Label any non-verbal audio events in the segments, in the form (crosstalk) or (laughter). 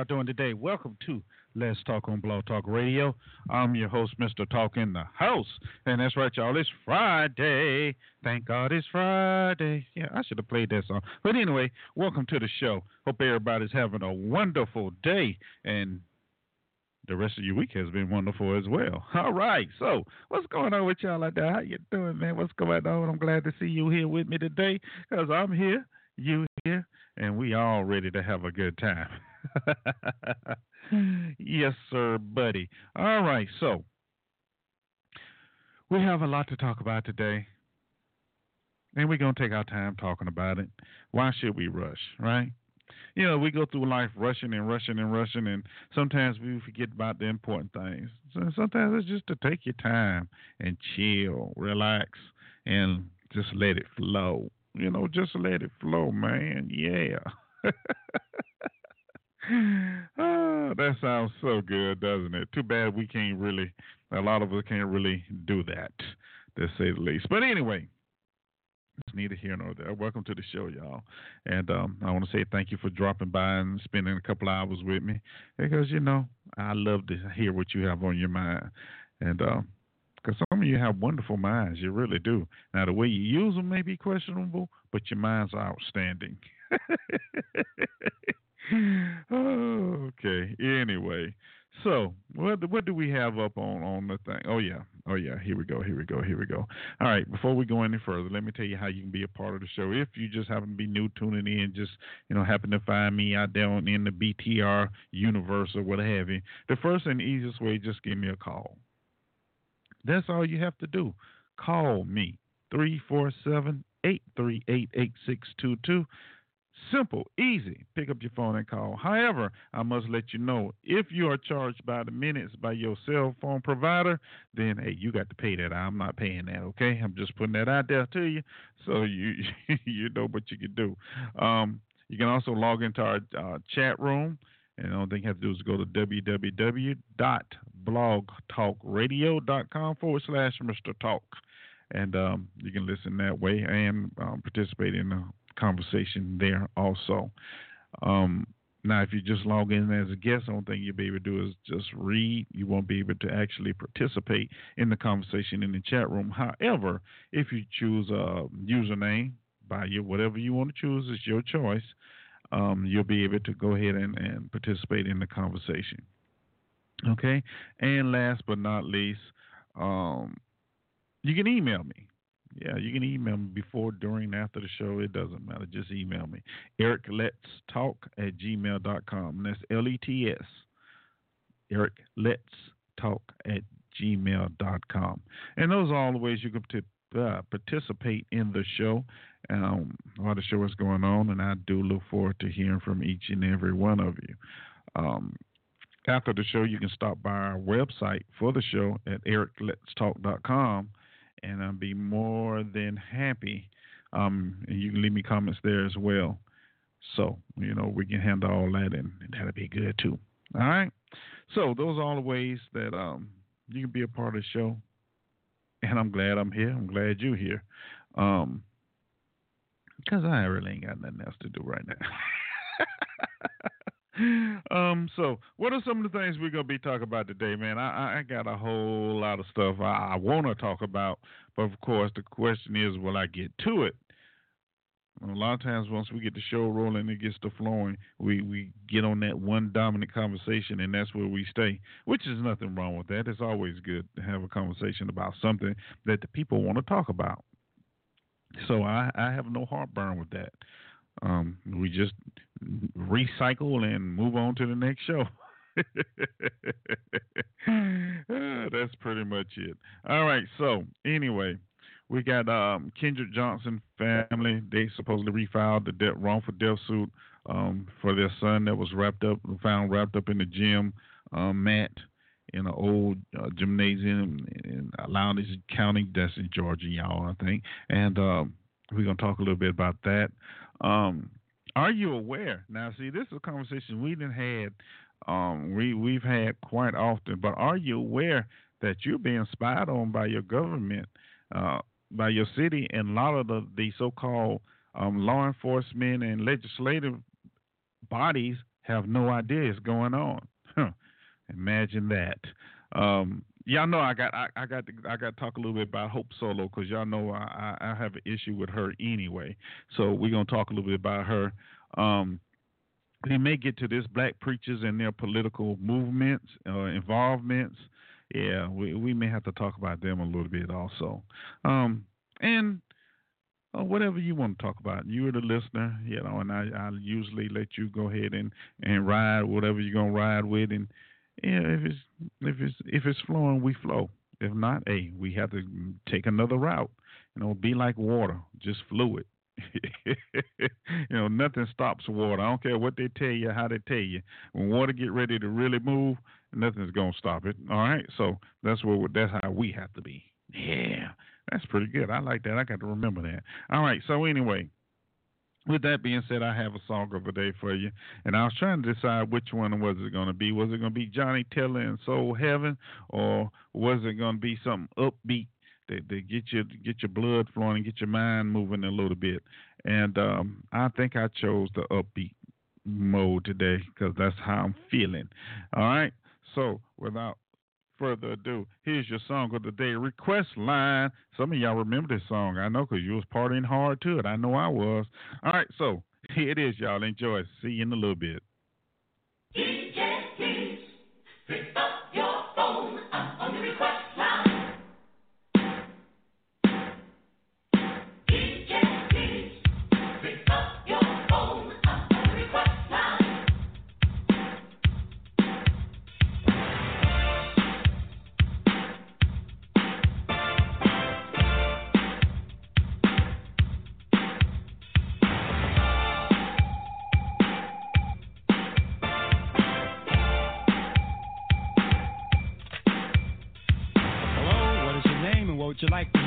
y'all doing today? Welcome to Let's Talk on Blog Talk Radio. I'm your host, Mr. Talk in the House. And that's right, y'all. It's Friday. Thank God it's Friday. Yeah, I should have played that song. But anyway, welcome to the show. Hope everybody's having a wonderful day. And the rest of your week has been wonderful as well. All right. So, what's going on with y'all out there? How you doing, man? What's going on? I'm glad to see you here with me today because I'm here, you here, and we all ready to have a good time. (laughs) (laughs) yes, sir, buddy. All right, so we have a lot to talk about today. And we're going to take our time talking about it. Why should we rush, right? You know, we go through life rushing and rushing and rushing, and sometimes we forget about the important things. So sometimes it's just to take your time and chill, relax, and just let it flow. You know, just let it flow, man. Yeah. (laughs) oh, (sighs) that sounds so good, doesn't it? Too bad we can't really, a lot of us can't really do that, to say the least. But anyway, it's neither here nor there. Welcome to the show, y'all. And um, I want to say thank you for dropping by and spending a couple hours with me because, you know, I love to hear what you have on your mind. And um, because some of you have wonderful minds, you really do. Now, the way you use them may be questionable, but your minds are outstanding. (laughs) (sighs) okay. Anyway, so what what do we have up on on the thing? Oh yeah, oh yeah. Here we go. Here we go. Here we go. All right. Before we go any further, let me tell you how you can be a part of the show. If you just happen to be new tuning in, just you know happen to find me out there in the BTR universe or what have you, the first and easiest way, just give me a call. That's all you have to do. Call me 347 838 8622. Simple, easy. Pick up your phone and call. However, I must let you know if you are charged by the minutes by your cell phone provider, then hey, you got to pay that. I'm not paying that. Okay, I'm just putting that out there to you so you (laughs) you know what you can do. Um, you can also log into our uh, chat room. And the only thing you have to do is go to www.blogtalkradio.com forward slash Mr. Talk. And um, you can listen that way and um, participate in the conversation there also. Um, now, if you just log in as a guest, the only thing you'll be able to do is just read. You won't be able to actually participate in the conversation in the chat room. However, if you choose a username by your whatever you want to choose, it's your choice. Um, you'll be able to go ahead and, and participate in the conversation. Okay, and last but not least, um, you can email me. Yeah, you can email me before, during, after the show. It doesn't matter. Just email me. Eric Let's Talk at gmail.com. That's L E T S. Eric Let's Talk at gmail.com. And those are all the ways you can uh, participate in the show and um, while the show is going on. And I do look forward to hearing from each and every one of you. Um, after the show, you can stop by our website for the show at ericletstalk.com and I'll be more than happy. Um, and you can leave me comments there as well. So, you know, we can handle all that, and that'll be good too. All right. So, those are all the ways that um, you can be a part of the show. And I'm glad I'm here. I'm glad you're here. Um, because I really ain't got nothing else to do right now. (laughs) (laughs) um, so what are some of the things we're gonna be talking about today, man? I, I got a whole lot of stuff I, I want to talk about, but of course the question is, will I get to it? A lot of times, once we get the show rolling, and it gets to flowing. We we get on that one dominant conversation, and that's where we stay. Which is nothing wrong with that. It's always good to have a conversation about something that the people want to talk about. So I I have no heartburn with that. Um, we just recycle and move on to the next show. uh, (laughs) that's pretty much it. All right. So anyway, we got um, Kendrick Johnson family. They supposedly refiled the death, wrongful death suit um, for their son that was wrapped up, found wrapped up in the gym um, mat in an old uh, gymnasium in Lowndes County. That's in Georgia, y'all, I think. And um, we're gonna talk a little bit about that. Um, are you aware? Now, see, this is a conversation we didn't had. Um, we we've had quite often, but are you aware that you're being spied on by your government, uh, by your city, and a lot of the, the so-called um, law enforcement and legislative bodies have no idea it's going on. (laughs) Imagine that. Um, y'all know I got I, I, got to, I got to talk a little bit about Hope Solo because y'all know I, I have an issue with her anyway. So we're gonna talk a little bit about her. Um, we may get to this black preachers and their political movements, uh, involvements. Yeah, we we may have to talk about them a little bit also. Um, and uh, whatever you want to talk about. You're the listener, you know, and I, I usually let you go ahead and, and ride whatever you're gonna ride with, and yeah, if it's if it's if it's flowing, we flow. If not, hey, we have to take another route. You know, be like water, just fluid. (laughs) you know, nothing stops water. I don't care what they tell you, how they tell you. When water get ready to really move, nothing's gonna stop it. All right, so that's what that's how we have to be. Yeah, that's pretty good. I like that. I got to remember that. All right, so anyway, with that being said, I have a song of the day for you, and I was trying to decide which one was it going to be. Was it going to be Johnnie Taylor and Soul Heaven, or was it going to be something upbeat that, that get your get your blood flowing and get your mind moving a little bit? And um, I think I chose the upbeat mode today because that's how I'm feeling. All right. So without further ado, here's your song of the day request line. Some of y'all remember this song, I know, because you was partying hard to it. I know I was. All right, so (laughs) here it is, y'all. Enjoy. See you in a little bit. You like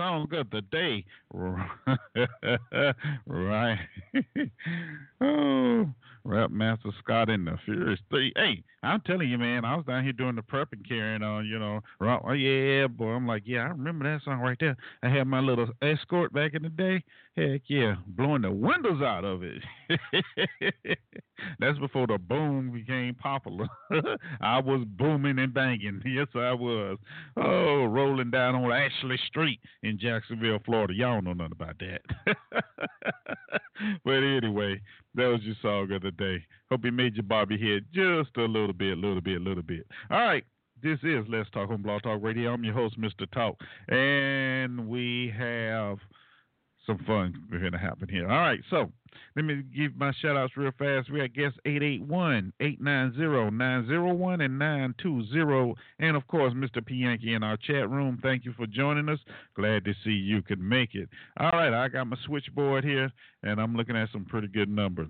Friday good of the day. (laughs) right. (laughs) oh, Rap Master Scott and the Furious Three. Hey, I'm telling you, man, I was down here doing the prep and carrying on, you know. Rock, oh, yeah, boy. I'm like, yeah, I remember that song right there. I had my little escort back in the day. Heck yeah, blowing the windows out of it. (laughs) That's before the boom became popular. (laughs) I was booming and banging. (laughs) Yes, I was. Oh, rolling down on Ashley Street in Jacksonville, Florida. Y'all don't know nothing about that. (laughs) but anyway, that was your song of the day. Hope you made your Bobby head just a little bit, little bit, little bit. All right. This is Let's Talk on Blog Talk Radio. I'm your host, Mr. Talk. And we have some fun going to happen here. All right, so let me give my shout outs real fast. We got guests 881 890 901 and 920. And of course, Mr. P. Yankee in our chat room. Thank you for joining us. Glad to see you could make it. All right, I got my switchboard here, and I'm looking at some pretty good numbers.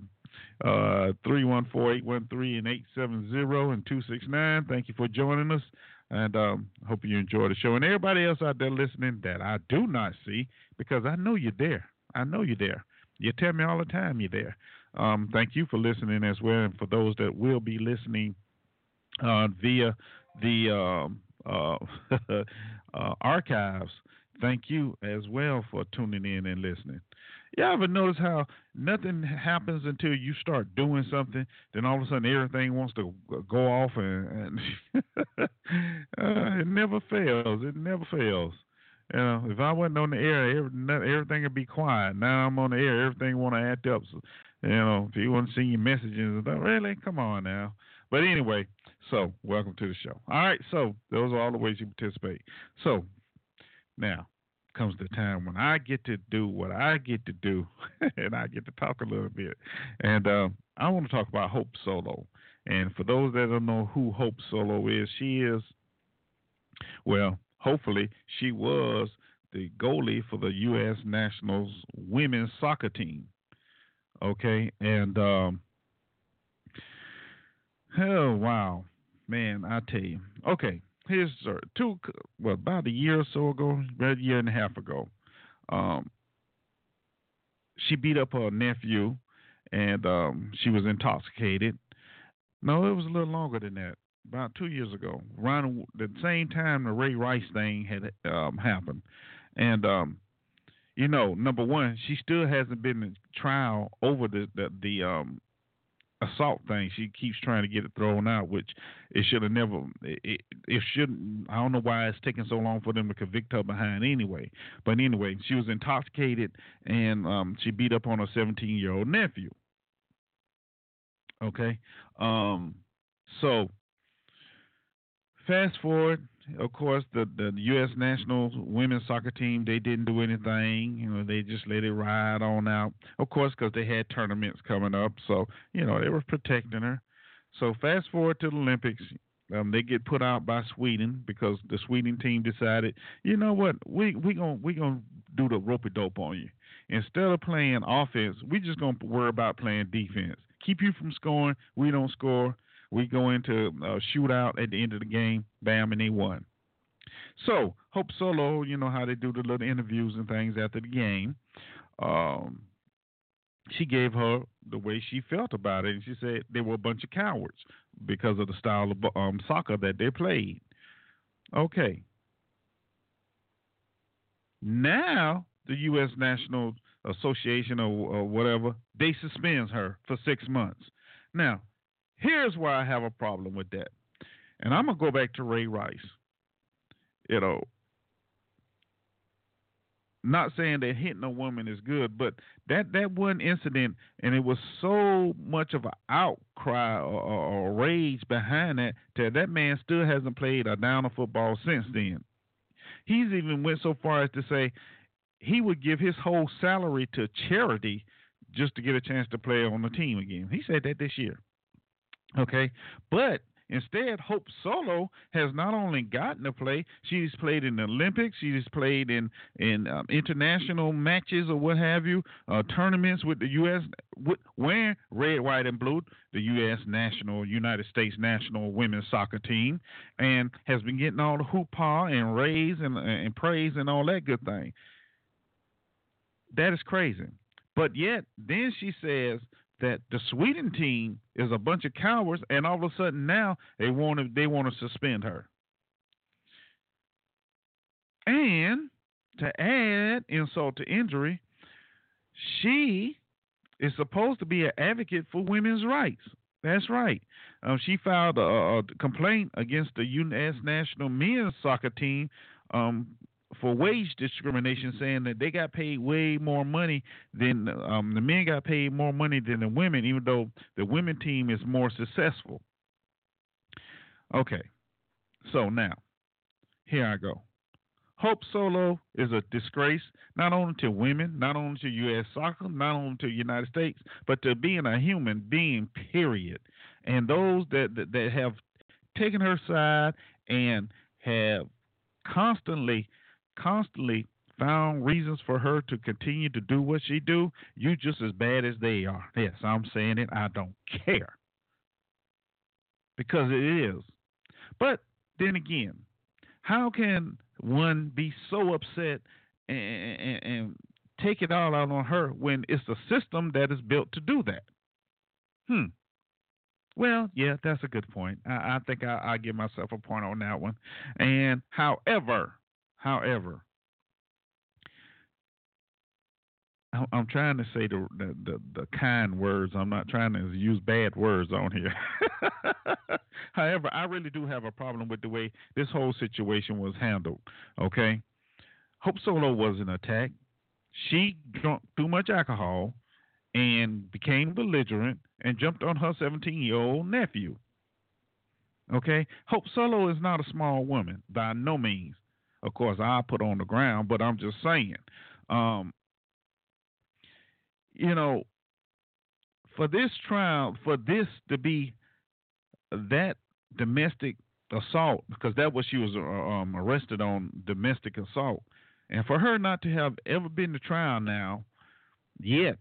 Uh, 314 813 and 870 and 269. Thank you for joining us. And um, hope you enjoy the show. And everybody else out there listening that I do not see, because I know you're there. I know you're there. You tell me all the time you're there. Um, thank you for listening as well. And for those that will be listening uh, via the um, uh, (laughs) uh, archives, thank you as well for tuning in and listening. You ever notice how nothing happens until you start doing something? Then all of a sudden everything wants to go off, and, and (laughs) uh, it never fails. It never fails. You know, if I wasn't on the air, every, not- everything would be quiet. Now I'm on the air, everything want to act up. So, you know, if you want to see your messages, really, come on now. But anyway, so welcome to the show. All right, so those are all the ways you participate. So now comes the time when I get to do what I get to do, (laughs) and I get to talk a little bit. And uh, I want to talk about Hope Solo. And for those that don't know who Hope Solo is, she is, well, hopefully, she was the goalie for the U.S. Nationals women's soccer team. Okay, and um, oh wow, man, I tell you. Okay, here's uh, two, well, about a year or so ago, about a year and a half ago, um, she beat up her nephew, and um, she was intoxicated. No, it was a little longer than that. About two years ago, around the same time the Ray Rice thing had um, happened, and um, you know, number one, she still hasn't been in trial over the the, the um assault thing. She keeps trying to get it thrown out, which it should have never. It, it shouldn't. I don't know why it's taking so long for them to convict her behind anyway. But anyway, she was intoxicated and um, she beat up on her 17 year old nephew. Okay, um, so fast forward. Of course, the the U.S. national women's soccer team they didn't do anything. You know, they just let it ride on out. Of course, because they had tournaments coming up, so you know they were protecting her. So fast forward to the Olympics. Um, they get put out by Sweden because the Sweden team decided, you know what, we we gonna we gonna do the rope dope on you. Instead of playing offense, we just gonna worry about playing defense. Keep you from scoring. We don't score. We go into a shootout at the end of the game. Bam, and they won. So Hope Solo, you know how they do the little interviews and things after the game. Um, she gave her the way she felt about it, and she said they were a bunch of cowards because of the style of um, soccer that they played. Okay. Now the U.S. National Association or, or whatever they suspends her for six months. Now, here's why I have a problem with that, and I'm gonna go back to Ray Rice. You know, not saying that hitting a woman is good, but that that one incident, and it was so much of an outcry or, or, or rage behind that that that man still hasn't played a down of football since then. He's even went so far as to say he would give his whole salary to charity just to get a chance to play on the team again. He said that this year. Okay, but Instead, Hope Solo has not only gotten to play, she's played in the Olympics, she's played in in um, international matches or what have you, uh, tournaments with the U.S. With, wearing red, white, and blue, the U.S. national, United States national women's soccer team, and has been getting all the hoopah and raise and, and praise and all that good thing. That is crazy. But yet, then she says that the Sweden team is a bunch of cowards, and all of a sudden now they want to they want to suspend her. And to add insult to injury, she is supposed to be an advocate for women's rights. That's right. Um, she filed a, a, complaint against the U.S. national men's soccer team um, for wage discrimination, saying that they got paid way more money than um, the men got paid more money than the women, even though the women team is more successful. Okay, so now here I go. Hope Solo is a disgrace not only to women, not only to U.S. soccer, not only to the United States, but to being a human being. Period. And those that that, that have taken her side and have constantly constantly found reasons for her to continue to do what she do, you just as bad as they are. Yes, I'm saying it. I don't care. Because it is. But then again, how can one be so upset and, and, and take it all out on her when it's a system that is built to do that? Hmm. Well, yeah, that's a good point. I, I think I, I give myself a point on that one. And however, However, I'm trying to say the, the, the the kind words. I'm not trying to use bad words on here. (laughs) However, I really do have a problem with the way this whole situation was handled. Okay, Hope Solo wasn't attacked. She drank too much alcohol and became belligerent and jumped on her 17 year old nephew. Okay, Hope Solo is not a small woman by no means of course, I put on the ground, but I'm just saying, um, you know, for this trial, for this to be that domestic assault, because that was she was uh, um, arrested on domestic assault, and for her not to have ever been to trial now, yet,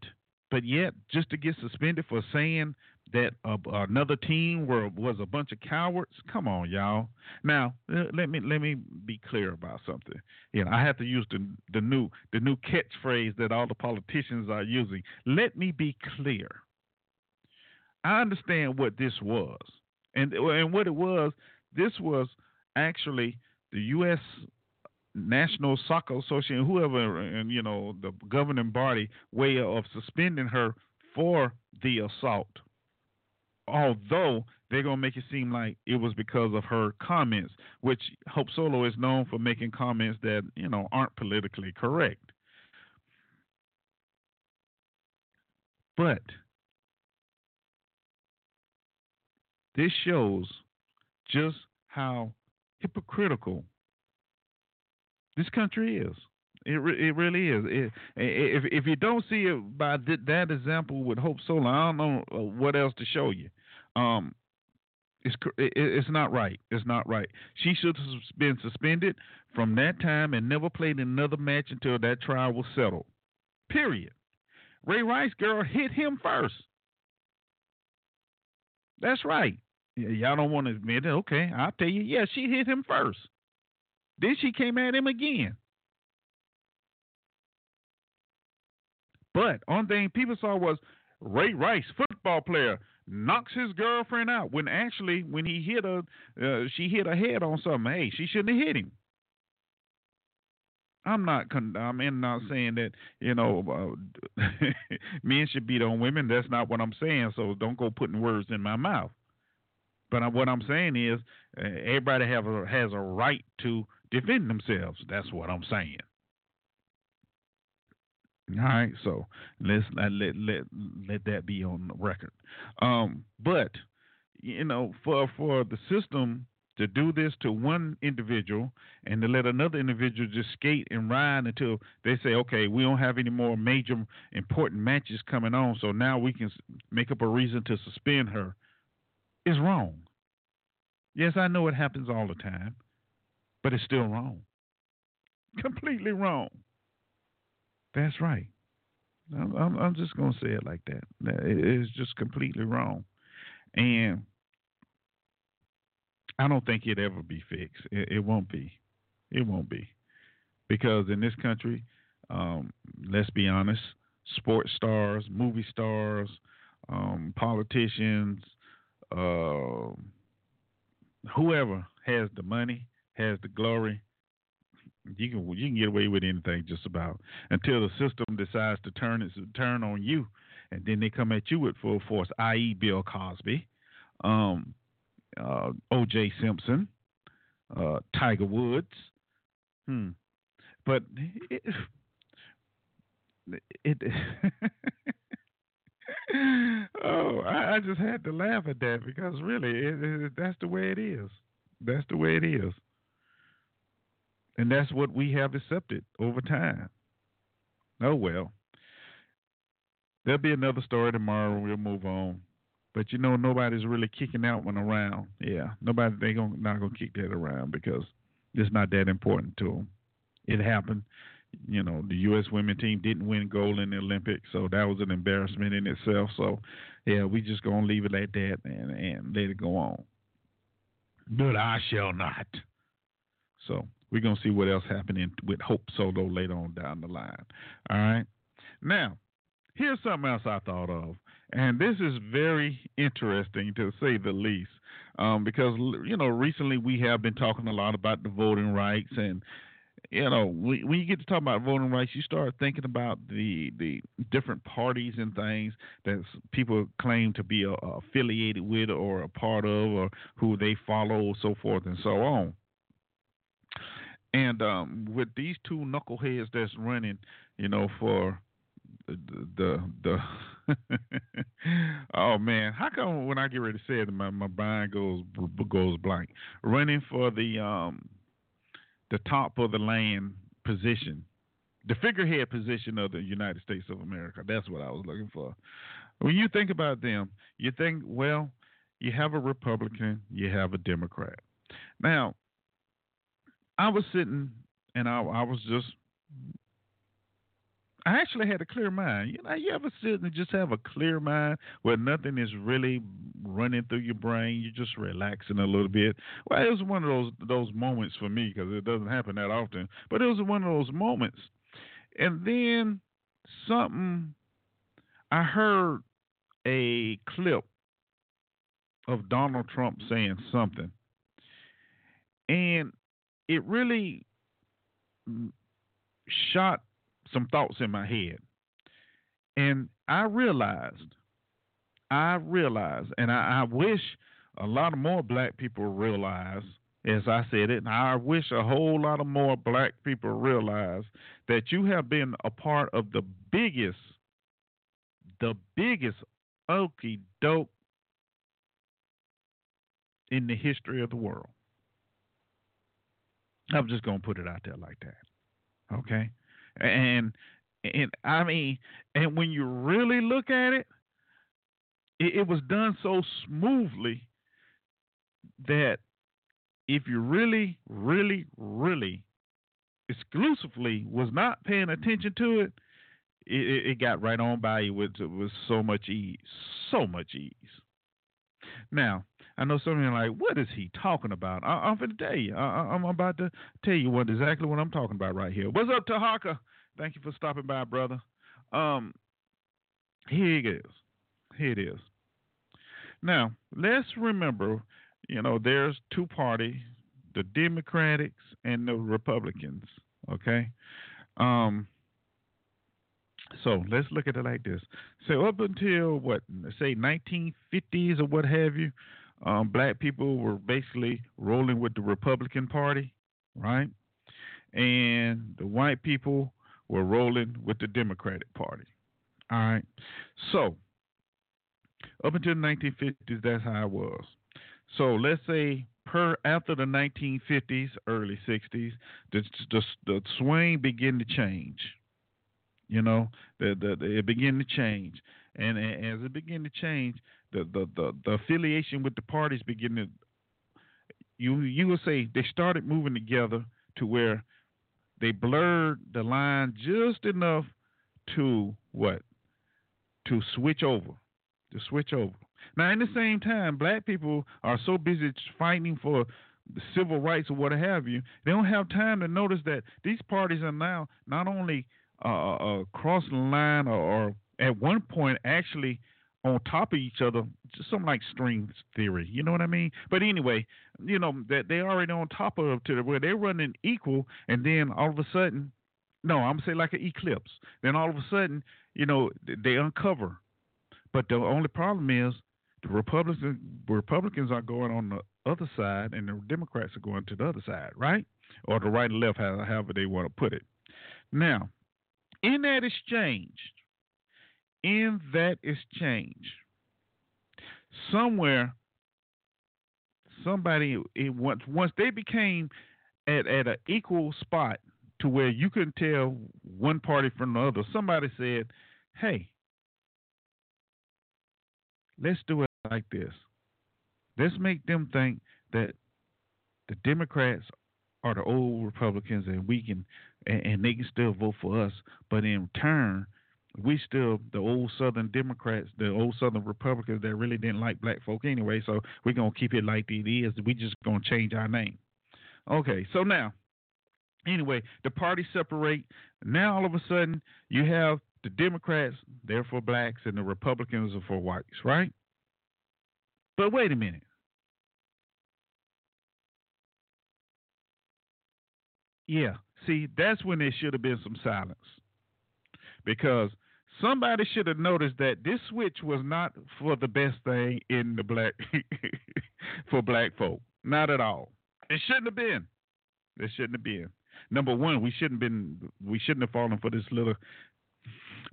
but yet just to get suspended for saying that uh, another team were was a bunch of cowards. Come on, y'all. Now let me let me be clear about something. You know, I have to use the the new the new catchphrase that all the politicians are using. Let me be clear. I understand what this was, and and what it was. This was actually the U.S. National Soccer Association, whoever, and you know the governing body way of suspending her for the assault although they're gonna make it seem like it was because of her comments, which Hope Solo is known for making comments that you know aren't politically correct. But this shows just how hypocritical this country is. It re- it really is. It, if if you don't see it by th- that example with Hope Solo, I don't know uh, what else to show you. Um, it's it's not right. It's not right. She should have been suspended from that time and never played another match until that trial was settled. Period. Ray Rice girl hit him first. That's right. Y'all don't want to admit it. Okay, I'll tell you. Yeah, she hit him first. Then she came at him again. But on thing people saw was Ray Rice, football player, knocks his girlfriend out. When actually, when he hit her, uh, she hit her head on something. Hey, she shouldn't have hit him. I'm not. Con- I'm not saying that you know uh, (laughs) men should beat on women. That's not what I'm saying. So don't go putting words in my mouth. But I, what I'm saying is, uh, everybody have a, has a right to defend themselves. That's what I'm saying. All right, so let's let let let, let that be on the record. Um, but you know, for for the system to do this to one individual and to let another individual just skate and ride until they say, okay, we don't have any more major important matches coming on, so now we can make up a reason to suspend her, is wrong. Yes, I know it happens all the time, but it's still wrong. Completely wrong. That's right. I'm, I'm, I'm just going to say it like that. It is just completely wrong. And I don't think it'll ever be fixed. It, it won't be. It won't be. Because in this country, um, let's be honest, sports stars, movie stars, um, politicians, uh, whoever has the money, has the glory, you can you can get away with anything just about until the system decides to turn its turn on you, and then they come at you with full force. I.e., Bill Cosby, um, uh, O.J. Simpson, uh, Tiger Woods. Hmm. But it, it (laughs) oh, I, I just had to laugh at that because really, it, it, that's the way it is. That's the way it is. And that's what we have accepted over time. Oh well. There'll be another story tomorrow. We'll move on. But you know, nobody's really kicking that one around. Yeah, nobody they gonna not gonna kick that around because it's not that important to them. It happened. You know, the U.S. women team didn't win gold in the Olympics, so that was an embarrassment in itself. So, yeah, we just gonna leave it at that and and let it go on. But I shall not. So we're gonna see what else happening with Hope Solo later on down the line. All right. Now, here's something else I thought of, and this is very interesting to say the least, um, because you know recently we have been talking a lot about the voting rights, and you know when you get to talk about voting rights, you start thinking about the the different parties and things that people claim to be uh, affiliated with or a part of, or who they follow, so forth and so on. And um, with these two knuckleheads that's running, you know, for the the, the, (laughs) oh man, how come when I get ready to say it, my my mind goes goes blank? Running for the um the top of the land position, the figurehead position of the United States of America. That's what I was looking for. When you think about them, you think, well, you have a Republican, you have a Democrat. Now, I was sitting and I, I was just, I actually had a clear mind. You know, you ever sit and just have a clear mind where nothing is really running through your brain? You're just relaxing a little bit. Well, it was one of those those moments for me because it doesn't happen that often. But it was one of those moments, and then something. I heard a clip of Donald Trump saying something, and it really shot some thoughts in my head. And I realized I realized, and I, I wish a lot of more black people realize, as I said it, and I wish a whole lot of more black people realize that you have been a part of the biggest, the biggest okey doke in the history of the world. I'm just gonna put it out there like that. Okay? And and I mean, and when you really look at it, it, it was done so smoothly that if you really, really, really exclusively was not paying attention to it, it, it got right on by you with with so much ease, so much ease. Now, I know some of you are like, "What is he talking about?" I, I'm going to tell you. I, I'm about to tell you what exactly what I'm talking about right here. What's up, Tahaka? Thank you for stopping by, brother. Um, here it is. Here it is. Now, let's remember, you know, there's two parties, the Democrats and the Republicans. Okay. Um. So let's look at it like this. So up until what, say 1950s or what have you, um, black people were basically rolling with the Republican Party, right? And the white people were rolling with the Democratic Party. All right. So up until the 1950s, that's how it was. So let's say per after the 1950s, early 60s, the the, the swing began to change. You know, the, the, the it began to change, and, and as it began to change, the, the, the, the affiliation with the parties began to you you would say they started moving together to where they blurred the line just enough to what? To switch over to switch over. Now in the same time black people are so busy fighting for civil rights or what have you they don't have time to notice that these parties are now not only uh, uh, cross the line or, or at one point actually on top of each other, just something like string theory. You know what I mean? But anyway, you know that they already on top of to the where they're running equal, and then all of a sudden, no, I'm gonna say like an eclipse. Then all of a sudden, you know, they uncover. But the only problem is the Republicans Republicans are going on the other side, and the Democrats are going to the other side, right? Or the right and left, however they want to put it. Now, in that exchange, in that exchange, somewhere, somebody it, once once they became at at an equal spot to where you couldn't tell one party from the other, somebody said, "Hey, let's do it like this. Let's make them think that the Democrats are the old Republicans, and we can and, and they can still vote for us, but in turn." We still the old Southern Democrats, the old Southern Republicans that really didn't like black folk anyway. So we're gonna keep it like it is. We just gonna change our name. Okay, so now, anyway, the parties separate. Now all of a sudden you have the Democrats, they're for blacks, and the Republicans are for whites, right? But wait a minute. Yeah, see, that's when there should have been some silence because somebody should have noticed that this switch was not for the best thing in the black (laughs) for black folk. Not at all. It shouldn't have been. It shouldn't have been. Number one, we shouldn't been we shouldn't have fallen for this little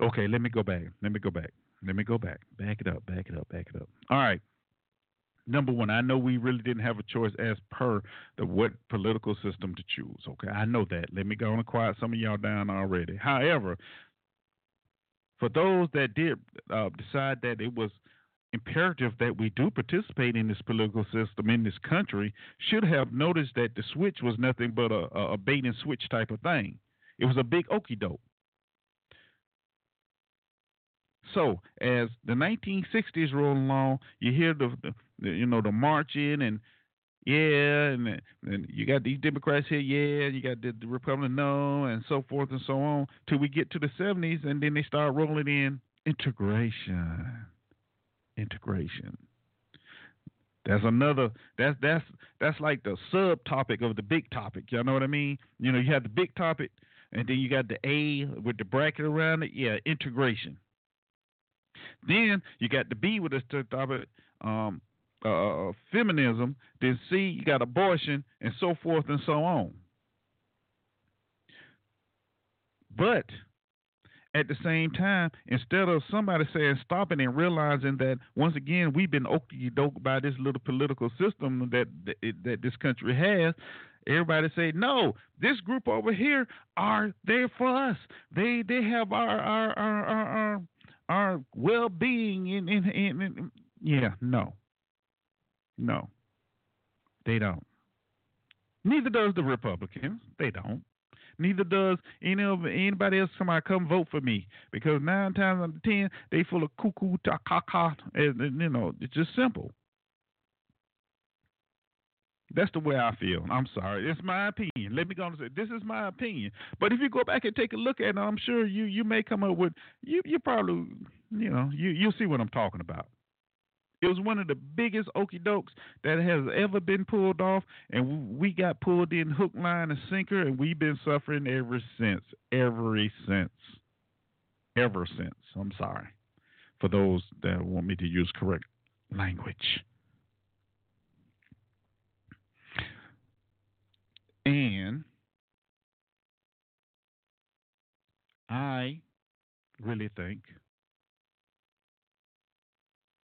Okay, let me go back. Let me go back. Let me go back. Back it up, back it up, back it up. All right. Number one, I know we really didn't have a choice as per the what political system to choose. Okay, I know that. Let me go and quiet some of y'all down already. However, for those that did uh, decide that it was imperative that we do participate in this political system in this country should have noticed that the switch was nothing but a, a bait and switch type of thing. It was a big okey doke. So as the 1960s roll along, you hear the, the you know the marching and yeah, and, and you got these Democrats here, yeah, and you got the, the Republican, no, and so forth and so on, till we get to the 70s, and then they start rolling in integration. Integration. That's another. That's that's that's like the subtopic of the big topic. Y'all know what I mean? You know, you have the big topic, and then you got the A with the bracket around it. Yeah, integration. Then you got the B with the stop um, uh, feminism. Then C, you got abortion and so forth and so on. But at the same time, instead of somebody saying stop it and realizing that once again we've been okey doke by this little political system that, that that this country has, everybody say no. This group over here are there for us. They they have our our our our, our, our well being in, in in in yeah no no they don't. Neither does the Republicans. They don't. Neither does any of anybody else. Somebody come vote for me because nine times out of ten they full of cuckoo ta and, you know it's just simple. That's the way I feel. I'm sorry. It's my opinion. Let me go and say this is my opinion. But if you go back and take a look at it, I'm sure you you may come up with you you probably you know you you'll see what I'm talking about. It was one of the biggest okey dokes that has ever been pulled off, and we got pulled in hook, line, and sinker, and we've been suffering ever since. Ever since. Ever since. I'm sorry for those that want me to use correct language. And I really think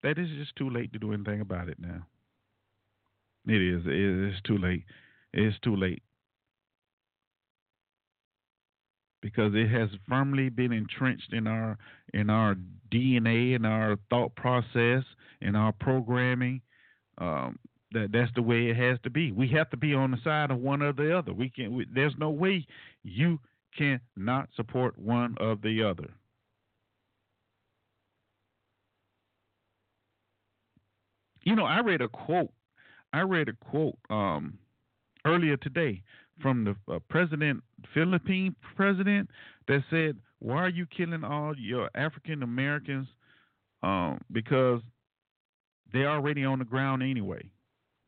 that it's just too late to do anything about it now. It is. It is too late. It's too late. Because it has firmly been entrenched in our in our DNA, in our thought process, in our programming. Um, that that's the way it has to be. We have to be on the side of one or the other. We can. We, there's no way you cannot support one of the other. You know, I read a quote. I read a quote um, earlier today from the uh, president, Philippine president, that said, "Why are you killing all your African Americans? Um, because they're already on the ground anyway."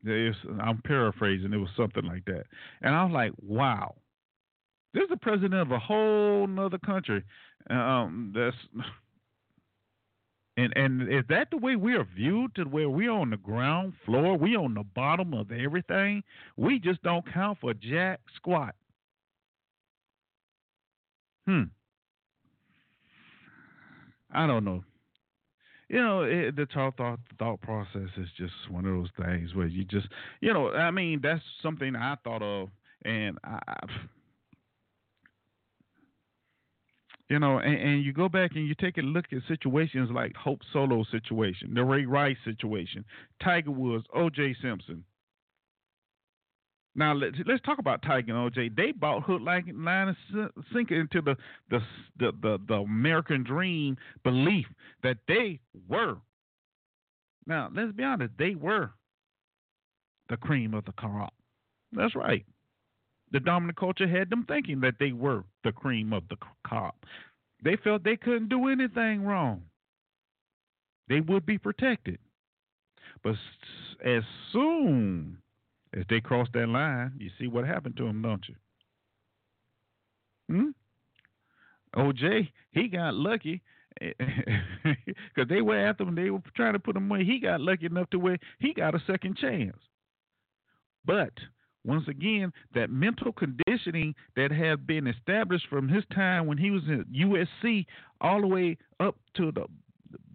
There's, I'm paraphrasing. It was something like that, and I was like, "Wow." This is the president of a whole nother country. Um, that's (laughs) and and is that the way we are viewed to where we're on the ground floor, we on the bottom of everything? We just don't count for jack squat. Hmm. I don't know. You know, it, the thought, thought thought process is just one of those things where you just, you know, I mean, that's something I thought of, and I, you know, and, and, you go back and you take a look at situations like Hope Solo situation, the Ray Rice situation, Tiger Woods, O.J. Simpson. Now let's let's talk about Tiger and O.J. They bought hook, line, line, and sinker into the the, the the the American dream belief that they were. Now let's be honest, they were the cream of the crop. That's right the dominant culture had them thinking that they were the cream of the crop. They felt they couldn't do anything wrong. They would be protected. But as soon as they crossed that line, you see what happened to them, don't you? Hmm? OJ, he got lucky (laughs) because they were after him. They were trying to put him away. He got lucky enough to where he got a second chance. But once again, that mental conditioning that had been established from his time when he was in USC all the way up to the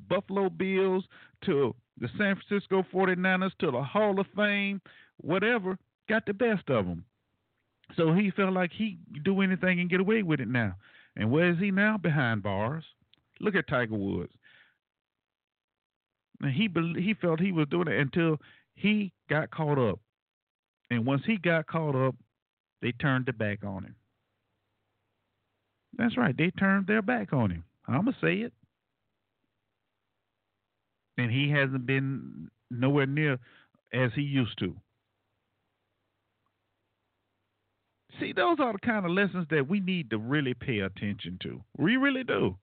Buffalo Bills, to the San Francisco 49ers, to the Hall of Fame, whatever, got the best of him. So he felt like he do anything and get away with it now. And where is he now? Behind bars. Look at Tiger Woods. And he he felt he was doing it until he got caught up and once he got caught up, they turned their back on him. That's right. They turned their back on him. I'm going to say it. And he hasn't been nowhere near as he used to. See, those are the kind of lessons that we need to really pay attention to. We really do.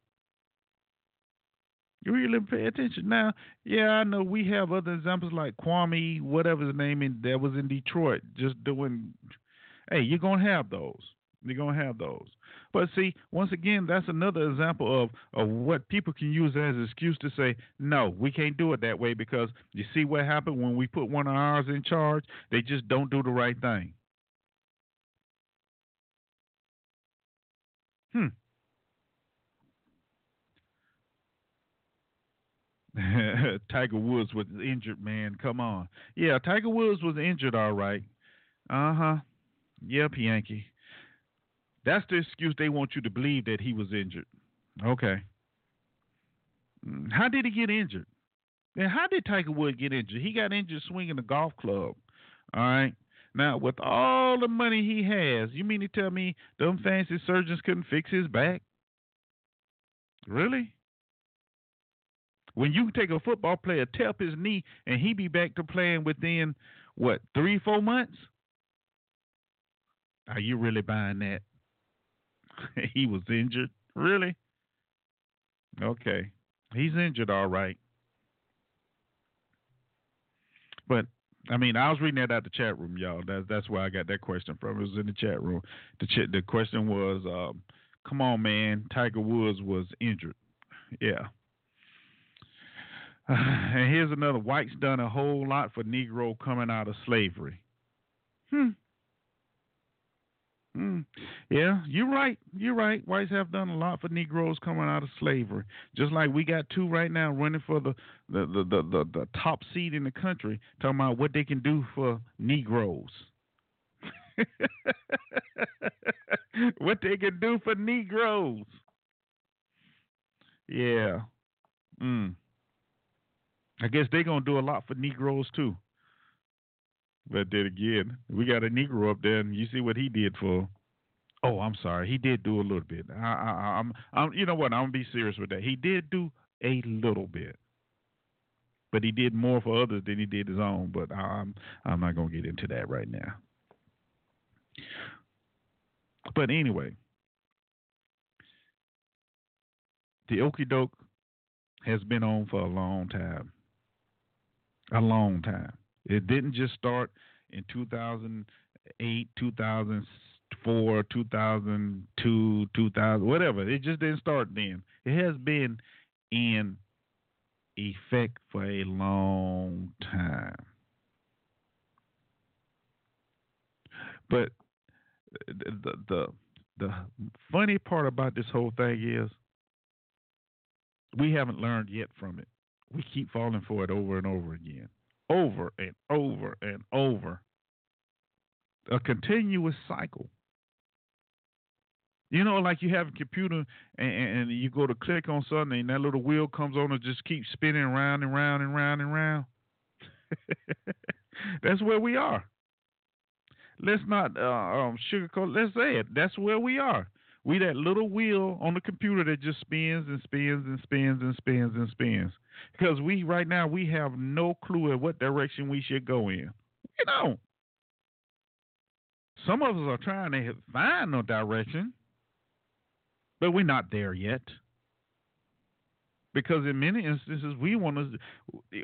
You really pay attention. Now, yeah, I know we have other examples like Kwame, whatever his name is, that was in Detroit, just doing. Hey, you're gonna have those. You're gonna have those. But see, once again, that's another example of, of what people can use as an excuse to say, no, we can't do it that way because you see what happened when we put one of ours in charge? They just don't do the right thing. Hmm. (laughs) Tiger Woods was injured, man. Come on. Yeah, Tiger Woods was injured, all right. Uh huh. Yep, Yankee. That's the excuse they want you to believe that he was injured. Okay. How did he get injured? And how did Tiger Woods get injured? He got injured swinging a golf club. All right. Now, with all the money he has, you mean to tell me them fancy surgeons couldn't fix his back? Really? When you take a football player, tap his knee, and he be back to playing within what three, four months? Are you really buying that? (laughs) he was injured, really? Okay, he's injured, all right. But I mean, I was reading that out the chat room, y'all. That's that's where I got that question from. It was in the chat room. The ch- the question was, um, "Come on, man, Tiger Woods was injured." Yeah. (laughs) and here's another. White's done a whole lot for Negro coming out of slavery. Hmm. Hmm. Yeah, you're right. You're right. Whites have done a lot for Negroes coming out of slavery. Just like we got two right now running for the the the the, the, the top seat in the country, talking about what they can do for Negroes. (laughs) what they can do for Negroes. Yeah. Mm. I guess they're gonna do a lot for Negroes too. But then again, we got a Negro up there, and you see what he did for. Oh, I'm sorry, he did do a little bit. I, I, I'm, I'm, you know what? I'm gonna be serious with that. He did do a little bit, but he did more for others than he did his own. But I'm, I'm not gonna get into that right now. But anyway, the Okie doke has been on for a long time. A long time. It didn't just start in 2008, 2004, 2002, 2000, whatever. It just didn't start then. It has been in effect for a long time. But the the the, the funny part about this whole thing is we haven't learned yet from it. We keep falling for it over and over again over and over and over. A continuous cycle. You know, like you have a computer and, and you go to click on something and that little wheel comes on and just keeps spinning round and round and round and round. (laughs) That's where we are. Let's not uh, um, sugarcoat. Let's say it. That's where we are. We that little wheel on the computer that just spins and spins and spins and spins and spins. Because we right now we have no clue at what direction we should go in. You know. Some of us are trying to find no direction, but we're not there yet. Because in many instances we want to (sighs)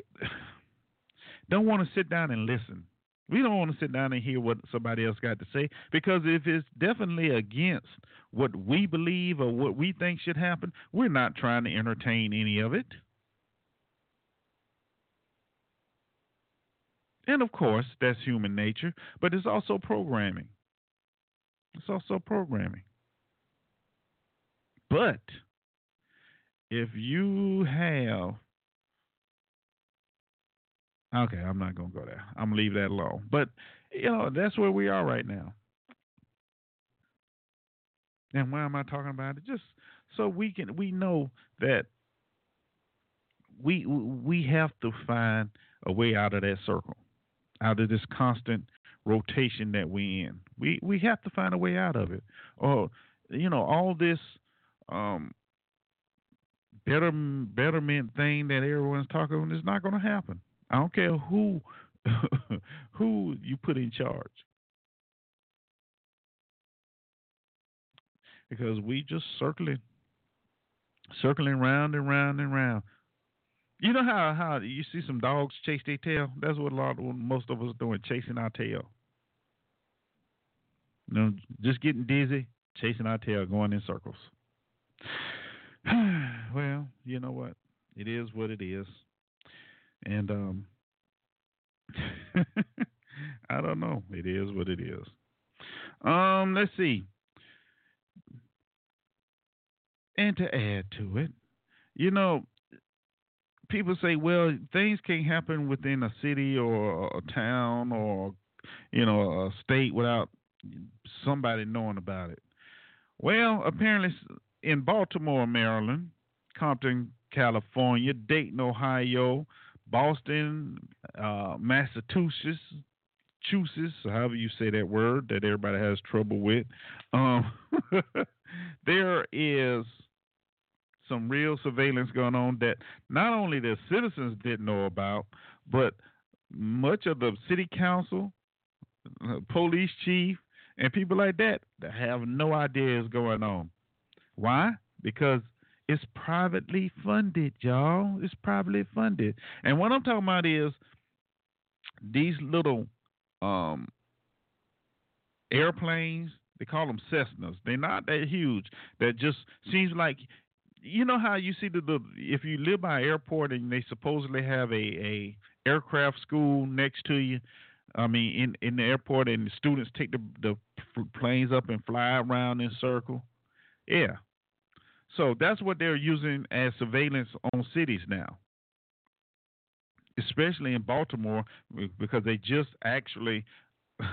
don't want to sit down and listen. We don't want to sit down and hear what somebody else got to say because if it's definitely against what we believe or what we think should happen, we're not trying to entertain any of it. And of course, that's human nature, but it's also programming. It's also programming. But if you have Okay, I'm not gonna go there. I'm gonna leave that alone. But you know, that's where we are right now. And why am I talking about it? Just so we can we know that we we have to find a way out of that circle, out of this constant rotation that we in. We we have to find a way out of it. Or you know, all this um better betterment thing that everyone's talking is not going to happen. I don't care who (laughs) who you put in charge. Because we just circling circling round and round and round. You know how how you see some dogs chase their tail? That's what a lot of most of us doing, chasing our tail. You know, just getting dizzy, chasing our tail, going in circles. (sighs) well, you know what? It is what it is. And um (laughs) I don't know. It is what it is. Um, let's see. And to add to it, you know, people say, well, things can't happen within a city or a town or, you know, a state without somebody knowing about it. Well, apparently in Baltimore, Maryland, Compton, California, Dayton, Ohio, Boston, uh, Massachusetts, Massachusetts, however you say that word that everybody has trouble with, um, (laughs) there is some real surveillance going on that not only the citizens didn't know about, but much of the city council, uh, police chief, and people like that that have no idea is going on. Why? Because it's privately funded, y'all. It's privately funded. And what I'm talking about is these little um, airplanes. They call them Cessnas. They're not that huge. That just seems like you know how you see the, the if you live by an airport and they supposedly have a a aircraft school next to you. I mean, in in the airport, and the students take the the planes up and fly around in circle. Yeah. So that's what they're using as surveillance on cities now especially in Baltimore, because they just actually (laughs)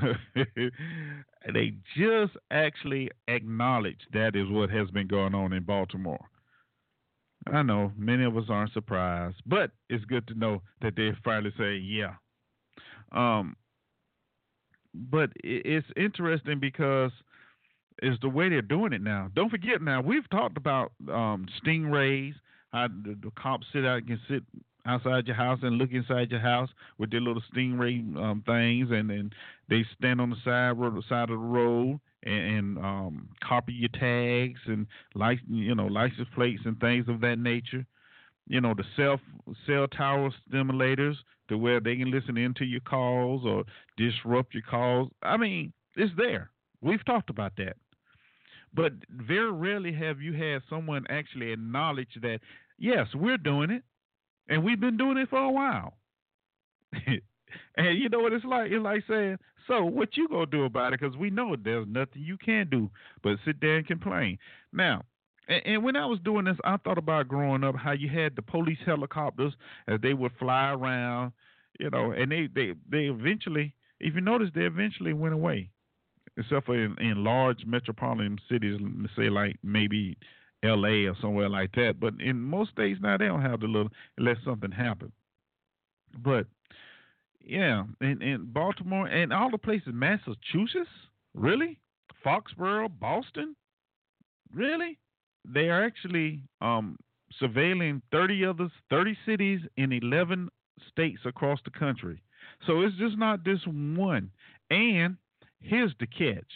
they just actually acknowledge that is what has been going on in Baltimore. I know many of us aren't surprised, but it's good to know that they finally say, yeah. Um, but it's interesting because it's the way they're doing it now. Don't forget now, we've talked about um, stingrays, how the, the cops sit out and can sit outside your house and look inside your house with their little stingray um, things, and then they stand on the side road, side of the road and, and um, copy your tags and license, you know, license plates and things of that nature. You know, the cell cell tower stimulators to where they can listen into your calls or disrupt your calls. I mean, it's there. We've talked about that. But very rarely have you had someone actually acknowledge that, yes, we're doing it and we've been doing it for a while. (laughs) and you know what it's like? It's like saying, "So what you gonna do about it?" Because we know there's nothing you can do but sit there and complain. Now, and, and, when I was doing this, I thought about growing up how you had the police helicopters as they would fly around, you know, and they they they eventually, if you notice, they eventually went away, except for in, in large metropolitan cities, say like maybe L.A. or somewhere like that. But in most states now, they don't have the little unless something happens. But yeah, in, in Baltimore and all the places, Massachusetts, really, Foxborough, Boston, really, they are actually um, surveilling 30 others, 30 cities in 11 states across the country. So it's just not this one. And here's the catch: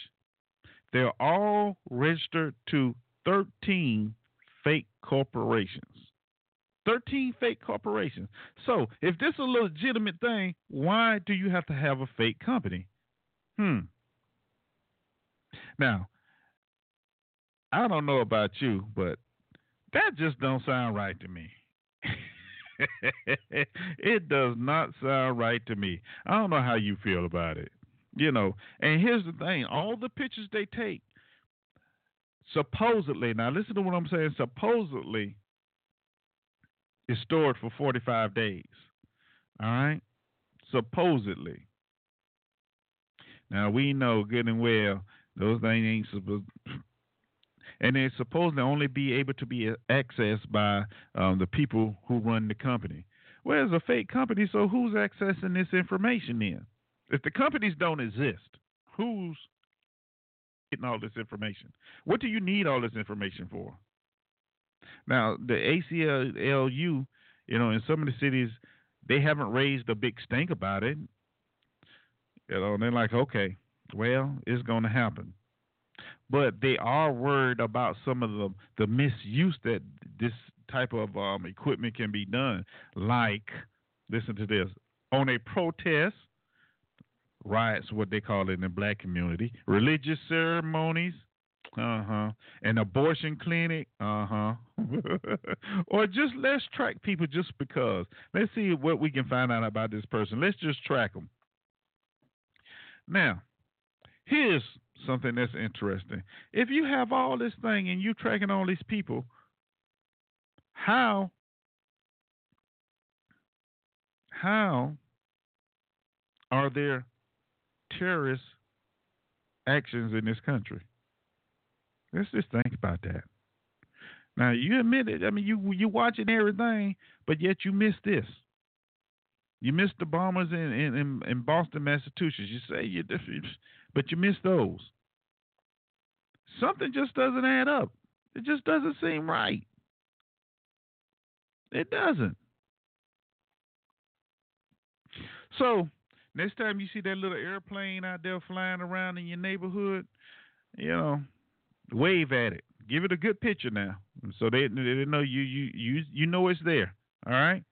they're all registered to 13 fake corporations. 13 fake corporations. So, if this is a legitimate thing, why do you have to have a fake company? Hmm. Now, I don't know about you, but that just don't sound right to me. (laughs) it does not sound right to me. I don't know how you feel about it. You know, and here's the thing all the pictures they take supposedly, now listen to what I'm saying, supposedly is stored for 45 days. All right? Supposedly. Now we know good and well those things ain't supposed (clears throat) and they're supposed to only be able to be accessed by um, the people who run the company. Well, it's a fake company, so who's accessing this information then? If the companies don't exist, who's getting all this information? What do you need all this information for? Now, the ACLU, you know, in some of the cities, they haven't raised a big stink about it. You know, they're like, okay, well, it's going to happen. But they are worried about some of the, the misuse that this type of um, equipment can be done. Like, listen to this on a protest, riots, what they call it in the black community, religious ceremonies, Uh huh. An abortion clinic. Uh huh. (laughs) or just let's track people just because. Let's see what we can find out about this person. Let's just track them. Now, here's something that's interesting. If you have all this thing and you're tracking all these people, how how are there terrorist actions in this country? Let's just think about that. Now you admit it. I mean, you you watching everything, but yet you miss this. You missed the bombers in in, in Boston, Massachusetts. You say you, but you miss those. Something just doesn't add up. It just doesn't seem right. It doesn't. So next time you see that little airplane out there flying around in your neighborhood, you know, wave at it. Give it a good picture now, so they they know you you you you know it's there. All right,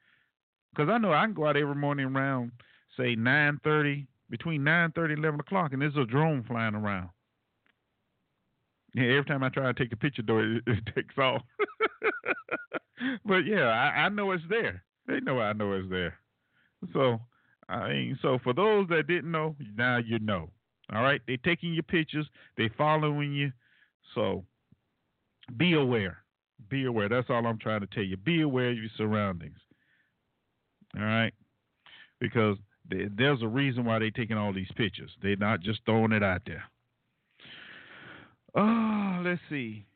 because I know I can go out every morning around say nine thirty, between nine thirty and eleven o'clock, and there's a drone flying around. Yeah, every time I try to take a picture, though, (laughs) it, it takes off. (laughs) but yeah, I, I know it's there. They know I know it's there. So I mean, so for those that didn't know, now you know. All right, they taking your pictures, they following you. So be aware. Be aware. That's all I'm trying to tell you. Be aware of your surroundings. All right, because they, there's a reason why they're taking all these pictures. They're not just throwing it out there. Oh, let's see.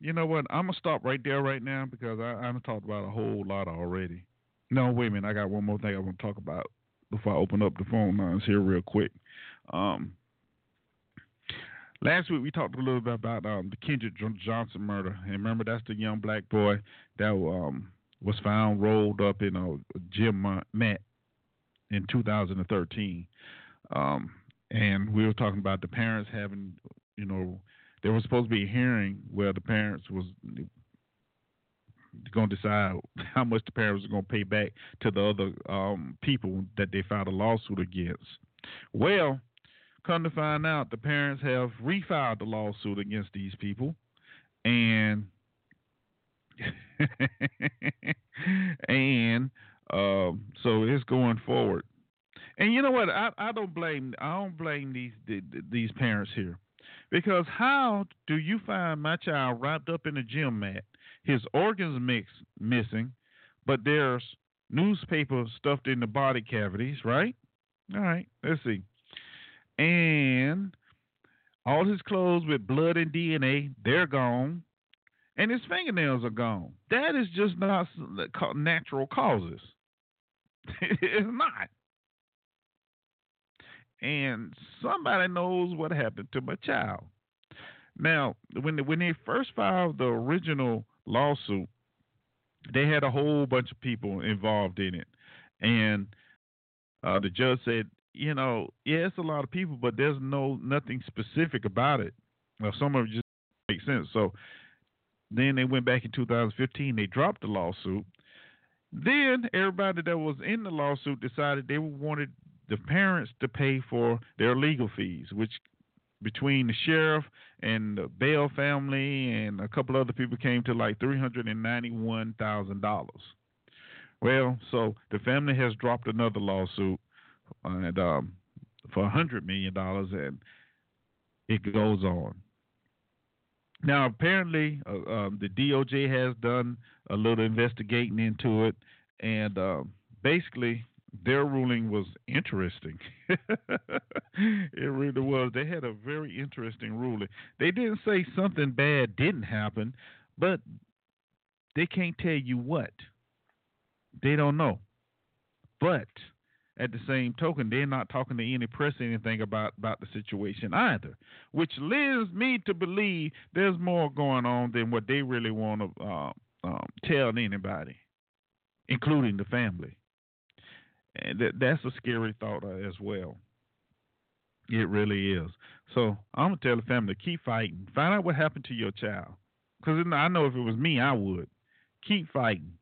You know what? I'm gonna stop right there right now because I, I've talked about a whole lot already. No, wait a minute. I got one more thing I want to talk about before I open up the phone lines here real quick. Um, last week we talked a little bit about um, the Kendrick Johnson murder, and remember that's the young black boy that um, was found rolled up in a gym mat in 2013. Um, and we were talking about the parents having, you know, there was supposed to be a hearing where the parents was going to decide (laughs) how much the parents are going to pay back to the other um, people that they filed a lawsuit against. Well, come to find out, the parents have refiled the lawsuit against these people, and (laughs) and um, so it's going forward. And you know what? I, I don't blame I don't blame these these parents here, because how do you find my child wrapped up in a gym mat his organs mix missing, but there's newspaper stuffed in the body cavities, right? All right, let's see. And all his clothes with blood and DNA, they're gone. And his fingernails are gone. That is just not natural causes. (laughs) it's not. And somebody knows what happened to my child. Now, when they, when they first filed the original lawsuit, they had a whole bunch of people involved in it, and uh, the judge said, you know, yeah, it's a lot of people, but there's no nothing specific about it. Well, some of it just makes sense. So then they went back in 2015. They dropped the lawsuit. Then everybody that was in the lawsuit decided they wanted the parents to pay for their legal fees, which between the sheriff and the Bell family and a couple other people came to like three hundred and ninety one thousand dollars. Well, so the family has dropped another lawsuit and um, for a hundred million dollars, and it goes on. Now, apparently, uh, um, the DOJ has done a little investigating into it, and uh, basically, their ruling was interesting. (laughs) it really was. They had a very interesting ruling. They didn't say something bad didn't happen, but they can't tell you what. They don't know. But at the same token, they're not talking to any press anything about, about the situation either, which leads me to believe there's more going on than what they really want to uh, um, tell anybody, including the family that that's a scary thought uh, as well. It really is. So I'm gonna tell the family keep fighting. Find out what happened to your child, because I know if it was me, I would keep fighting.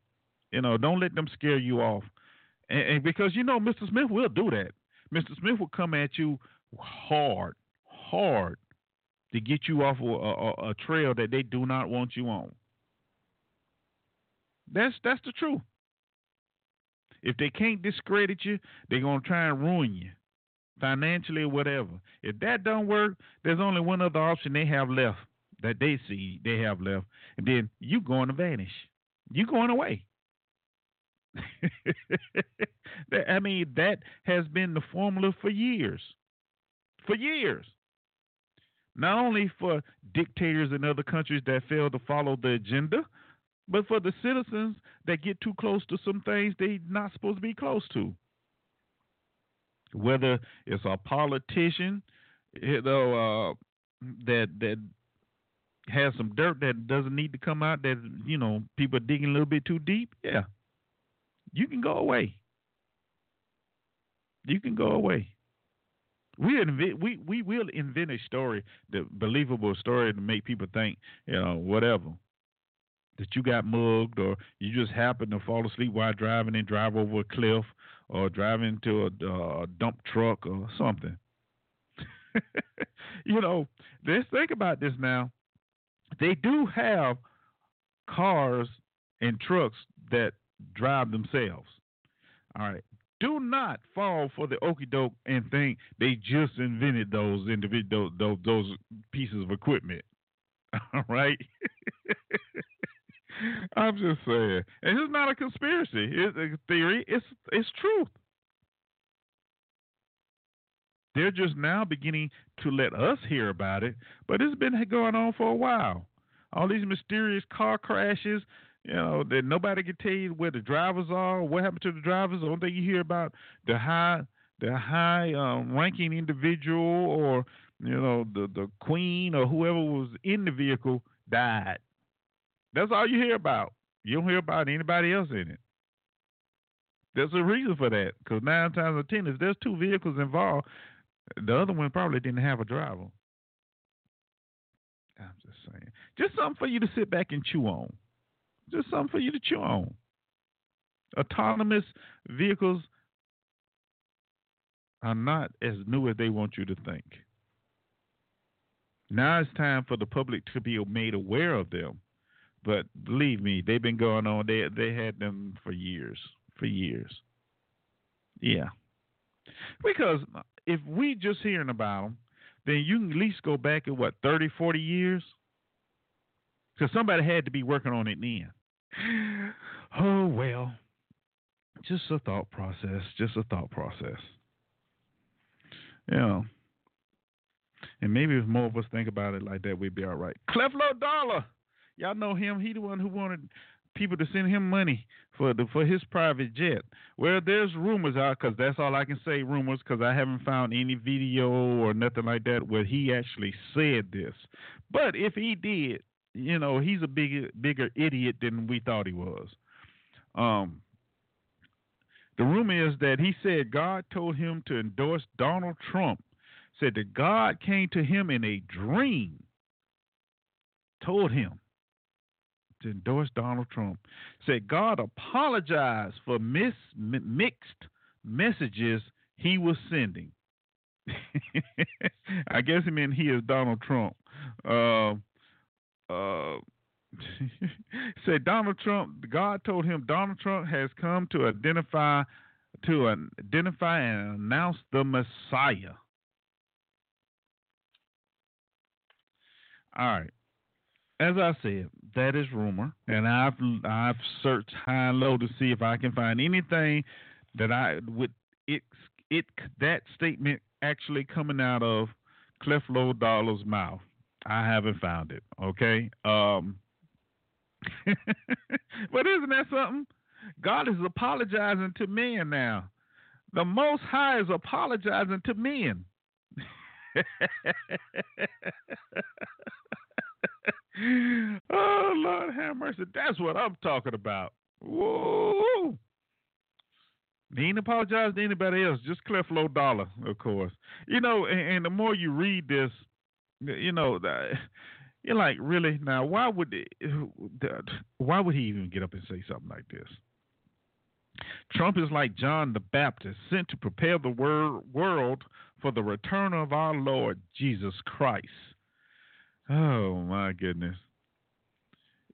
You know, don't let them scare you off, and, and because you know Mr. Smith will do that. Mr. Smith will come at you hard, hard. to get you off a, a, a trail that they do not want you on. That's that's the truth. If they can't discredit you, they're gonna try and ruin you financially or whatever. If that don't work, there's only one other option they have left that they see they have left, and then you going to vanish. You going away. (laughs) I mean, that has been the formula for years. For years. Not only for dictators in other countries that fail to follow the agenda, but for the citizens that get too close to some things they're not supposed to be close to. Whether it's a politician, you know, uh, that that has some dirt that doesn't need to come out, that you know people are digging a little bit too deep, yeah, you can go away. You can go away. We invent, we we will invent a story, the believable story to make people think, you know, whatever. That you got mugged, or you just happened to fall asleep while driving and drive over a cliff, or driving into a, uh, dump truck or something. (laughs) you know, let's think about this now. They do have cars and trucks that drive themselves. All right. Do not fall for the okey doke and think they just invented those individual those, those pieces of equipment. (laughs) All right. (laughs) (laughs) I'm just saying, and it's not a conspiracy. It's a theory. It's it's truth. They're just now beginning to let us hear about it, but it's been going on for a while. All these mysterious car crashes, you know, that nobody can tell you where the drivers are, what happened to the drivers. The only thing you hear about the high, the high um, ranking individual, or you know, the the queen or whoever was in the vehicle died. That's all you hear about. You don't hear about anybody else in it. There's a reason for that, because nine times out of ten, if there's two vehicles involved, the other one probably didn't have a driver. I'm just saying. Just something for you to sit back and chew on. Just something for you to chew on. Autonomous vehicles are not as new as they want you to think. Now it's time for the public to be made aware of them. But believe me, they've been going on. They they had them for years, for years. Yeah, because if we just hearing about them, then you can at least go back at what 30, 40 years, because somebody had to be working on it then. (sighs) Oh well, just a thought process. Just a thought process. You know. And maybe if more of us think about it like that, we'd be all right. Creflo Dollar. Y'all know him. He the one who wanted people to send him money for the for his private jet. Well, there's rumors out because that's all I can say. Rumors because I haven't found any video or nothing like that where he actually said this. But if he did, you know, he's a bigger bigger idiot than we thought he was. Um. The rumor is that he said God told him to endorse Donald Trump. Said that God came to him in a dream, told him to endorse Donald Trump. Said God apologized for mis- mixed messages he was sending. (laughs) I guess he meant he is Donald Trump. Uh, uh, (laughs) said Donald Trump. God told him Donald Trump has come to identify to identify and announce the Messiah. All right. As I said, that is rumor, and I've I've searched high and low to see if I can find anything that I would it it that statement actually coming out of Creflo Dollar's mouth. I haven't found it. Okay. Um. (laughs) but isn't that something? God is apologizing to men now. The Most High is apologizing to men. (laughs) (laughs) oh Lord have mercy. That's what I'm talking about. Whoa. He ain't apologized to anybody else, just Creflo Dollar, of course. You know, and, and the more you read this, you know, the, you're like, really? Now, why would why would he even get up and say something like this? Trump is like John the Baptist, sent to prepare the wor- world for the return of our Lord Jesus Christ. Oh my goodness.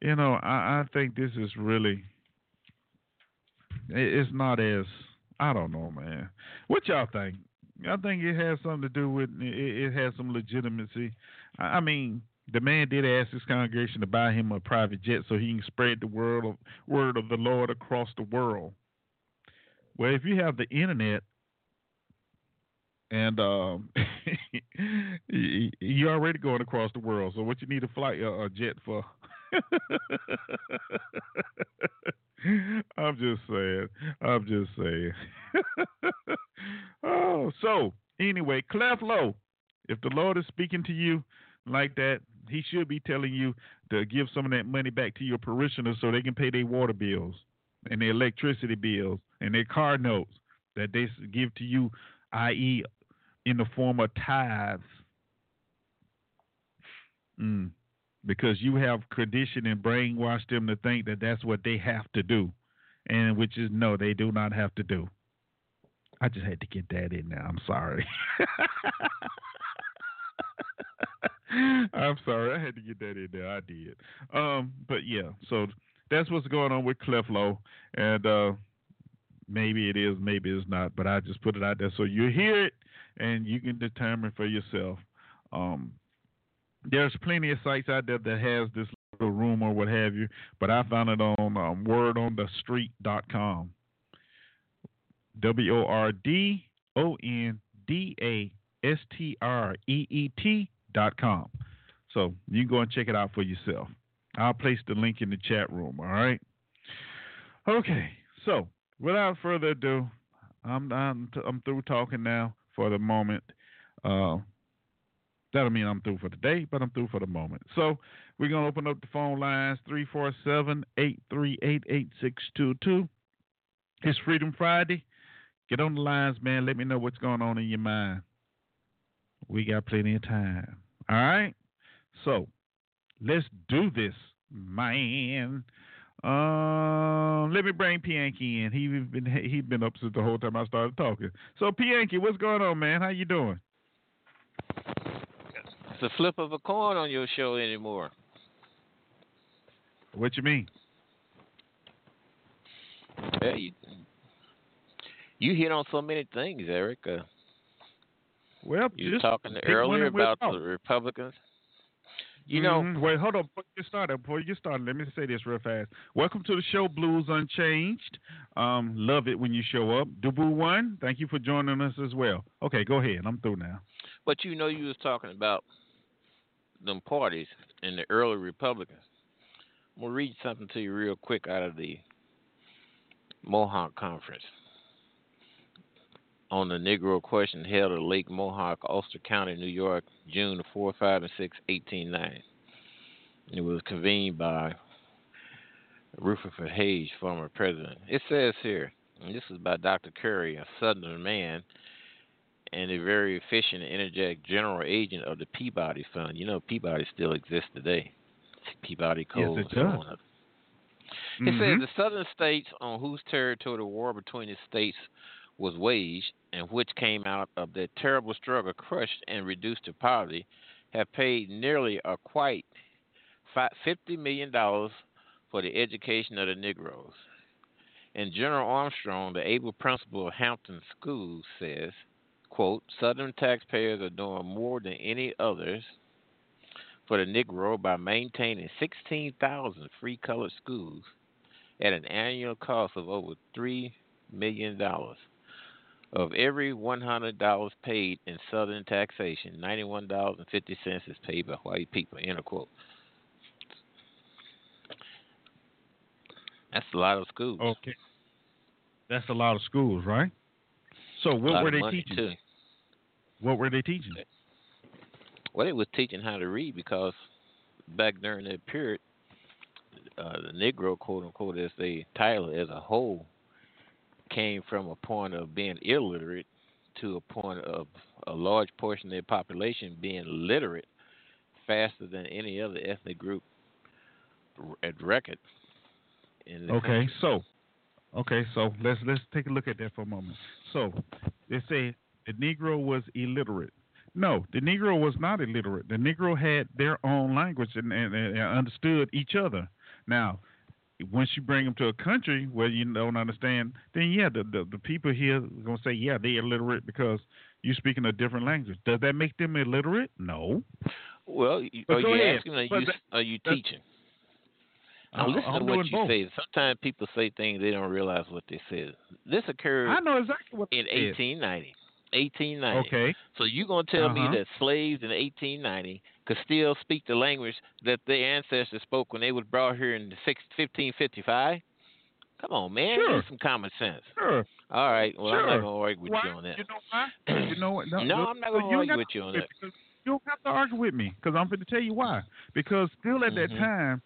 You know, I, I think this is really. it- It's not as I don't know, man. What y'all think? I think it has something to do with it, it has some legitimacy. I I mean, the man did ask his congregation to buy him a private jet so he can spread the word of word of the Lord across the world. Well, if you have the internet and um, (laughs) you're already going across the world, so what you need a flight a, a jet for? (laughs) I'm just saying. I'm just saying. (laughs) oh, so anyway, Creflo, if the Lord is speaking to you like that, He should be telling you to give some of that money back to your parishioners so they can pay their water bills and their electricity bills and their car notes that they give to you, i.e., in the form of tithes. Mm. Because you have conditioned and brainwashed them to think that that's what they have to do, and which is no, they do not have to do. I just had to get that in there. I'm sorry. (laughs) I'm sorry. I had to get that in there. I did. Um, but yeah, so that's what's going on with Creflo, and uh, maybe it is, maybe it's not. But I just put it out there so you hear it and you can determine for yourself. Um, there's plenty of sites out there that has this little room or what have you, but I found it on um, wordonthestreet.com. W O R D O N D A S T R E E T dot com. So you can go and check it out for yourself. I'll place the link in the chat room. All right. Okay. So without further ado, I'm I'm, I'm through talking now for the moment. Uh, that don't mean I'm through for the day, but I'm through for the moment. So we're gonna open up the phone lines 347-838-8622. It's Freedom Friday. Get on the lines, man. Let me know what's going on in your mind. We got plenty of time. All right. So let's do this, man. Um, let me bring Pianki in. He been he been up since the whole time I started talking. So Pianki, what's going on, man? How you doing? It's a flip of a coin on your show anymore. What you mean? Yeah, you, you hit on so many things, Eric. Uh, Well, you were talking earlier one and we'll about the Republicans. You know, Mhm. wait, hold on. Before you get started, before you get started, let me say this real fast. Welcome to the show, Blues Unchained. Um, love it when you show up. Dubu One, thank you for joining us as well. Okay, go ahead. I'm through now. but you know, you was talking about them parties and the early Republicans. I'm gonna read something to you real quick out of the Mohonk Conference on the Negro question held at Lake Mohonk, Ulster County, New York, June 4, 5, and 6, 1890. It was convened by Rutherford Hayes, former president. It says here, and this is by Dr. Curry, a Southern man and a very efficient and energetic general agent of the Peabody Fund. You know, Peabody still exists today. Peabody Coal. it and so does. It says Mhm. the southern states on whose territory the war between the states was waged and which came out of that terrible struggle crushed and reduced to poverty have paid nearly a quite $50 million for the education of the Negroes. And General Armstrong, the able principal of Hampton Schools, says, quote, Southern taxpayers are doing more than any others for the Negro by maintaining 16,000 free colored schools at an annual cost of over $3 million. Of every $100 paid in Southern taxation, $91.50 is paid by white people, end of quote. That's a lot of schools. Okay. That's a lot of schools, right? So what were they teaching? Too. What were they teaching? Well, they was teaching how to read because back during that period, uh, the Negro, quote unquote, as they title it, as a whole, came from a point of being illiterate to a point of a large portion of their population being literate faster than any other ethnic group at record. Okay, country. so okay, so let's let's take a look at that for a moment. So they say the Negro was illiterate. No, the Negro was not illiterate. The Negro had their own language and, and, and understood each other. Now, once you bring them to a country where you don't understand, then yeah, the the, the people here are gonna say, yeah, they're illiterate because you're speaking a different language. Does that make them illiterate? No. Well, you- are you ahead. asking? Are But you that- are you teaching? Now I'm- listen I'm to what you both. say. Sometimes people say things they don't realize what they said. This occurred I know exactly what in they said. 1890. 1890. Okay. So you're gonna tell Uh-huh. me that slaves in 1890 could still speak the language that their ancestors spoke when they was brought here in the six, 1555? Come on, man. Sure. Use some common sense. Sure. All right. Well, I'm not Sure. gonna argue with Why? you on that. You know why? (clears throat) You know what? No, look, I'm not gonna you argue with you on that. You don't have to argue with me because I'm going to tell you why. Because still at that Mhm. time,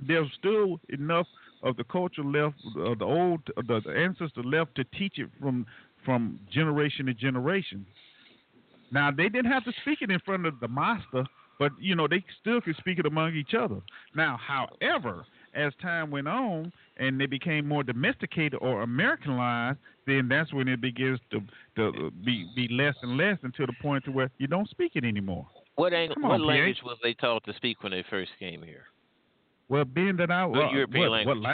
there's still enough of the culture left, of the old, of the ancestor left to teach it from from generation to generation. Now they didn't have to speak it in front of the master, but you know they still could speak it among each other. Now, however, as time went on and they became more domesticated or Americanized, then that's when it begins to, to be be less and less until the point to where you don't speak it anymore. What ang- Come what on, language was they taught to speak when they first came here? Well, being that I was uh, European what, language? What, la-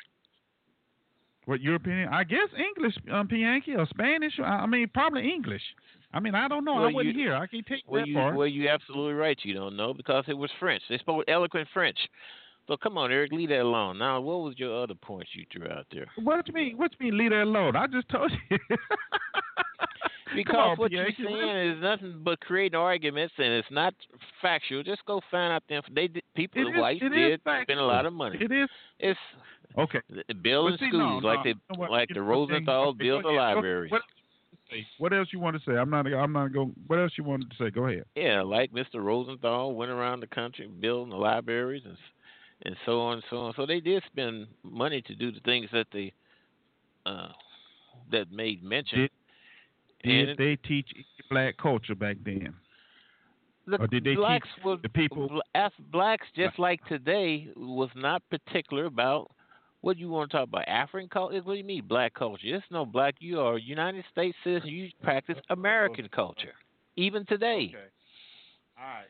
what European? I guess English, um, Pianki, or Spanish. I mean, probably English. I mean, I don't know. I wasn't you- here. I can't take Well, that you far. well, you're absolutely right. You don't know because it was French. They spoke eloquent French. So come on, Eric, leave that alone. Now, what was your other points you threw out there? What do you mean? What do you mean? Leave that alone. I just told you. (laughs) Because on, what you're saying is nothing but creating arguments, and it's not factual. Just go find out them. They did, people, the whites did spend a lot of money. It is It's okay. building see, schools no, like no, they what, like the what, Rosenthal built a library. ahead. Libraries. What, else you want to say? I'm not. I'm not going. What else you wanted to say? Go ahead. Yeah, like Mr. Rosenthal went around the country building the libraries and and so on and so on. So they did spend money to do the things that they uh, that made mention. Did- And Did they teach black culture back then? the or did they teach blacks were the people- as blacks just like today was not particular about what do you want to talk about African culture. What do you mean black culture? There's no black. You are a United States citizen. You practice American culture, even today. All right.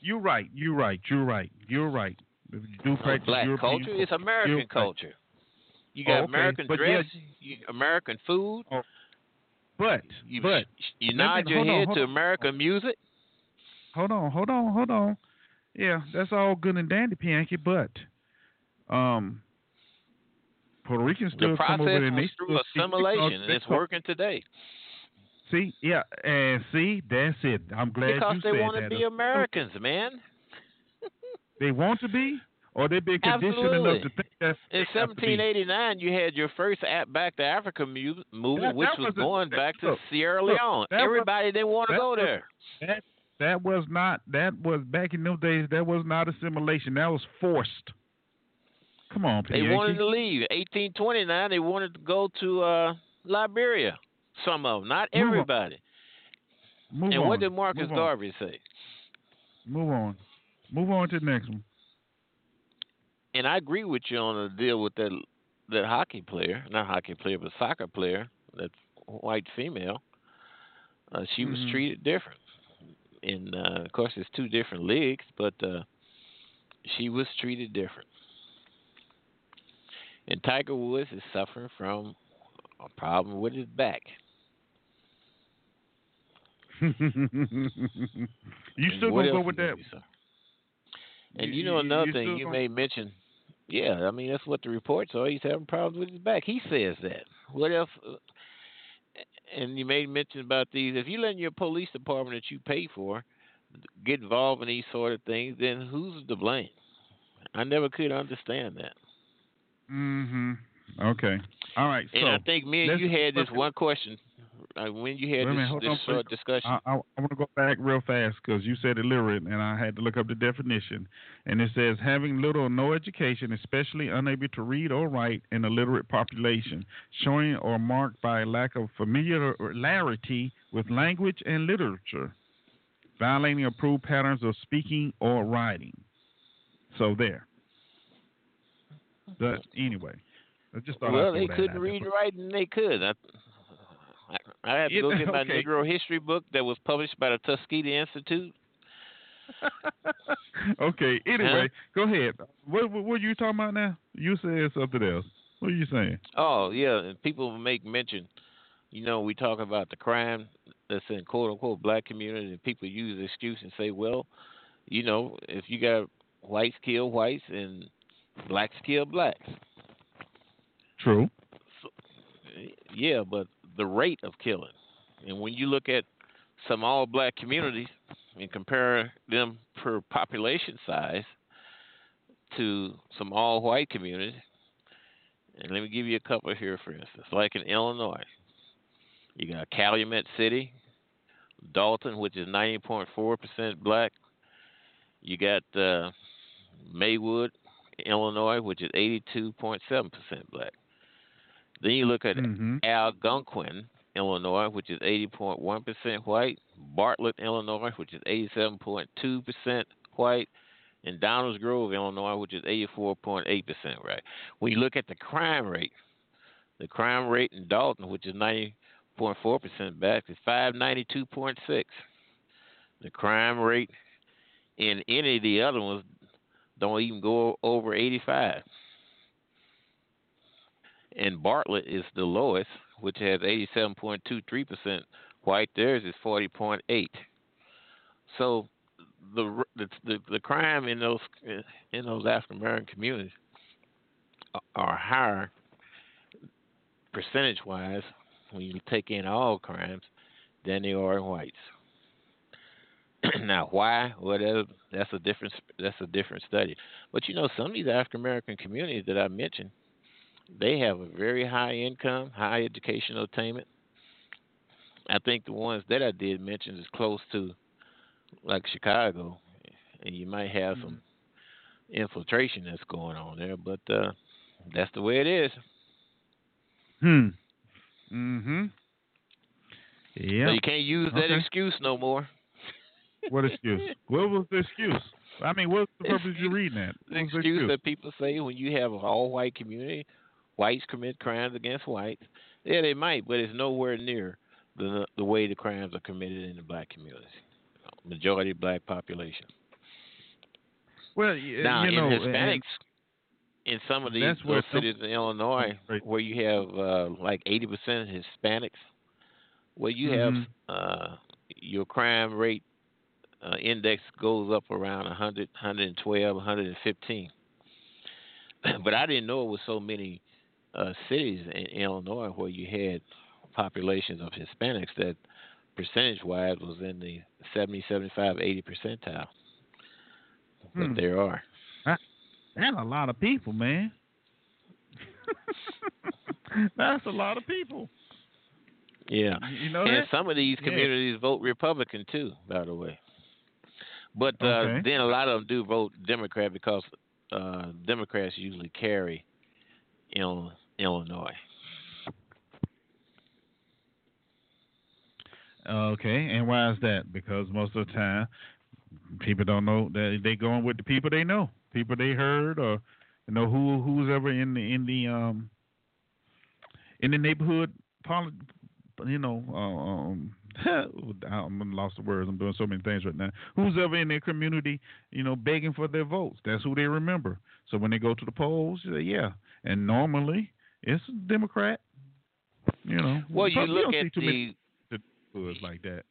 You're right. You're right. You're right. You're right. You do practice black European culture. It's American culture. You Oh, got okay. American But dress, yeah- you, American food. But You, but you nod your on, head to on. American music. hold on, hold on, hold on. Yeah, that's all good and dandy, Pianki, but um Puerto Ricans still The come over process and they through assimilation, and it's working today See, yeah, and see, that's it. I'm glad because you said that. Because they want to be Americans, man. (laughs) They want to be, or they've been conditioned enough Absolutely. to think that In they have to be. 1789, you had your first Back to Africa mu- movement, That- which that was was a- going back to look, Sierra look, Leone. was- Everybody didn't want to go was- there. That that was not that was back in those days. That was not assimilation. That was forced. Come on, They wanted to leave. 1829, they wanted to go to uh, Liberia. Some of them, not Move on. everybody. Move and on. what did Marcus on. Garvey say? Move on. Move on to the next one. And I agree with you on the deal with that that hockey player, not hockey player, but soccer player, that white female. Uh, she was Mhm. treated different. And uh, of course, it's two different leagues, but uh, she was treated different. And Tiger Woods is suffering from a problem with his back. (laughs) you And still gonna go with that? And You- you, know another you thing you gonna- may mention. Yeah, I mean that's what the reports are. He's having problems with his back. He says that. What else? uh, And you may mention about these. If you let your police department that you pay for get involved in these sort of things, then who's to blame? I never could understand that. Mm-hmm. Okay. All right. And I think me and you had this one question uh, when you had Wait minute, this, this on, short please. discussion. I, I, I want to go back real fast because you said illiterate, and I had to look up the definition. And it says having little or no education, especially unable to read or write, in a literate population, showing or marked by a lack of familiarity with language and literature, violating approved patterns of speaking or writing. So there. Mm-hmm. That's anyway. I just thought I'd well, they couldn't read and write, and they could. I, I, I had to Yeah, go get my (laughs) okay. Negro history book that was published by the Tuskegee Institute. (laughs) okay. Anyway, Huh? go ahead. What, what what you talking about now? You said something else. What are you saying? Oh yeah, and people make mention. You know, we talk about the crime that's in quote unquote black community, and people use the excuse and say, well, you know, if you got whites kill whites and blacks kill blacks. True. Yeah, but the rate of killing, and when you look at some all black communities and compare them per population size to some all white communities, and let me give you a couple here, for instance, like in Illinois, you got Calumet City, Dolton, which is 90.4% black. You got uh, Maywood, Illinois, which is 82.7% black. Then you look at Mm-hmm. Algonquin, Illinois, which is 80.1% white. Bartlett, Illinois, which is 87.2% white. And Downers Grove, Illinois, which is 84.8% right. When you look at the crime rate, the crime rate in Dolton, which is 90.4% black, is 592.6. The crime rate in any of the other ones don't even go over 85 and Bartlett is the lowest, which has 87.23% white. Theirs is 40.8. So the the the, crime in those in those African American communities are higher percentage wise when you take in all crimes than they are in whites. (clears throat) now, why? Well, that- that's a different that's a different study. But you know, some of these African American communities that I mentioned they have a very high income, high educational attainment. I think the ones that I did mention is close to like Chicago, and you might have some infiltration that's going on there, but uh, that's the way it is. Hmm. Mm-hmm. Yeah. So you can't use that Okay. excuse no more. What excuse? what was the excuse? I mean, what's the purpose of you reading that? The the excuse that people say when you have an all-white community, whites commit crimes against whites. Yeah, they might, but it's nowhere near the the way the crimes are committed in the black community. Majority black population. Well, now you in know, and- Hispanics, in some of these That's where those some- cities in Illinois, Right. where you have uh, like eighty percent Hispanics, where you have Mhm. uh, your crime rate uh, index goes up around 100, 112, 115. (clears throat) but I didn't know it was so many uh, cities in Illinois where you had populations of Hispanics that percentage wise was in the 70, 75, 80 percentile. But Hmm. there are. That's a lot of people, man. (laughs) That's a lot of people. Yeah. You- know and that? some of these Yeah. communities vote Republican too, by the way. But uh, Okay. then a lot of them do vote Democrat because uh, Democrats usually carry in Illinois. Okay, and why is that? Because most of the time, people don't know that they going with the people they know, people they heard, or you know who who's ever in the in the um in the neighborhood. You know, uh, um, (laughs) I'm lost the words. I'm doing so many things right now. Who's ever in their community, you know, begging for their votes? That's who they remember. So when they go to the polls, you say, yeah. And normally it's a Democrat. You know. Well, you look at see too many the neighborhoods like that.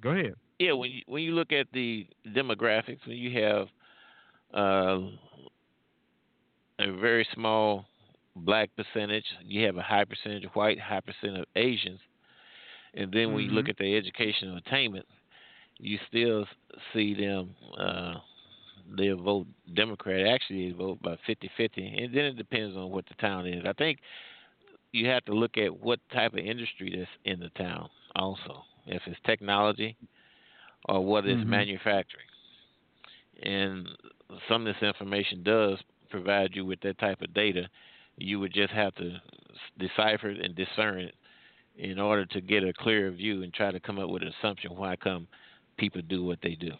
Go ahead. yeah when you when you look at the demographics when you have uh, a very small black percentage, you have a high percentage of white, high percent of Asians, and then when you look Mhm. at the educational attainment, you still see them. Uh, they vote Democrat. Actually, they vote about 50-50. and then it depends on what the town is. I think you have to look at what type of industry that's in the town also. If it's technology or what is Mhm. manufacturing. And some of this information does provide you with that type of data. You would just have to decipher it and discern it in order to get a clearer view and try to come up with an assumption why come people do what they do.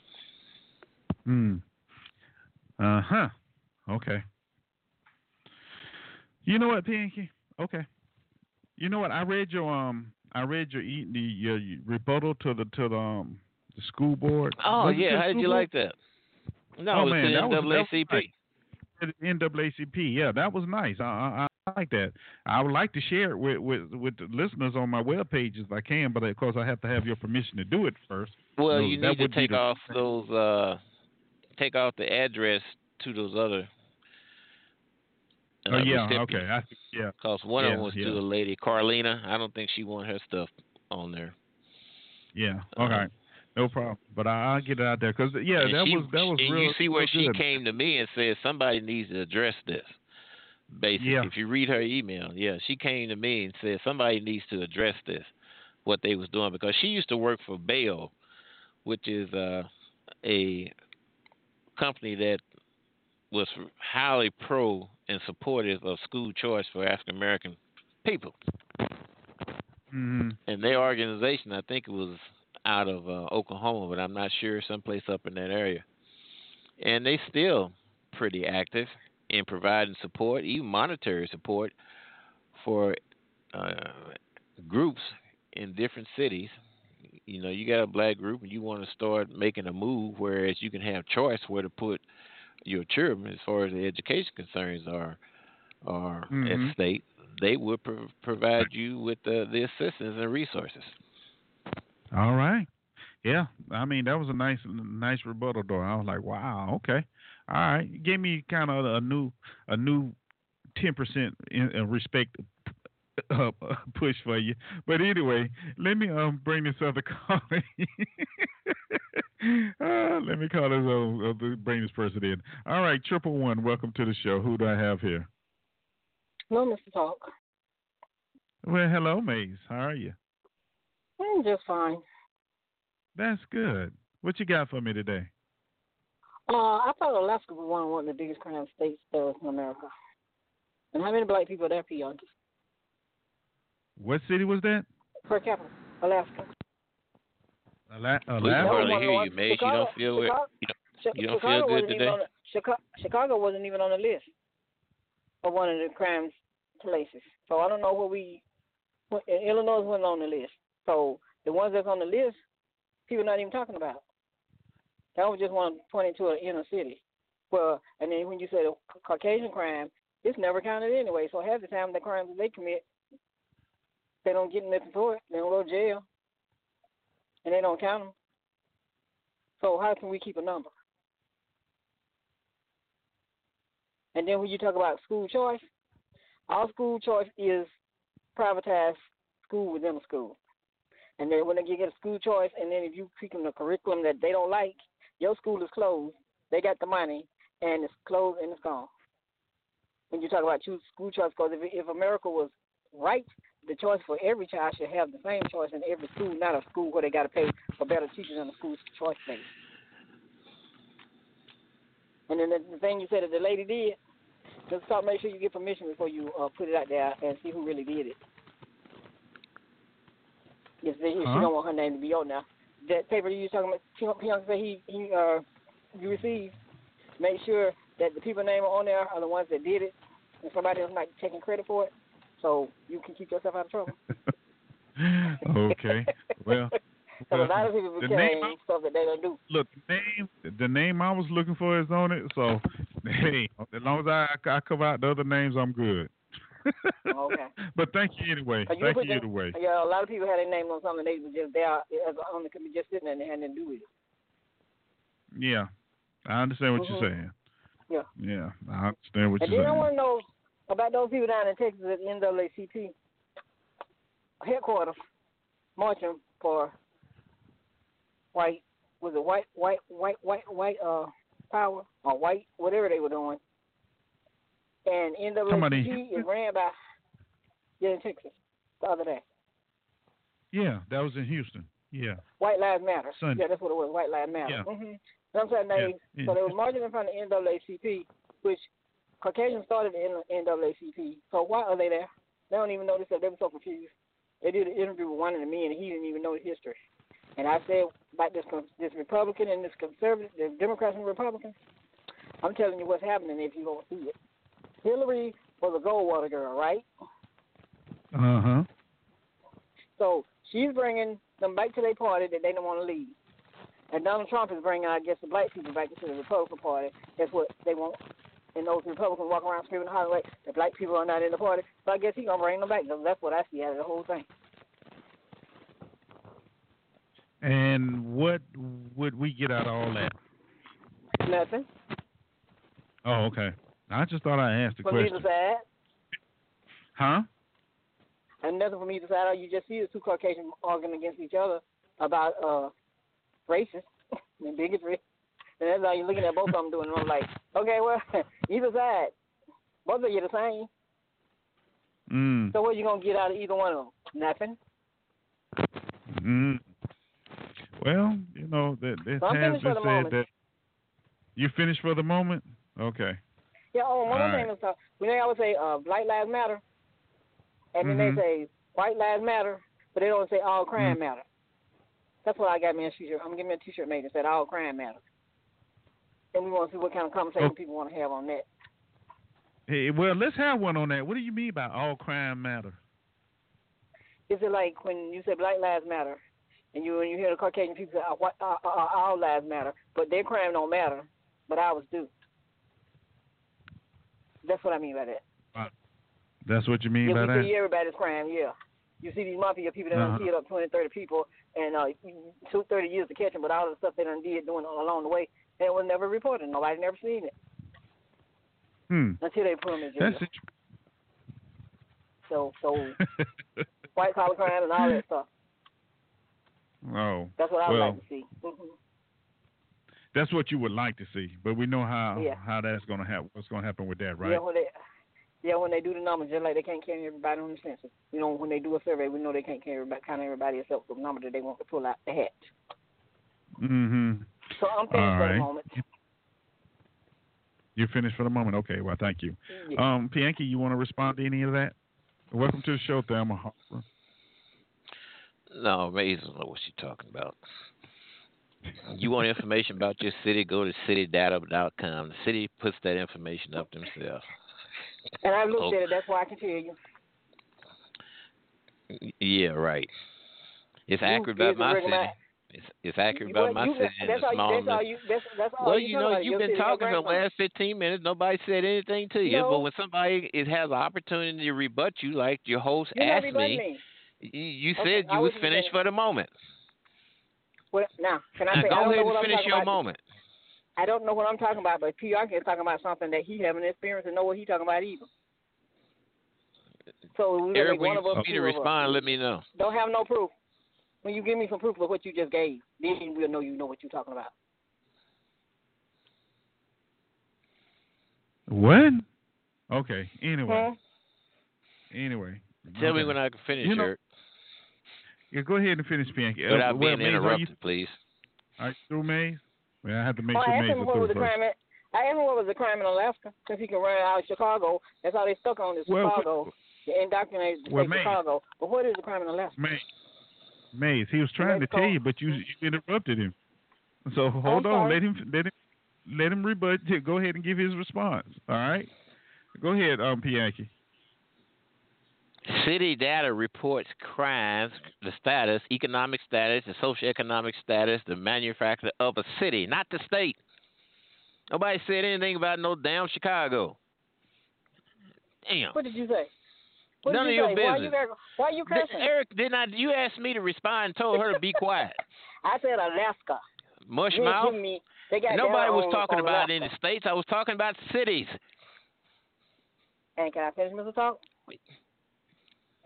Hmm. Uh huh. Okay. You know what, Pinky? Okay. You know what? I read your um I read your e- the your rebuttal to the to the um the school board. Oh Was yeah, how did you board? like that? No, Oh, it was man, that was- that was NAACP. nice. NAACP. Yeah, that was nice. I, I, I like that. I would like to share it with, with with the listeners on my web page if I can, but of course I have to have your permission to do it first. Well, So you need to take off those uh take off the address to those other Oh uh, yeah, okay. I, yeah. Because one of them was yeah. to a lady, Carlina. I don't think she wanted her stuff on there. Yeah. Uh, Okay. No problem. But I, I'll get it out there because yeah, And that she- was that was and real. you see where she good. came to me and said somebody needs to address this. Basically, Yeah. if you read her email, yeah, she came to me and said somebody needs to address this, what they was doing because she used to work for Bail, which is uh, a company that was highly pro and supportive of school choice for African American people. hmm And their organization, I think it was out of uh, Oklahoma, but I'm not sure, someplace up in that area. And they still pretty active in providing support, even monetary support, for uh, groups in different cities. You know, you got a black group and you want to start making a move, whereas you can have choice where to put your children as far as the education concerns are are Mhm. at stake. They would pro- provide you with the, the assistance and resources. All right. Yeah. I mean that was a nice nice rebuttal though. I was like, wow. Okay. All right. You gave me kind of a new a new ten percent respect uh, (laughs) push for you. But anyway, let me um bring this other (laughs) call. uh, let me call this uh, uh, bring this person in. All right, triple one. Welcome to the show. Who do I have here? Hello, Mr. Talk. Well, hello, Maze. How are you? I'm just fine. That's good. What you got for me today? Uh, I thought Alaska was one of, one of the biggest crime states there is in America. And how many black people are there, P.R.? What city was that? Per capita, Alaska. Ala- We Alaska. hardly one hear of you, the Maze. You Chicago- don't feel it. Chicago- You don't, Chi- You don't feel good wasn't today? Even on the, Chicago, Chicago wasn't even on the list of one of the crime places. So I don't know where we. Illinois wasn't on the list. So the ones that's on the list, people not even talking about. That was just want one pointing to an inner city. Well, and then when you say the Caucasian crime, it's never counted anyway. So half the time the crimes that they commit, they don't get nothing for it. They don't go to jail, and they don't count them. So how can we keep a number? And then when you talk about school choice, all school choice is privatized school within a school. And then when they get a school choice, and then if you pick them a curriculum that they don't like, your school is closed. They got the money, and it's closed and it's gone. When you talk about choose school choice, because if if America was right, the choice for every child should have the same choice in every school, not a school where they got to pay for better teachers than a school choice base. And then the, the thing you said that the lady did, just start make sure you get permission before you uh, put it out there and see who really did it. If, they, Huh? she don't want her name to be on there, that paper you was talking about, Pyong said he he uh you received, make sure that the people name on there are the ones that did it, and somebody else not taking credit for it, so you can keep yourself out of trouble. (laughs) okay. Well, (laughs) so a lot of people the name stuff that they don't do. look, the name the name I was looking for is on it. So, (laughs) hey, as long as I I cover out the other names, I'm good. Okay. (laughs) But thank you anyway. You Thank you them- either way. Yeah, a lot of people had their name on something they was just there on the committee, just sitting there and they had nothing to do with it. Yeah, I understand what Mhm. you're saying. Yeah. Yeah, I understand what And you're then I saying. want to know about those people down in Texas at the NAACP headquarters marching for white was it white white white white white uh power or white whatever they were doing. And Somebody- NAACP is ran by yeah in Texas the other day. Yeah, that was in Houston. Yeah. White Lives Matter. Sunday. Yeah, that's what it was. White Lives Matter. Yeah. Mm-hmm. I'm saying they, Yeah, so they was marching in front of the NAACP, which Caucasians started the NAACP. So why are they there? They don't even know this. They were so confused. They did an interview with one of the men, and he didn't even know the history. And I said about this this Republican and this conservative, the Democrats and Republicans. I'm telling you what's happening if you don't see it. Hillary was a Goldwater girl, right? Uh huh. So she's bringing them back to their party that they don't want to leave. And Donald Trump is bringing, I guess, the black people back into the Republican Party. That's what they want. And those Republicans walk around screaming, hollering, like, the black people are not in the party. So I guess he's going to bring them back. That's what I see out of the whole thing. And what would we get out of all that? Nothing. Oh, okay. I just thought I asked the From question. either side. Huh? And nothing from either side. All you just see is two Caucasians arguing against each other about uh racist (laughs) and bigotry. And that's how you're looking at both of them doing. And I'm like, okay, well, (laughs) either side. Both of you the same. Mm. So what you gonna get out of either one of them? Nothing. Mm. Well, you know that it So I'm has been the said moment. that you finished for the moment. Okay. Yeah. Oh, one All more right. thing uh, when they always say uh, Black Lives Matter, and then Mhm. they say White Lives Matter, but they don't say All Crime Mhm. Matter. That's why I got me a t-shirt. I'm getting me a t-shirt made that said All Crime Matter. And we want to see what kind of conversation Oh. people want to have on that. Hey, well, let's have one on that. What do you mean by all crime matter? Is it like when you say Black Lives Matter, and you when you hear the Caucasian people say uh, what, uh, uh, uh, All Lives Matter, but their crime don't matter, but ours do. That's what I mean by that. That's what you mean yeah, by we that? see everybody's crime. Yeah, you see these mafia people that done Uh-huh. killed up twenty, thirty people, and uh, took thirty years to catch them, but all the stuff they done did doing along the way, and it was never reported. Nobody never seen it Hmm. until they put them in jail. That's it. So, so (laughs) white collar crime and all that stuff. Oh, That's what I would well, like to see. hmm that's what you would like to see, but we know how Yeah. how that's going to happen. What's going to happen with that, right? Yeah, when they yeah when they do the numbers, just like they can't count everybody on the census. You know, when they do a survey, we know they can't count everybody, count everybody except the number that they want to pull out the hat. Mm-hmm. So I'm finished All for right. the moment. You finished for the moment. Okay. Well, thank you. Yeah. Um, Pianki, you want to respond to any of that? Welcome to the show, Thelma. Harper. No, Maze doesn't know what she's talking about. You want information about your city? Go to citydata.com. The city puts that information up themselves. And I looked Oh. at it. That's why I can tell you. Yeah, right. It's You accurate about my city. out. It's, it's accurate Well, about my city and that's the all you- small. that's all you- that's- that's all well, you you know, you've been talking for the last 15 minutes. Nobody said anything to you. No. But when somebody it has an opportunity to rebut you, like your host You're asked me, me. you, you Okay, said you was finished for the moment. Well, now, can I Now (laughs) say, I go don't know ahead what and I'm finish talking your about. moment. I don't know what I'm talking about, but PR is talking about something that he haven't experienced and know what he's talking about either. So we Eric, when one you of us, want me to two of us. respond, let me know. Don't have no proof. When you give me some proof of what you just gave, then we'll know you know what you're talking about. What? Okay. Anyway. Huh? Anyway. Tell me when I can finish, You know- Eric, Yeah, go ahead and finish, Pianki. Uh, without well, being Maze, are you interrupted, please. are you through, Maze? Well, I have to make Oh, sure I asked Maze him what was through the first. crime. At, I asked him what was the crime in Alaska, since he can run out of Chicago. That's all they stuck on is Well, Chicago. They indoctrinated well, say Maze- Chicago. But what is the crime in Alaska? Maze, Maze, he was trying to Let's tell you, but you, you interrupted him. So hold on, sorry. let him let him let him rebut. Go ahead and give his response. All right. Go ahead, um, Pianki. City data reports crimes, the status, economic status, the socioeconomic status, the manufacturer of a city, not the state. Nobody said anything about no damn Chicago. Damn. What did you say? What None did of you your say? Why business. you, why you Th- cursing? Eric, did not you asked me to respond and told her to be quiet. (laughs) I said Alaska. Mush You mouth. me- Nobody was on- talking on about Alaska. any states. I was talking about cities. And can I finish, Mr. Talk?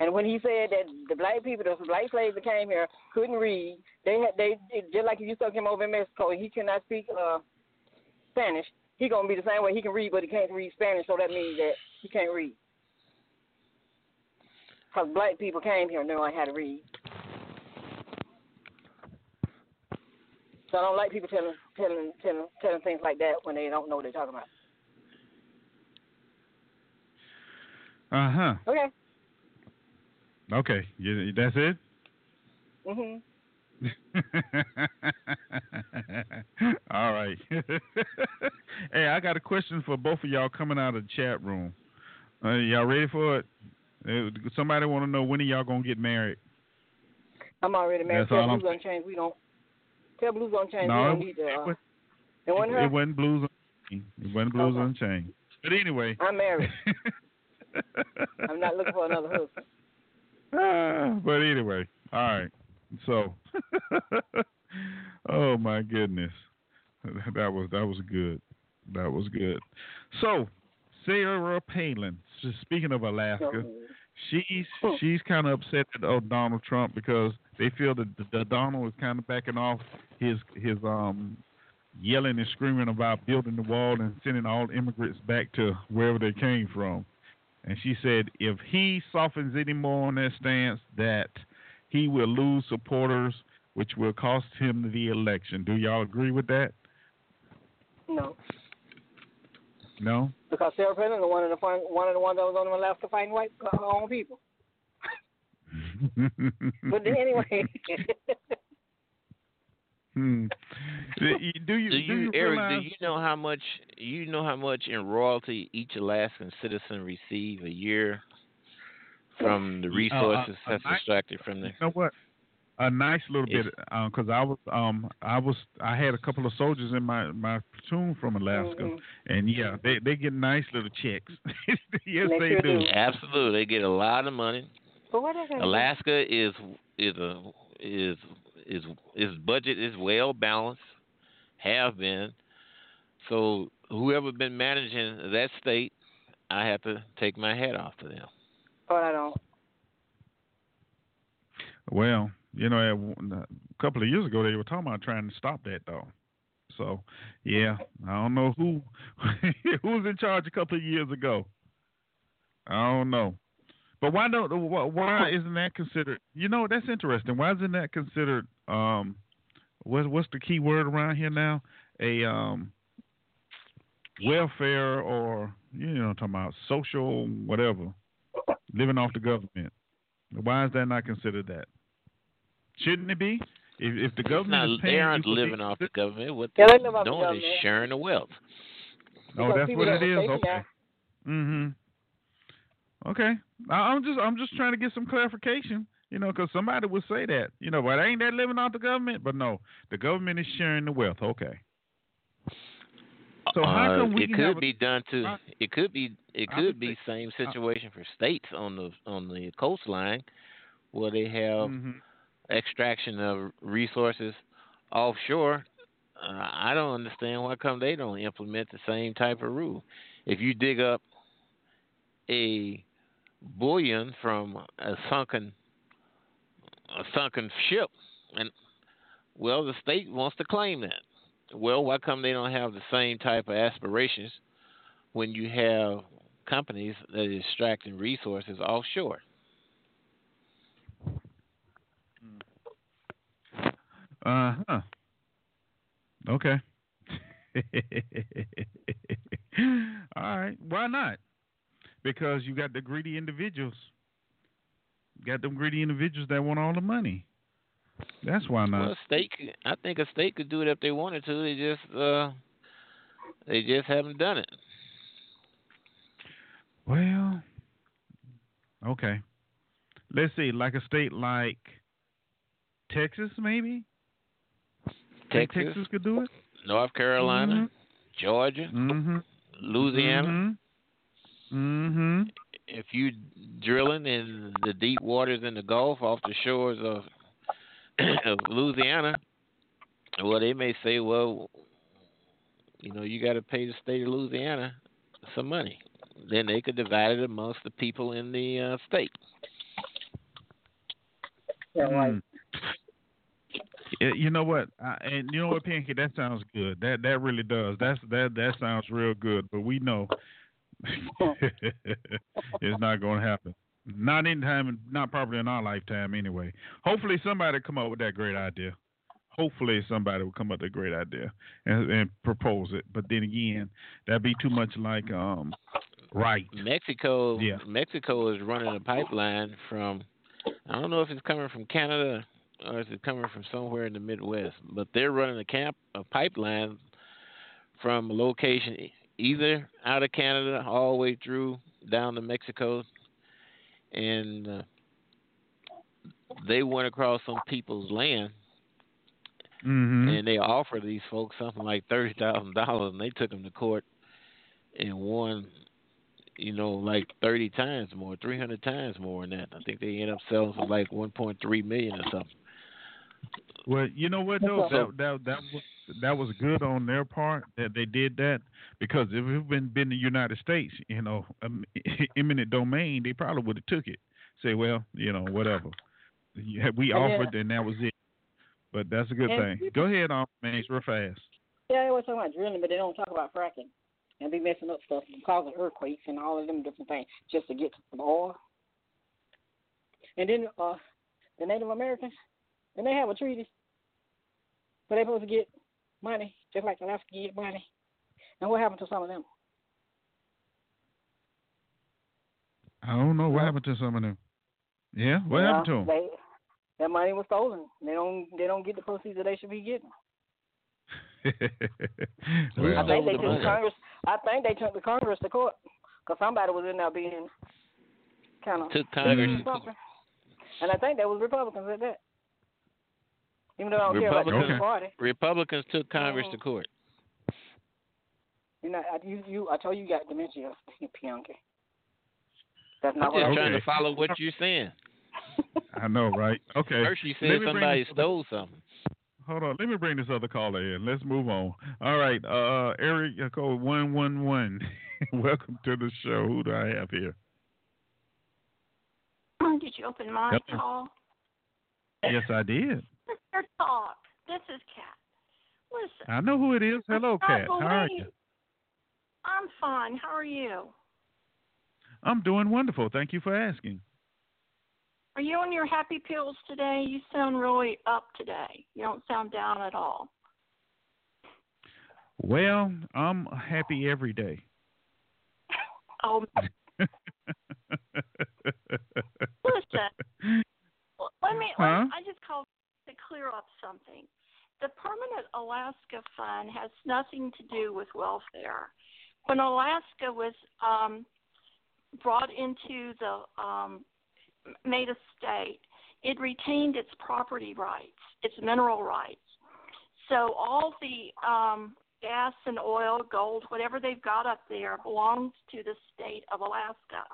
And when he said that the black people, the black slaves that came here couldn't read, they had they just like if you took him over in Mexico, he cannot speak uh Spanish. He gonna be the same way. He can read, but he can't read Spanish, so that means that he can't read. Cause black people came here and don't how to read. So I don't like people telling telling telling telling things like that when they don't know what they're talking about. Uh huh. Okay. Okay. You, that's it. Mhm. (laughs) All right. (laughs) hey, I got a question for both of y'all coming out of the chat room. Uh, y'all ready for it? Uh, somebody want to know when are y'all gonna get married? I'm already married. That's Tell all I'm Blues Unchained we don't. Tell Blues Unchained No, we it don't need to. Uh, was- it wasn't it, it wasn't blues. Unchained. It wasn't blues Okay. unchained. But anyway. I'm married. (laughs) I'm not looking for another husband. Ah, but anyway, all right. So, (laughs) oh my goodness, that was that was good. That was good. So, Sarah Palin. Speaking of Alaska, she's she's kind of upset at oh, Donald Trump because they feel that, that Donald is kind of backing off his his um yelling and screaming about building the wall and sending all immigrants back to wherever they came from. And she said if he softens any more on that stance, that he will lose supporters, which will cost him the election. Do y'all agree with that? No, No. because Sarah Palin is one of the fun, one of the ones that was on Alaska fighting white uh, her own people. (laughs) But anyway, (laughs) hmm. Do (laughs) you do you, Do you, you Eric? realize, Do you know how much you know how much in royalty each Alaskan citizen receive a year from the resources uh, that's I- extracted from there? You know what? A nice little If- bit, because I was, um, I was, I had a couple of soldiers in my my platoon from Alaska, Mhm. and yeah, they they get nice little checks. (laughs) yes, They they sure do. do. Absolutely, they get a lot of money. but what is that? Alaska is is a is is its budget is well balanced, have been. So whoever been managing that state, I have to take my hat off to them. But I don't. Well, you know, a couple of years ago they were talking about trying to stop that though. So, yeah, I don't know who (laughs) who was in charge a couple of years ago. I don't know. But why don't why, why isn't that considered? You know, that's interesting. Why isn't that considered? Um, what what's the key word around here now? A um, welfare or you know, I'm talking about social whatever, living off the government. Why is that not considered that? Shouldn't it be? If, if the government not, is paying they aren't you living these- off the government. What Yeah, they're they live off the doing is sharing the wealth. Oh, Because that's what it is. Okay. that- Mhm. Okay. I, I'm just I'm just trying to get some clarification. You know, because somebody would say that. You know, but ain't that living off the government? But no, the government is sharing the wealth. Okay. So how Uh, come we it could a- be done to it could be it could be same situation for states on the on the coastline where they have Mhm. extraction of resources offshore. Uh, I don't understand why come they don't implement the same type of rule. If you dig up a bullion from a sunken a sunken ship and well the state wants to claim that. Well, why come they don't have the same type of aspirations when you have companies that are extracting resources offshore? Uh huh. Okay. (laughs) All right. Why not? Because you got the greedy individuals. You got them greedy individuals that want all the money. That's why not. Well, a state. I think a state could do it if they wanted to. They just, uh, they just haven't done it. Well, okay. Let's see, like a state like Texas, maybe. Texas, Texas could do it. North Carolina, Georgia, Mm-hmm. Louisiana. Mm-hmm. If you drilling in the deep waters in the Gulf off the shores of (clears throat) of Louisiana, well, they may say, well, you know, you got to pay the state of Louisiana some money. Then they could divide it amongst the people in the uh, state. Yeah, right. Mm. You know what? I, and you know what, Pinky? That sounds good. That that really does. That's that that sounds real good. But we know (laughs) it's not going to happen. Not in time. Not probably in our lifetime, anyway. Hopefully, somebody come up with that great idea. Hopefully, somebody will come up with a great idea and, and propose it. But then again, that'd be too much like um right. Mexico, Yeah. Mexico is running a pipeline from. I don't know if it's coming from Canada or is it coming from somewhere in the Midwest, but they're running a camp a pipeline from a location either out of Canada all the way through down to Mexico, and uh, they went across some people's land Mm-hmm. and they offered these folks something like thirty thousand dollars, and they took them to court and won, you know, like thirty times more, three hundred times more than that. I think they ended up selling for like one point three million or something. Well, you know what though, that, that that was that was good on their part that they did that because if it had been been the United States, you know, um, (laughs) eminent domain, they probably would have took it. Say, well, you know, whatever. Yeah, We then- offered, and that was it. But that's a good And thing. Go ahead, on man, it's real fast. Yeah, they always talk about drilling, but they don't talk about fracking and be messing up stuff and causing earthquakes and all of them different things just to get the oil. And then uh, the Native Americans, and they have a treaty, but they supposed to get money just like Alaska get money. And what happened to some of them? I don't know what happened to some of them. Yeah, what happened to them? They, that money was stolen. They don't they don't get the proceeds that they should be getting. (laughs) Well, I think they took money. Congress. I think they took the Congress to court because somebody was in there being kind of Took Congress to court. something. And I think that was Republicans at that. Even though I don't care about the Republicans, Party, Republicans took Congress Mhm. to court. you know, I, you, you, I told you you got dementia, (laughs) Bianca. That's I'm not what just I trying Okay. to follow what you're saying. (laughs) I know, right? Okay. First you said me bring somebody stole something. Hold on, let me bring this other caller in. Let's move on. All right, uh, Eric code one one one. (laughs) Welcome to the show. Who do I have here? Did you open my Hello. call? Yes, I did. Mr. Talk. This is Kat. Listen. I know who it is. Hello, Kat. How are you? I'm fine. How are you? I'm doing wonderful. Thank you for asking. Are you on your happy pills today? You sound really up today. You don't sound down at all. Well, I'm happy every day. (laughs) Oh, (laughs) listen. Let me. Huh? I just called clear up something. The Permanent Alaska Fund has nothing to do with welfare. When Alaska was um, brought into the um, made a state, it retained its property rights, its mineral rights. So all the um, gas and oil, gold, whatever they've got up there belongs to the state of Alaska.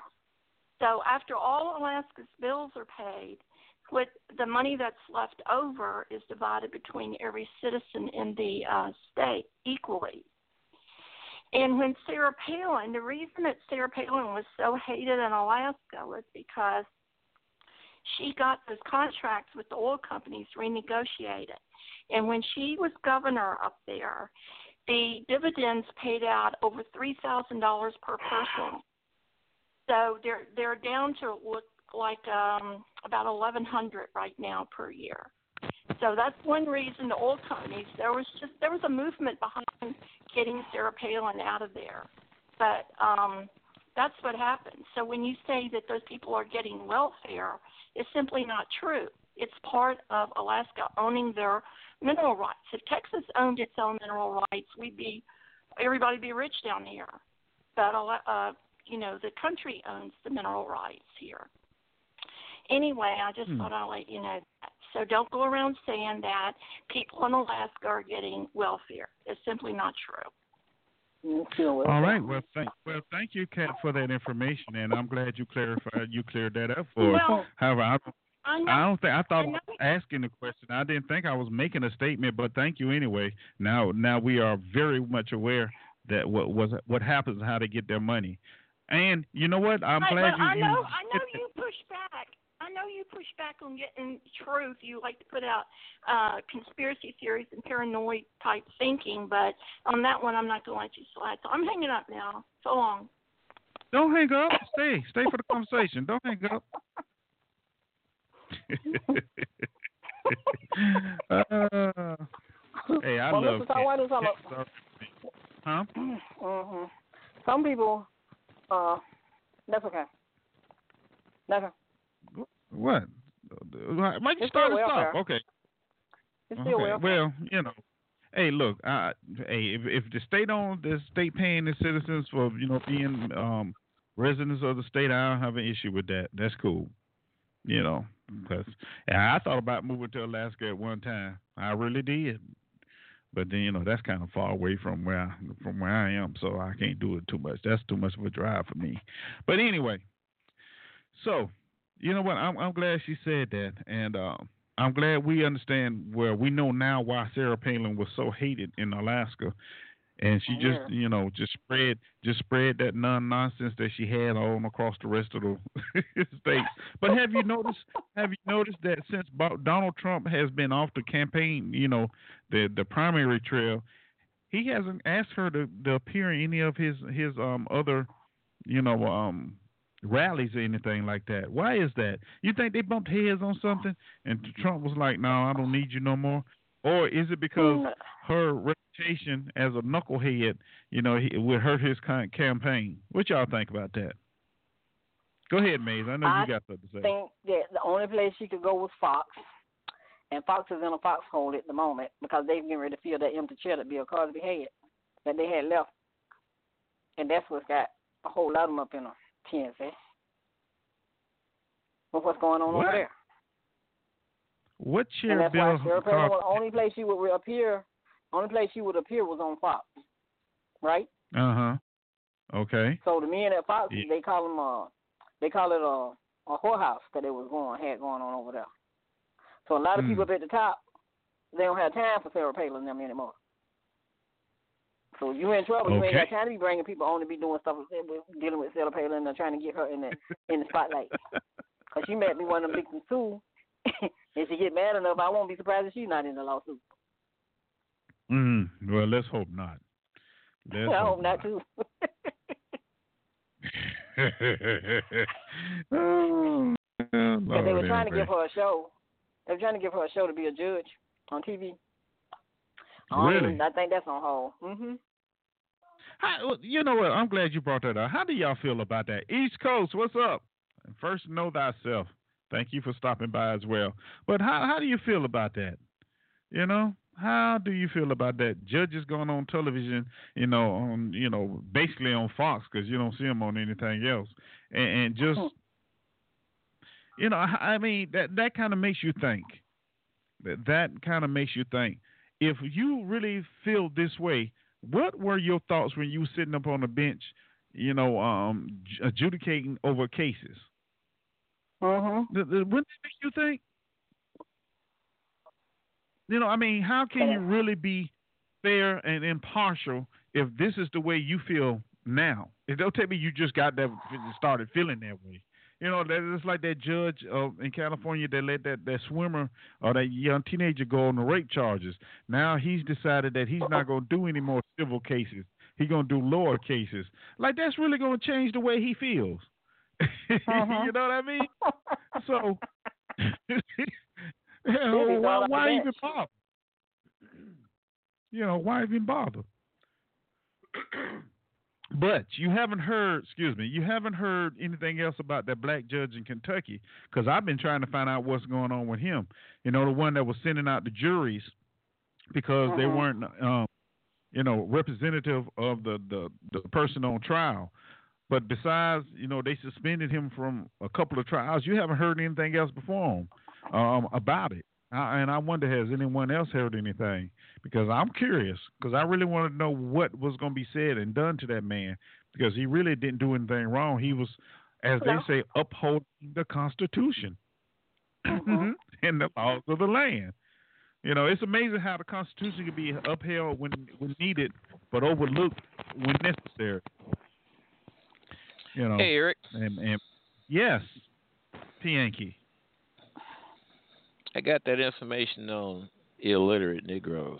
So after all Alaska's bills are paid, what the money that's left over is divided between every citizen in the uh, state equally. And when Sarah Palin, the reason that Sarah Palin was so hated in Alaska was because she got those contracts with the oil companies renegotiated. And when she was governor up there, the dividends paid out over three thousand dollars per person. So they're they're down to like um about eleven hundred right now per year. So that's one reason the oil companies there was just there was a movement behind getting Sarah Palin out of there. But um that's what happened. So when you say that those people are getting welfare, it's simply not true. It's part of Alaska owning their mineral rights. If Texas owned its own mineral rights, we'd be everybody be rich down here. But uh, you know, the country owns the mineral rights here. Anyway, I just Hmm. thought I'd let you know that. So don't go around saying that people in Alaska are getting welfare. It's simply not true. All right. Well, thank well, thank you, Kat, for that information, and I'm glad you clarified you cleared that up for us. Well, However, I don't, I know. I don't think I thought I I was asking the question. I didn't think I was making a statement, but thank you anyway. Now, now we are very much aware that what was what happens, how they get their money, and you know what? I'm Right, glad but you. I you know, I know (laughs) you push back. I know you push back on getting truth. You like to put out uh, conspiracy theories and paranoid type thinking, but on that one, I'm not going to let you slide. So I'm hanging up now. So long. Don't hang up. Stay. Stay for the conversation. Don't hang up. (laughs) uh, hey, I well, love Mr. Tom, why do some Kat. Huh? hmm Some people, uh, that's okay. That's okay. What? Why you It's start still stop? Okay. Okay. Well, you know. Hey, look. Uh, hey, if, if the state on the state paying the citizens for you know being um residents of the state, I don't have an issue with that. That's cool. You know, because I thought about moving to Alaska at one time. I really did, but then you know that's kind of far away from where I, from where I am, so I can't do it too much. That's too much of a drive for me. But anyway, so you know what? I'm I'm glad she said that, and uh, I'm glad we understand. Well, we know now why Sarah Palin was so hated in Alaska, and she Yeah. just you know just spread just spread that non nonsense that she had on across the rest of the (laughs) states. But have you noticed? Have you noticed that since Donald Trump has been off the campaign, you know, the the primary trail, he hasn't asked her to, to appear in any of his his um other, you know, um rallies or anything like that. Why is that? You think they bumped heads on something and Trump was like, "No, I don't need you no more," or is it because Mm, her reputation as a knucklehead, you know, he, would hurt his kind campaign? What y'all think about that? Go ahead, Maze. I know I you got something to say. I think that the only place she could go was Fox, and Fox is in a foxhole at the moment because they're getting ready to fill that empty chair that Bill Cosby had that they had left, and that's what's got a whole lot of them up in TNC. With what's going on What? over there, What and that's Bill why Sarah Palin, was the only place she would appear, only place she would appear was on Fox, right? Uh huh. Okay. So the men at Fox, Yeah. they call them uh, they call it a a whorehouse that they was going had going on over there. So a lot of Hmm. people up at the top, they don't have time for Sarah Palin and them anymore. So you in trouble. You ain't got time to be bringing people on to be doing stuff with, dealing with Sarah Palin and trying to get her in the in the spotlight. (laughs) Cause she might be one of them victims too. (laughs) if she get mad enough, I won't be surprised if she's not in the lawsuit. Mm, well, let's hope not. Let's I hope not too. (laughs) oh, they were trying to give her a show. They were trying to give her a show to be a judge on TV. I Really? even- I think that's on hold. hmm How, you know what? I'm glad you brought that up. How do y'all feel about that? East Coast, what's up? First, know thyself. Thank you for stopping by as well. But how how do you feel about that? You know, how do you feel about that? Judges going on television, you know, on you know, basically on Fox because you don't see them on anything else, and, and just mm-hmm. you know, I I mean that that kind of makes you think. That that kind of makes you think. If you really feel this way, what were your thoughts when you were sitting up on the bench, you know, um, adjudicating over cases? Uh huh. Wouldn't make you think? You know, I mean, how can you really be fair and impartial if this is the way you feel now? It don't tell me you just got that started feeling that way. You know, that it's like that judge uh, in California that let that, that swimmer or that young teenager go on the rape charges. Now he's decided that he's not going to do any more civil cases. He's going to do lower cases. Like that's really going to change the way he feels. Uh-huh. (laughs) you know what I mean? So, (laughs) Maybe why, all up why even bother? You know, why even bother? (clears throat) but you haven't heard, excuse me, you haven't heard anything else about that black judge in Kentucky because I've been trying to find out what's going on with him. You know, the one that was sending out the juries because they weren't, um, you know, representative of the, the, the person on trial. But besides, you know, they suspended him from a couple of trials. You haven't heard anything else before him um, about it. I, and I wonder, has anyone else heard anything? Because I'm curious, because I really want to know what was going to be said and done to that man, because he really didn't do anything wrong. He was, as No. they say, upholding the Constitution Mhm. (laughs) and the laws of the land. You know, it's amazing how the Constitution can be upheld when when needed, but overlooked when necessary. You know, Hey, Eric, and, and yes, P. Yankee. I got that information on illiterate Negroes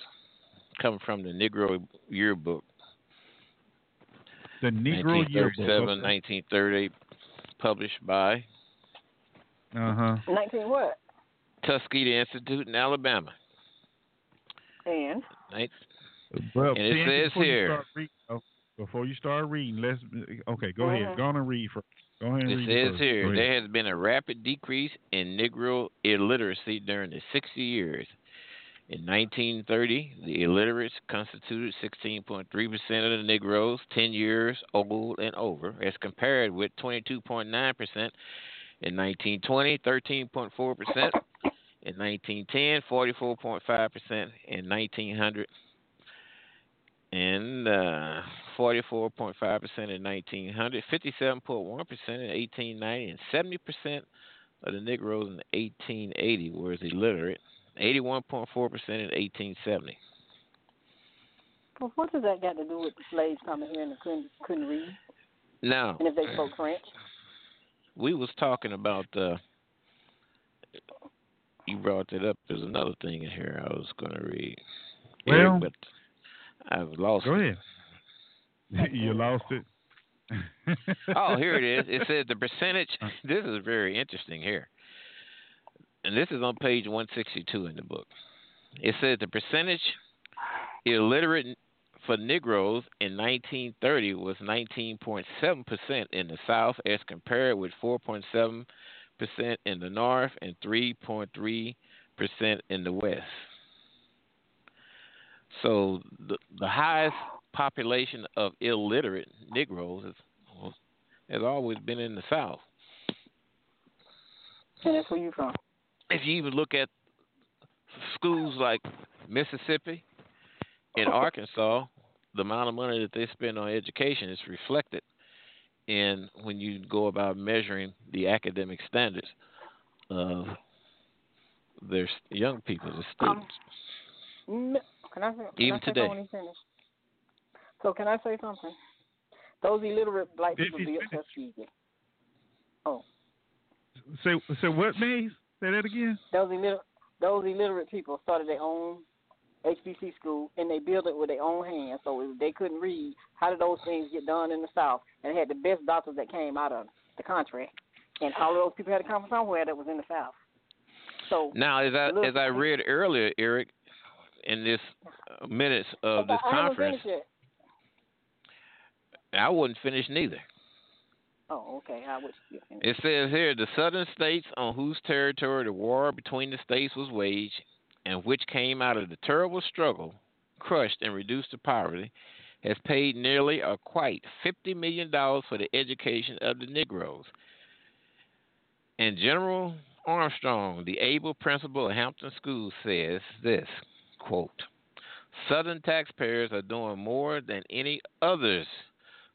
coming from the Negro Yearbook, The Negro 1937, Yearbook. 1930, published by Uh huh. Nineteen what? Tuskegee Institute in Alabama. And Nin- Well, And it P. Says before you here- start reading- oh, before you start reading, let's okay. Go ahead. Mhm. Go on and read first. Go ahead It says here there has been a rapid decrease in Negro illiteracy during the 60 years. In 1930, the illiterates constituted 16.3% of the Negroes 10 years old and over, as compared with 22.9% In 1920, 13.4 percent. In 1910, 44.5 percent. In 1900, and uh, 44.5 percent in 1900, 57.1 percent in 1890, and 70 percent of the Negroes in 1880 were illiterate. 81.4 percent in 1870. Well, what does that got to do with the slaves coming here and couldn't couldn't read? Now, And if they spoke French? we was talking about. Uh, you brought it up. There's another thing in here I was going to read. Eric, Well- but I've lost. Go it. (laughs) you lost it. (laughs) oh, here it is. It says the percentage. Uh. This is very interesting here, and this is on page 162 in the book. It says the percentage illiterate for Negroes in 1930 was 19.7 percent in the South, as compared with 4.7 percent in the North and 3.3 percent in the West. So the the highest population of illiterate Negroes is, has always been in the South. And that's where you from? If you even look at schools like Mississippi and Arkansas, the amount of money that they spend on education is reflected in when you go about measuring the academic standards of their young people, the students. Mm, Can I can Even I today. something when he finish? So can I say something? Those illiterate black If people he's built Tuskegee. Oh, say say what, Maze? Say that again. those illiterate those illiterate people started their own HBC school and they built it with their own hands. So if they couldn't read, how did those things get done in the South? And they had the best doctors that came out of the country, and all of those people had to come from somewhere that was in the South. So Now, as I as I read earlier, Eric, in this uh, minutes of But this I haven't conference, finished yet. I wouldn't finish neither. Oh, okay. I would. yeah. It says here the southern states on whose territory the war between the states was waged and which came out of the terrible struggle, crushed and reduced to poverty, has paid nearly a quite $50 million for the education of the Negroes. And General Armstrong, the able principal of Hampton School, says this quote, Southern taxpayers are doing more than any others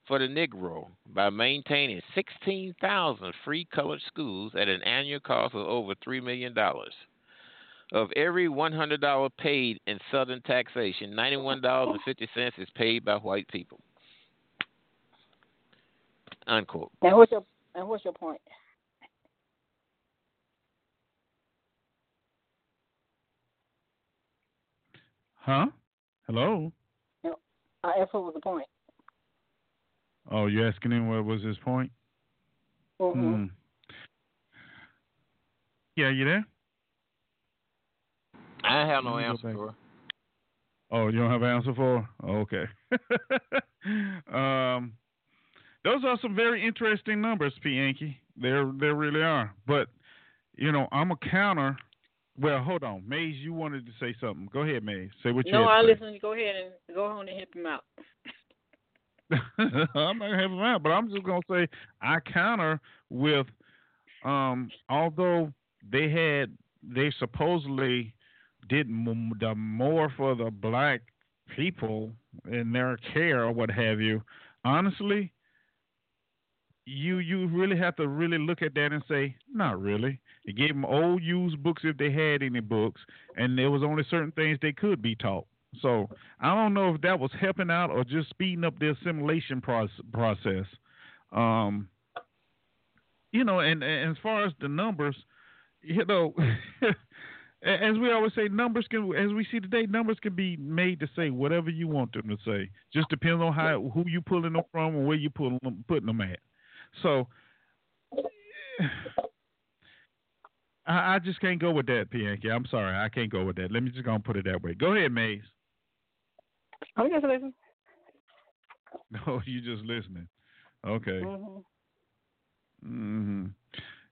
for the Negro by maintaining 16,000 free colored schools at an annual cost of over $3 million. Of every $100 paid in Southern taxation, $91.50 is paid by white people. Unquote. And what's your and what's your point? Huh? Hello. No, I asked what was the point. Oh, you're asking him what was his point? Mm-hmm. Hmm. Yeah, you there? I have no Let me go answer for it. Oh, you don't have an answer for? her? Oh, okay. (laughs) um, those are some very interesting numbers, P. Yankee. There, there really are. But you know, I'm a counter. Well, hold on, Maze. You wanted to say something. Go ahead, Maze. Say what you. No, I to listen. Go ahead and go on and help him out. (laughs) I'm not him out, but I'm just gonna say I counter with, um, although they had they supposedly did m- the more for the black people in their care or what have you. Honestly, you you really have to really look at that and say not really. They gave them old used books if they had any books, and there was only certain things they could be taught. So I don't know if that was helping out or just speeding up the assimilation proce- process. Um, you know, and, and as far as the numbers, you know, (laughs) as we always say, numbers can, as we see today, numbers can be made to say whatever you want them to say. Just depends on how who you pulling them from and where you pulling them, putting them at. So. (sighs) I, just can't go with that, Pianki. I'm sorry, I can't go with that. Let me just go and put it that way. Go ahead, Maze. I'm just listening. (laughs) Oh, you just listening. Okay. hmm hmm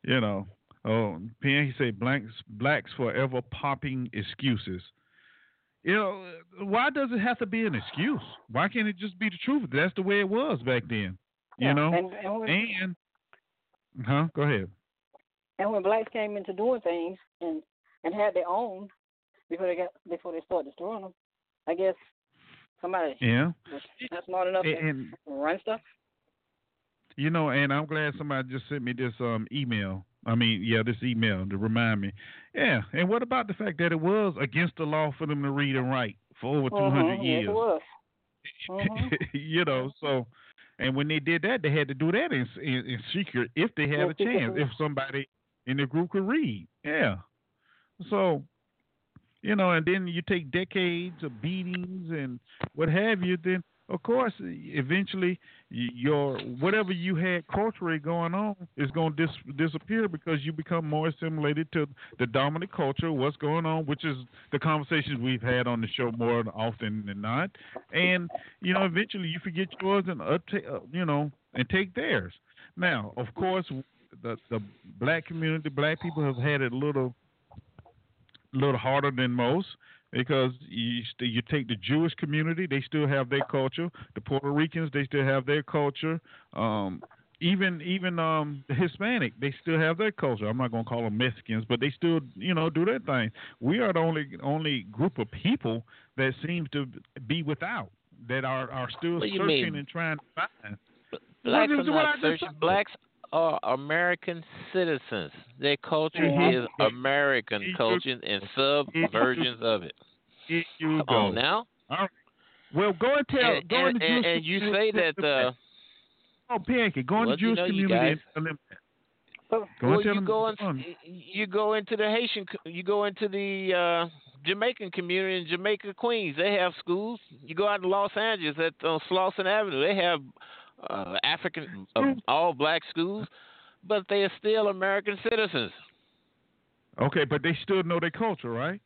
You know. Oh, Pianki say blacks blacks forever popping excuses. You know, why does it have to be an excuse? Why can't it just be the truth? That's the way it was back then. You Yeah, know. and- and and huh? Go ahead. And when blacks came into doing things and and had their own before they got before they started destroying them, I guess somebody Yeah. not smart enough And, to run stuff. you know, and I'm glad somebody just sent me this um email. I mean, yeah, this email to remind me. Yeah, and what about the fact that it was against the law for them to read and write for over 200 Mhm, yes, years? it was. Mhm. (laughs) you know, so and when they did that, they had to do that in in, in secret if they had In a chance, if somebody in the group could read. Yeah. So, you know, and then you take decades of beatings and what have you, then of course, eventually your whatever you had culturally going on is going to dis- disappear because you become more assimilated to the dominant culture, what's going on, which is the conversations we've had on the show more often than not. And you know, eventually you forget yours and upta- uh, you know, and take theirs. Now, of course, the the black community, black people have had a little little harder than most because you you take the Jewish community, they still have their culture. The Puerto Ricans, they still have their culture. Um, even even um, the Hispanic, they still have their culture. I'm not gonna call them Mexicans, but they still you know do their thing. We are the only only group of people that seems to be without that are are still What do you searching mean? and trying to find. Blacks are is what I not searching. Blacks are American citizens. Their culture Mhm. is American You- culture and subversions of it. Here you Come go. on now. All right. Well, go and tell. And, go in and, the and, and you say that uh, Oh, Pancake, go in Well, the you Jewish know, you community guys- and tell them. Go and well, tell you them. go in, you go into the Haitian, you go into the uh, Jamaican community in Jamaica, Queens. They have schools. You go out to Los Angeles at on Slauson Avenue. They have uh, African, uh, all black schools, but they are still American citizens. Okay, but they still know their culture, right?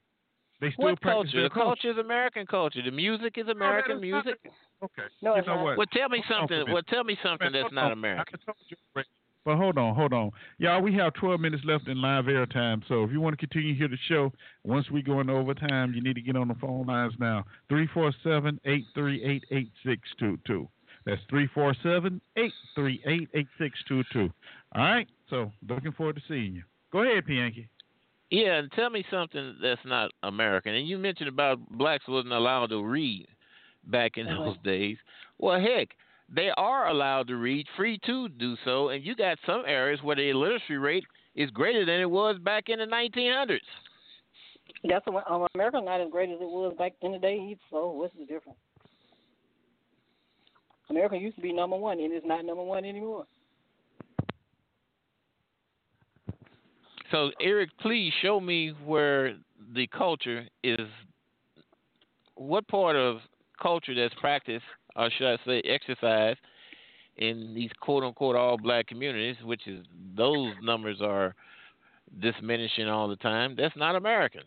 They still What practice culture? their The culture is American culture. The music is American is not- music. Okay. No, you it's know not. what? Well, tell me Hold on for a something. Well, tell me something Man, that's not. American. I told you already. But hold on, hold on. Y'all, we have 12 minutes left in live airtime. So if you want to continue to hear the show, once we go into overtime, you need to get on the phone lines now. 347 838 8622. That's 347 838 8622. All right? So looking forward to seeing you. Go ahead, Pianki. Yeah, and tell me something that's not American. And you mentioned about blacks wasn't allowed to read back in Uh-huh. those days. Well, heck, they are allowed to read, free to do so, and you got some areas where the illiteracy rate is greater than it was back in the 1900s. that's what um, America not as great as it was back in the day. either, So what's the difference? America used to be number one, and it's not number one anymore. So, Eric, please show me where the culture is. What part of culture that's practiced, or should I say, exercised in these quote unquote all black communities, which is those numbers are diminishing all the time. That's not American.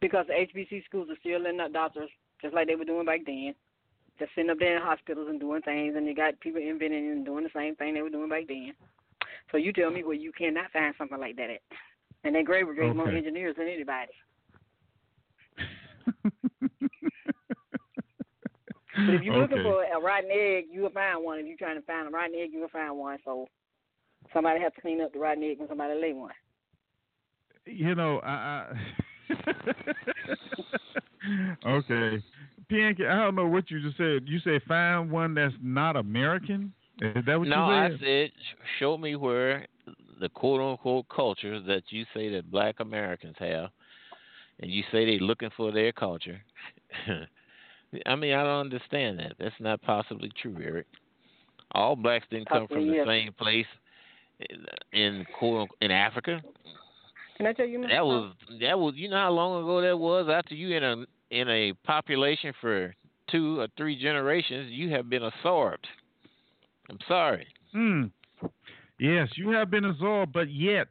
Because the HBC schools are still letting out doctors, just like they were doing back then. Just sitting up there in hospitals and doing things, and you got people inventing and doing the same thing they were doing back then. So you tell me where you cannot find something like that at. And then Gray Brigade more engineers than anybody. (laughs) But if you're looking for a rotten egg, you will find one. If you're trying to find a rotten egg, you will find one. So somebody has to clean up the rotten egg and somebody lay one. you know, I, I (laughs) okay, Bianca, I don't know what you just said. You said find one that's not American. Is that what no, you said? No, I said? said show me where the quote unquote culture that you say that black Americans have, and you say they're looking for their culture. (laughs) I mean, I don't understand that. That's not possibly true, Eric. All blacks didn't come from the same place in, in quote in Africa. Can I tell you? That was that was you know how long ago that was. After you in a in a population for two or three generations, you have been absorbed. I'm sorry. Hmm. Yes, you have been absorbed, but yet,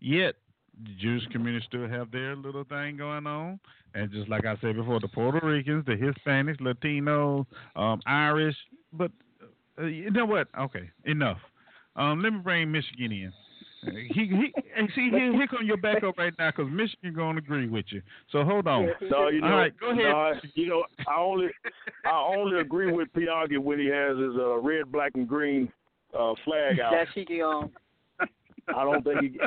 yet, the Jewish community still have their little thing going on. And just like I said before, the Puerto Ricans, the Hispanics, Latinos, um, Irish. But uh, you know what? Okay, enough. Um, let me bring Michigan in. He, he, and see, here, here come your backup right now because Michigan gonna agree with you. So hold on. No, you know, All right, go ahead. no, I- you know, I only, I only agree with Pianki when he has his uh, red, black, and green uh, flag out. That cheeky um. I don't think he.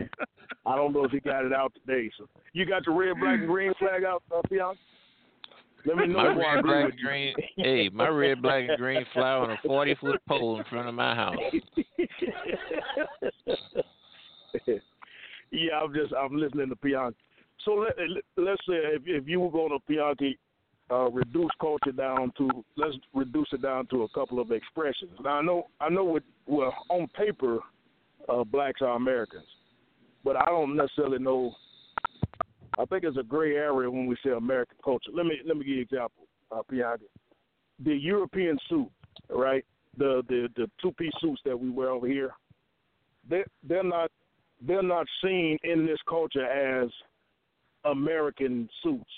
I don't know if he got it out today. So you got your red, black, and green flag out, uh, Bianca? Let me know My red, black, and green. Hey, my red, black, and green flower on a forty foot pole in front of my house. (laughs) (laughs) yeah, I'm just I'm listening to Bianca. So let, let's say if, if you were going to Pianki, uh, reduce culture down to let's reduce it down to a couple of expressions. Now I know I know what well on paper, uh, blacks are Americans, but I don't necessarily know. I think it's a gray area when we say American culture. Let me let me give you an example, uh, Pianki. The European suit, right? The the the two piece suits that we wear over here, they they're not they're not seen in this culture as American suits.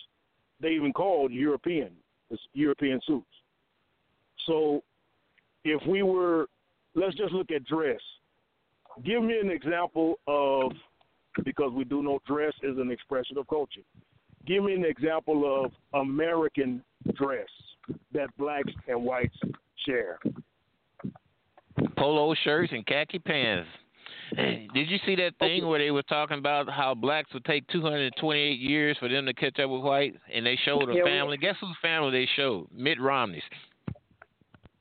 They even called European. European suits. So if we were, let's just look at dress. Give me an example of, because we do know dress is an expression of culture. Give me an example of American dress that blacks and whites share. Polo shirts and khaki pants. Did you see that thing where they were talking about how blacks would take 228 years for them to catch up with whites, and they showed a Yeah, we- family? Guess whose family they showed? Mitt Romney's.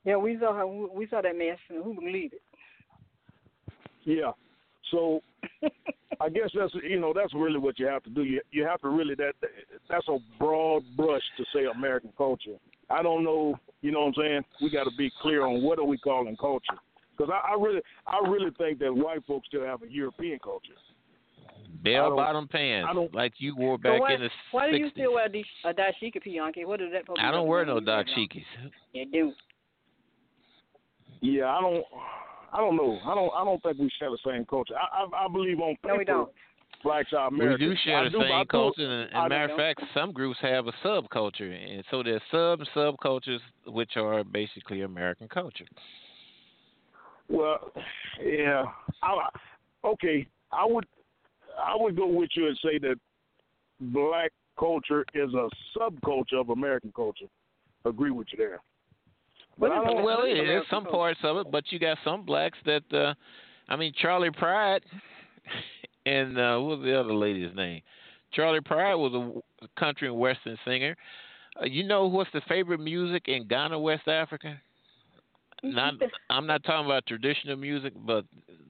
Yeah, we saw how we saw that mess, and who believed it? Yeah. So I guess that's you know that's really what you have to do. You you have to really that that's a broad brush to say American culture. I don't know, you know what I'm saying? We got to be clear on what are we calling culture. Because I, I really I really think that white folks still have a European culture. Bell bottom pants, like you wore back why, in the why do you still wear the, a dashiki, Pianki? What is that? supposed to I don't wear no represent? dashikis. You do. Yeah, I don't I don't know. I don't I don't think we share the same culture. I I, I believe on paper No, we don't. blacks are We do share the do, I same do- culture, and, and matter of fact, some groups have a subculture, and so there's sub and subcultures, which are basically American culture. Well, yeah. I, okay, I would I would go with you and say that black culture is a subculture of American culture. Agree with you there. But don't, Well, it is some parts of it, but you got some blacks that, uh I mean, Charley Pride (laughs) and uh what was the other lady's name? Charley Pride was a country and western singer. Uh, you know what's the favorite music in Ghana, West Africa? Not, I'm not talking about traditional music, but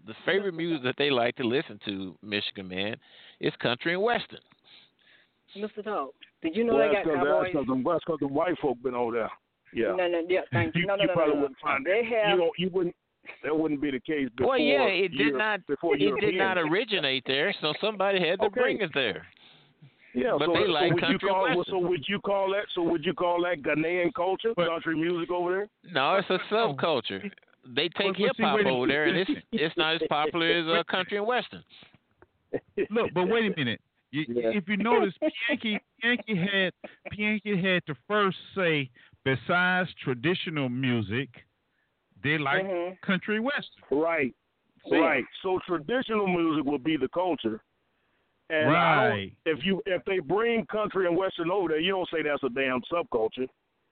the favorite music that they like to listen to, Michigan man, is country and western. Mr. Talk, did you know well, they that's got because cowboys? that's because the, that's 'cause the white folk been over there. Yeah. No, no, yeah, thank you. You, No, no, you no, probably no, no. wouldn't find They that. have. You. You wouldn't. That wouldn't be the case before. well, yeah, it did Europe- not. Before It did not originate there, so somebody had to Okay. bring it there. Yeah, but so, they so like would you country call western. so would you call that so would you call that Ghanaian culture, country music over there? No, it's a subculture. They take hip hop wait a over there, and minute. it's it's not as popular as uh, country and western. Look, but wait a minute. You, (laughs) If you notice, Pianki, Pianki had Pianki had to first say, besides traditional music, they like Mm-hmm. country western. Right. See? Right. So traditional music would be the culture. And Right. if you if they bring country and western over there, you don't say that's a damn subculture.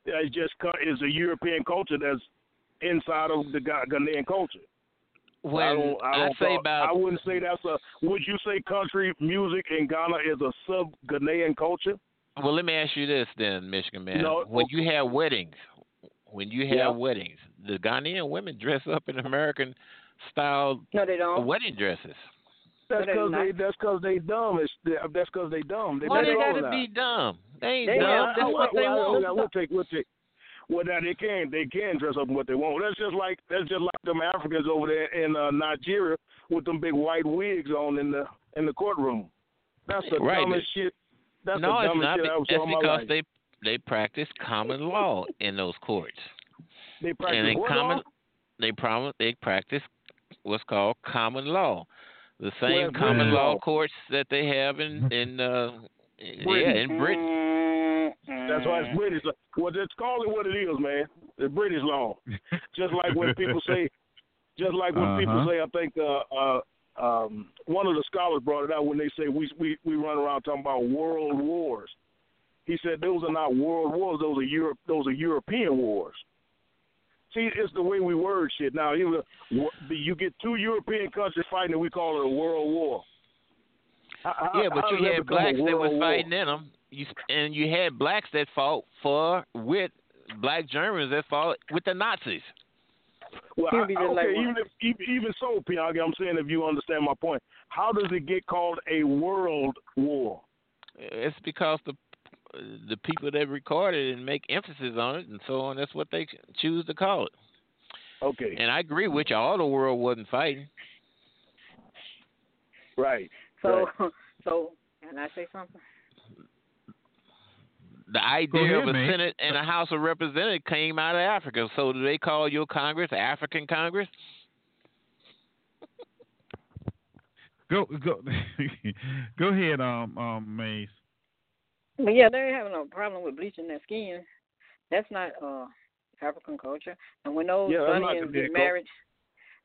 It's just co- it's a European culture that's inside of the Ghanaian culture. When I, don't, I, I don't say call- about- I wouldn't say that's a. Would you say country music in Ghana is a sub Ghanaian culture? Well, let me ask you this then, Michigan man. No, when you have weddings, when you have Yeah. weddings, the Ghanaian women dress up in American style No, they don't. wedding dresses. That's because they. That's because they dumb. It's, that's because they dumb. They Why they gotta colonized. be dumb? They ain't They- dumb. yeah, That's I- what they well, want. I- We'll take, we'll take. Well, now they can, they can dress up in what they want. That's just like that's just like them Africans over there in uh, Nigeria with them big white wigs on in the in the courtroom. That's the Right, dumbest shit. That's no, the it's not. shit I ever That's saw in my because they they practice common law in those courts. they practice and in what common law? they prom- they practice what's called common law. The same Well, common British law courts that they have in (laughs) in uh yeah, in Britain. That's why it's British. Well, just call it what it is, man. The British law. just like when people (laughs) say, just like when people Uh-huh. say, I think uh, uh, um, one of the scholars brought it out when they say we we we run around talking about world wars. He said those are not world wars; those are Europe. Those are European wars. See, it's the way we word shit. Now, you you get two European countries fighting, and we call it a world war. How- yeah, but you does that had blacks that was world war? fighting in them. You and you had blacks that fought for with black Germans that fought with the Nazis. Well, I, okay, like even if even, even so, Pianki, I'm saying if you understand my point, how does it get called a world war? It's because the the people that record it and make emphasis on it and so on. That's what they choose to call it. Okay, And I agree with you. All the world wasn't fighting. right. So, right. (laughs) so can I say something? The idea ahead, of a man. Senate and a House of Representatives came out of Africa. So do they call your Congress African Congress? Go go (laughs) go ahead, um um Maze. But yeah, they having no problem with bleaching their skin. That's not uh African culture. And when those Yeah, Ghanaians get married,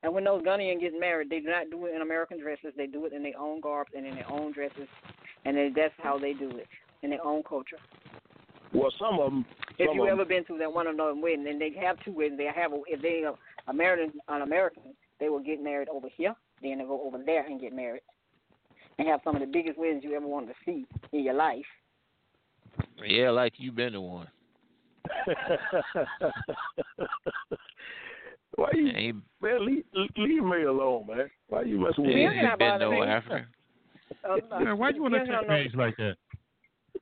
and when those Ghanaians get married, they do not do it in American dresses. They do it in their own garbs and in their own dresses, and they, that's how they do it in their own culture. Well, some of them. If you ever been to that one of them wedding, and they have two weddings, they have a, if they are American, an American, they will get married over here, then they go over there and get married, and have some of the biggest weddings you ever wanted to see in your life. Yeah, like you been to one. (laughs) Why you Ain't, man? Leave, leave me alone, man. Why you messing with ain't me? Yeah, been about no it. African. Uh, why you want to Bianca take don't like that?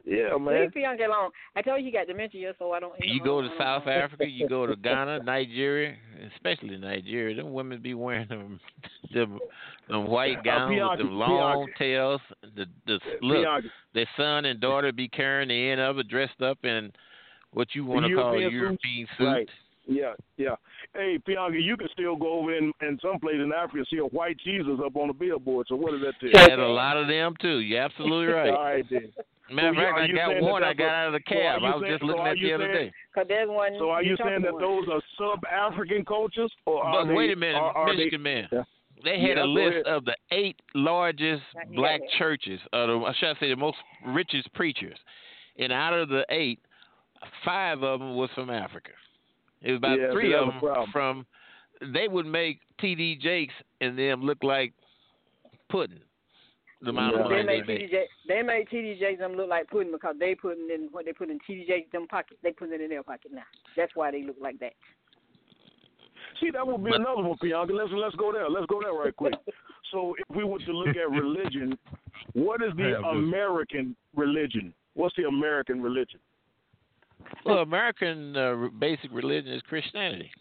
Yeah, man. Leave Bianca alone. I told you he got dementia, so I don't. You I go to South know. Africa, you go to (laughs) Ghana, Nigeria, especially Nigeria. Them women be wearing them, (laughs) them, them white oh, gowns with Bianca, them long Bianca. tails. The the look, Bianca, their son and daughter be carrying the end of it, dressed up in what you want to call European suits? European suit. Right. Yeah, yeah. Hey, Bianca, you can still go over in, in some place in Africa and see a white Jesus up on a billboard. So what does that tell you? Had a lot of them too. You're absolutely (laughs) right. All right, then. Matter of So, fact, I got one. I got out of the cab. you I was saying- just looking are at you the other saying- day. Cause there's one. So are you saying that one. those are sub-African cultures, or are But they, wait a minute, are, are Michigan man. Yeah. They had Yeah, a list of the eight largest Yeah, black yeah. churches, or the, or should I say the most richest preachers. And out of the eight, five of them was from Africa. It was about Yeah, three of them from. They would make T.D. Jakes and them look like pudding. The amount Yeah. of They money made they made. TDJ. They made TDJs them look like pudding because they putting in what they put in TDJs them pocket. They put it in their pocket now. That's why they look like that. See, that would be But- another one, Bianca. Let's let's go there. Let's go there right quick. (laughs) so, if we were to look at religion, what is the American religion? What's the American religion? Well, American uh, basic religion is Christianity.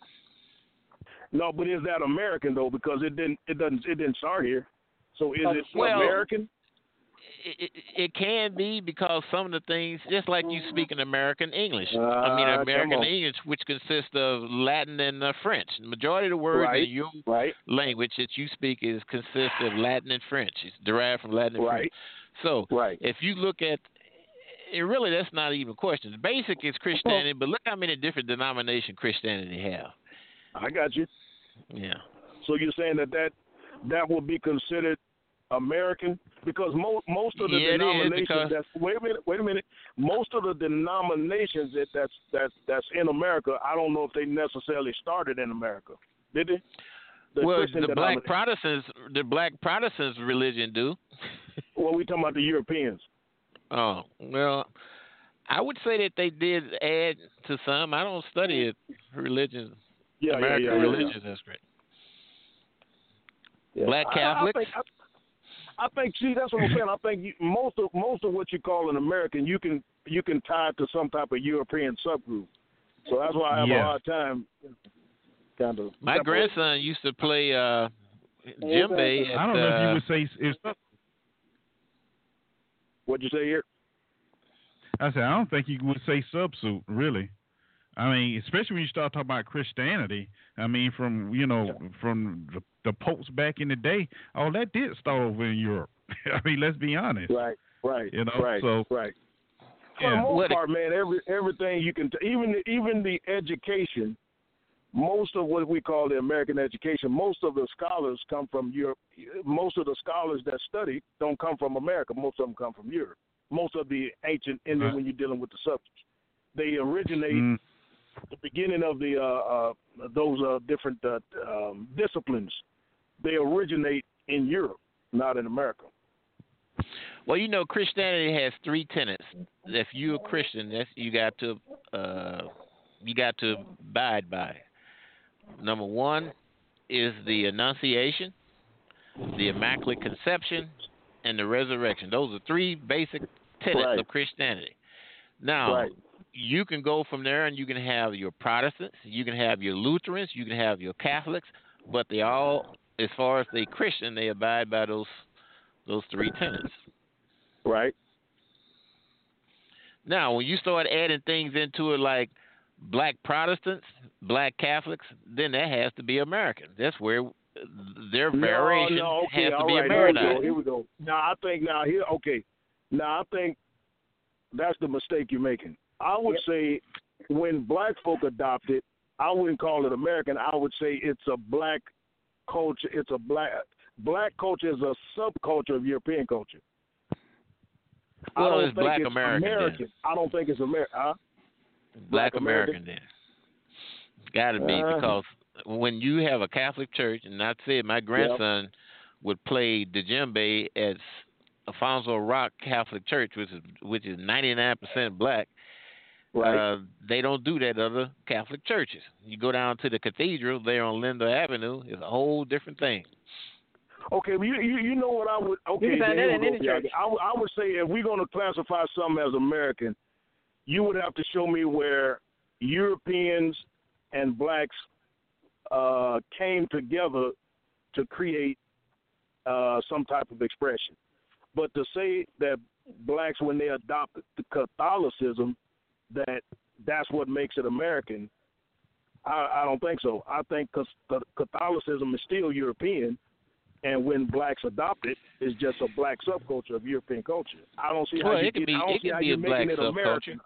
No, but is that American though? Because it didn't it doesn't it didn't start here. So is it Well, American? it, it, can be because some of the things, just like you speak in American English. I mean, Ah, American. English, which consists of Latin and uh, French. The majority of the words Right. in your Right. language that you speak is consists of Latin and French. It's derived from Latin and French. Right. So Right. if you look at it, really that's not even a question. Basic is Christianity, but look how many different denominations Christianity have. I got you. Yeah. So you're saying that that that would be considered American because most most of the Yeah, denominations that's wait a minute wait a minute most of the denominations that that's that's that's in America I don't know if they necessarily started in America did they? The well, Christian the black Protestants, the black Protestants religion do. well we talking about the Europeans Oh well, I would say that they did add to some. I don't study it, religion, yeah American yeah yeah, yeah, religion. That's great. yeah. Black I- I, think, I, I think see that's what I'm saying I think you, most of most of what you call an American you can you can tie to some type of European subgroup so that's why I have a Yeah. hard time kind of My separating. grandson used to play uh djembe at I don't know if uh, you would say it's. What'd you say here? I said I don't think you would say subsuit really. I mean, especially when you start talking about Christianity. I mean, from you know, from the, the popes back in the day, all that did start over in Europe. (laughs) I mean, let's be honest. Right, right, You know, right, so- right. For the most part, man, every everything you can, t- even the, even the education, most of what we call the American education, most of the scholars come from Europe. Most of the scholars that study don't come from America. Most of them come from Europe. Most of the ancient Indian, Right. when you're dealing with the subjects, they originate Mm, the beginning of the uh, uh, those uh, different uh, um, disciplines, they originate in Europe, not in America. Well, you know, Christianity has three tenets. If you're a Christian, that's you got to uh, you got to abide by. Number one is the Annunciation, the Immaculate Conception, and the Resurrection. Those are three basic tenets Right. of Christianity. Now, Right. you can go from there and you can have your Protestants, you can have your Lutherans, you can have your Catholics, but they all, as far as they Christian, they abide by those those three tenets. Right. Now, when you start adding things into it like black Protestants, black Catholics, then that has to be American. That's where their variation no, no, okay, has to be right, Here we go. Americanized. Here we go. Now I think now here okay. Now I think that's the mistake you're making. I would say when black folk adopt it, I wouldn't call it American. I would say it's a black culture. It's a black black culture is a subculture of European culture. I Well, don't it's think black it's American. American. I don't think it's American. Huh? Black Black American? American then. Got to be Uh, because when you have a Catholic church, and I said my grandson would play the djembe at Alfonso Rock Catholic Church, which is which is ninety nine percent black. Right. Uh, they don't do that at other Catholic churches. You go down to the cathedral there on Lindell Avenue, it's a whole different thing. Okay, well, you, you you know what I would okay. You can find then that in any church. I, I would say if we're going to classify something as American, you would have to show me where Europeans and blacks uh, came together to create uh, some type of expression. But to say that blacks, when they adopted the Catholicism, that that's what makes it American, I, I don't think so. I think because Catholicism is still European, and when blacks adopt it, it's just a black subculture of European culture. I don't see Well, how you it could get, be- I don't it see could how be you're a black it American.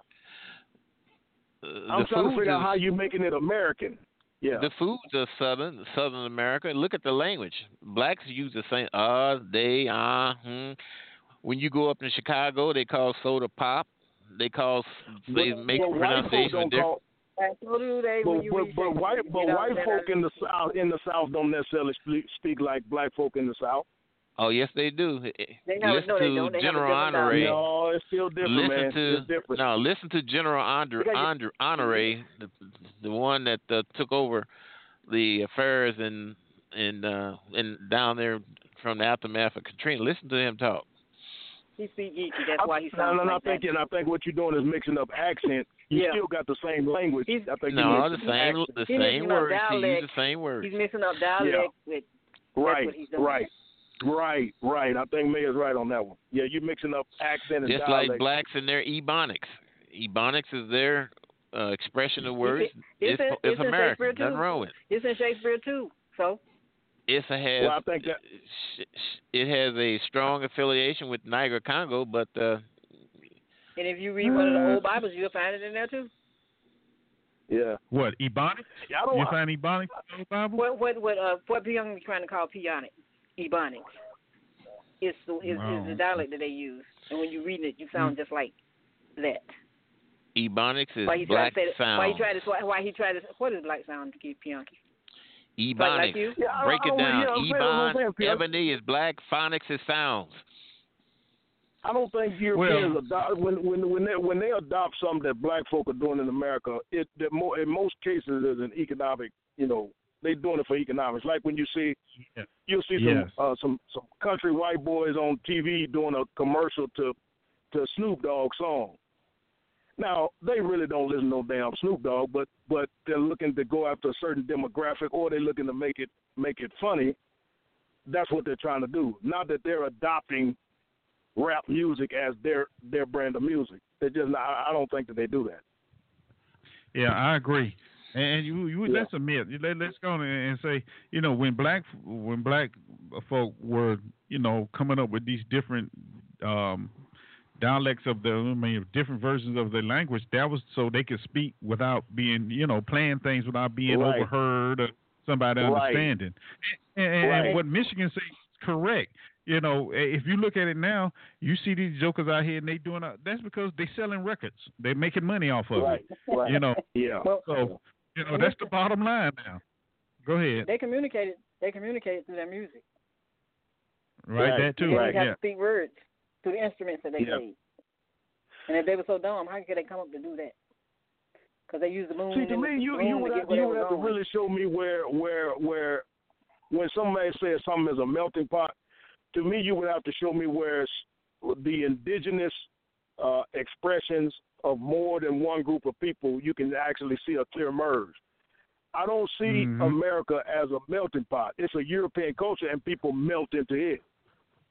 Uh, I'm the trying to foods figure out how you're making it American. Yeah. The foods are southern, Southern America. Look at the language. Blacks use the same uh, they, uh, hmm. When you go up in Chicago, they call soda pop. They call they But- make but pronunciation different. call- And so do they when But, you but, but white but white folk in the south in the south don't necessarily speak, speak like black folk in the south. Oh yes, they do. They have- listen no, they to don't. They General Honore. No, it's still different, listen man. to it's different. no, listen to General Andre, Andre Honore, the the one that uh, took over the affairs in in uh, in down there from the aftermath of Katrina. Listen to him talk. He speak geeky. That's why he no, sounds no, no, like I think, that. I think what you're doing is mixing up accent. You Yeah. still got the same language. I think No, you're the same accent. the He's same mixing up words. He used the same words. He's mixing up dialect with that's Right, what he's doing. right, right, right. I think Mayor's right on that one. Yeah, you're mixing up accent and Just dialect. like blacks in their ebonics. Ebonics is their uh, expression of words. It's, It's, in, it's, it's American. Shakespeare Nothing too. wrong with it. It's in Shakespeare too. So It's a has Well, I think that sh- sh- it has a strong affiliation with Niger Congo, but uh, and if you read one of the old Bibles, you'll find it in there too. yeah. What Ebonics? Yeah, I don't. You find Ebonics in the Bible? What what what uh what Pyongyang is trying to call Peonic, Ebonics. It's the is, Wow. is the dialect that they use, and when you read it, you sound mm. just like that. Ebonics is Why he black tried to say that, sound. why he tried to why he tried to what is black sound to keep Pyongyang? Ebonics. Like- like you? Yeah, I- Break I it down. yeah, I'm saying- Ebon, ebony is black. Phonics is sounds. I don't think Europeans adopt when when when they when they adopt something that black folk are doing in America. It that more in most cases is an economic. You know, they doing it for economics. Like when you see Yeah. you'll see Yes. some uh, some some country white boys on TV doing a commercial to to Snoop Dogg song. Now they really don't listen to no damn Snoop Dogg, but but they're looking to go after a certain demographic, or they're looking to make it make it funny. That's what they're trying to do. Not that they're adopting rap music as their their brand of music. They just not, I I don't think that they do that. Yeah, I agree. And you, you Yeah. let's admit, let, let's go on and say, you know, when black when black folk were, you know, coming up with these different um, dialects of the, I mean, different versions of the language, that was so they could speak without being, you know, playing things without being Right. overheard or somebody Right. understanding. And, Right. and what Michigan says is correct. You know, if you look at it now, you see these jokers out here and they doing. A, that's because they're selling records. They're making money off of Right, it. right. You know. (laughs) Yeah. So you know that's the bottom line now. Go ahead. They communicated. They communicated through their music. Right, Right, that too. They didn't Right, have yeah. to speak words through the instruments that they Yeah. played. And if they were so dumb, how could they come up to do that? Because they use the moon. See, to and me, the you you to would get have, you would whatever have to really show me where where where when somebody says something is a melting pot. To me, you would have to show me where it's the indigenous uh, expressions of more than one group of people. You can actually see a clear merge. I don't see Mhm. America as a melting pot. It's a European culture, and people melt into it.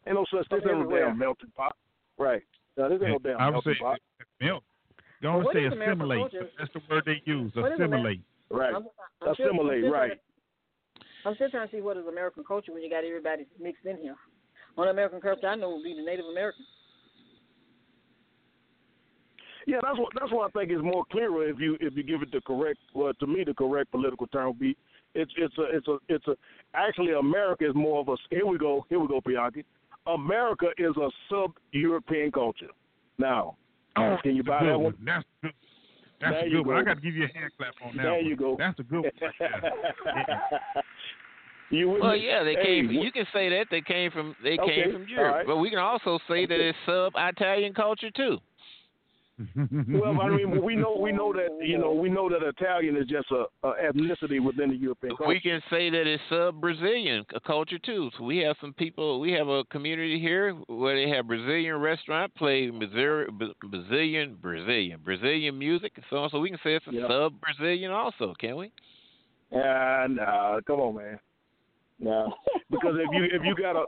Ain't no such thing as no Everywhere. damn melting pot. Right. No, there's no damn I would melting say pot. milk. Don't Well, say assimilate. That's the word they use. What is Assimilate. Right. I'm, I'm Assimilate, still right. To, I'm still trying to see what is American culture when you got everybody mixed in here. One American culture I know would be the Native American. Yeah, that's what that's what I think is more clearer if you if you give it the correct well to me the correct political term would be it's it's a it's a it's a actually America is more of a here we go here we go Pianki America is a sub European culture now Oh, can you buy that one That's good. That's There a good one. go. I got to give you a hand clap on that there one. you go That's a good one. right there. (laughs) you Well, me? yeah, they Hey, came. From, you can say that they came from they Okay, came from all Europe, right. but we can also say that it's sub-Italian culture too. Well, I mean, we know we know that you know we know that Italian is just a, a ethnicity within the European culture. We can say that it's sub-Brazilian c- culture too. So we have some people. We have a community here where they have Brazilian restaurant play Missouri, Brazilian, Brazilian, Brazilian music and so on. So we can say it's a Yeah. sub-Brazilian also, can we? Ah, nah, come on, man. No, because if you if you got a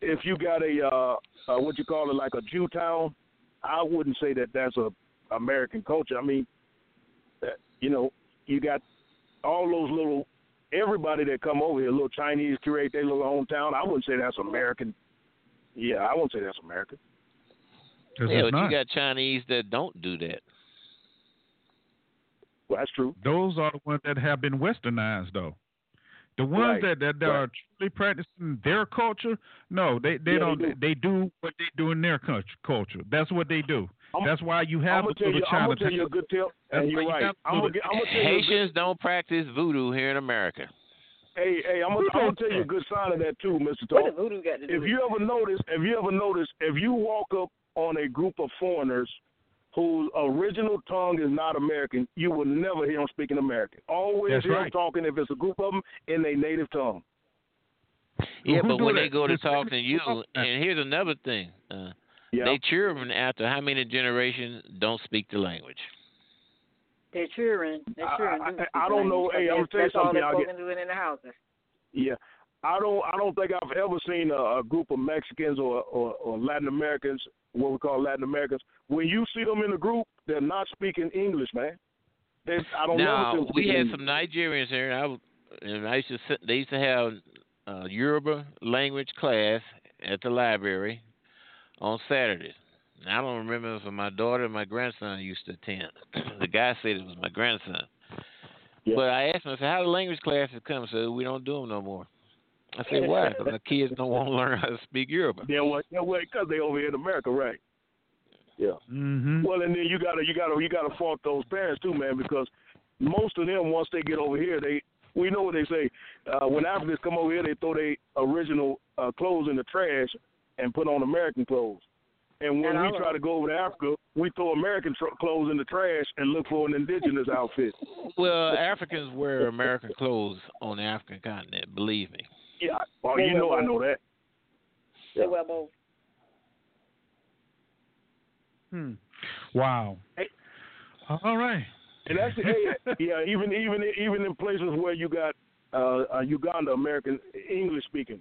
if you got a uh, uh what you call it like a Jew town, I wouldn't say that that's a American culture. I mean, that, you know, you got all those little everybody that come over here, little Chinese create their little hometown. I wouldn't say that's American. Yeah, I wouldn't say that's American. yeah, but not. you got Chinese that don't do that. Well, that's true. Those are the ones that have been westernized, though. The ones Right, that that, that right. are truly practicing their culture, no, they they Yeah, they don't. do. They do what they do in their country, culture. That's what they do. I'm- That's why you I'm have gonna the tell little you. I'm gonna tell you a good tip, That's and you're why you right. I'm gonna, I'm gonna a good- Haitians don't practice voodoo here in America. Hey, hey, I'm gonna, I'm gonna tell you a good sign of that too, Mister What Talk. does voodoo got to do If you ever notice, if you ever notice, if you walk up on a group of foreigners whose original tongue is not American, you will never hear them speaking American. Always That's hear them talking if it's a group of them in their native tongue. Yeah, who but when that? they go to talk to you, and here's another thing, uh, Yeah. they children after how many generations don't speak the language? Their children, their I- children I- do. speak I don't know. Hey, I'm gonna tell you that's all something, they're I'll get- in the houses. Yeah. I don't. I don't think I've ever seen a, a group of Mexicans or, or or Latin Americans, what we call Latin Americans. When you see them in a group, they're not speaking English, man. They, I don't know. Now we had English. some Nigerians here, and I, and I used to sit, they used to have uh, Yoruba language class at the library on Saturdays. And I don't remember if my daughter or my grandson used to attend. (clears throat) the guy said it was my grandson. Yeah. But I asked him, I said, "How the language classes come?" So we don't do them no more. I said, "Why? Because the kids don't want to learn how to speak Yoruba." Yeah, well, yeah, well, because they over here in America, right? Yeah. Mm-hmm. Well, and then you gotta, you gotta, you gotta fault those parents too, man, because most of them once they get over here, they, we know what they say. Uh, when Africans come over here, they throw their original uh, clothes in the trash and put on American clothes. And when And we try to go over to Africa, we throw American tr- clothes in the trash and look for an indigenous outfit. Well, Africans wear American clothes on the African continent. Believe me. Yeah. Oh, you know I know that. They wear both. Hmm. Wow. Hey. All right. And that's hey, (laughs) yeah, even even even in places where you got uh, uh Uganda American English speaking,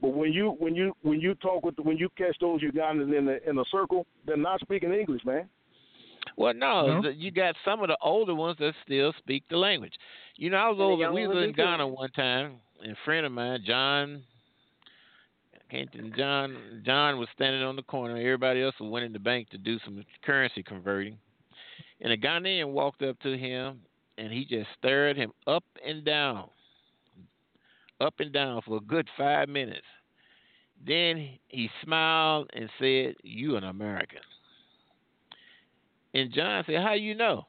but when you when you when you talk with when you catch those Ugandans in the in a circle, they're not speaking English, man. Well, no, No? you got some of the older ones that still speak the language. You know, I was And over. We was in. Ghana one time, and a friend of mine, John. I Can't John John was standing on the corner. Everybody else went in the bank to do some currency converting, and a Ghanaian walked up to him, and he just stared him up and down, up and down for a good five minutes. Then he smiled and said, You an American. And John said, How you know?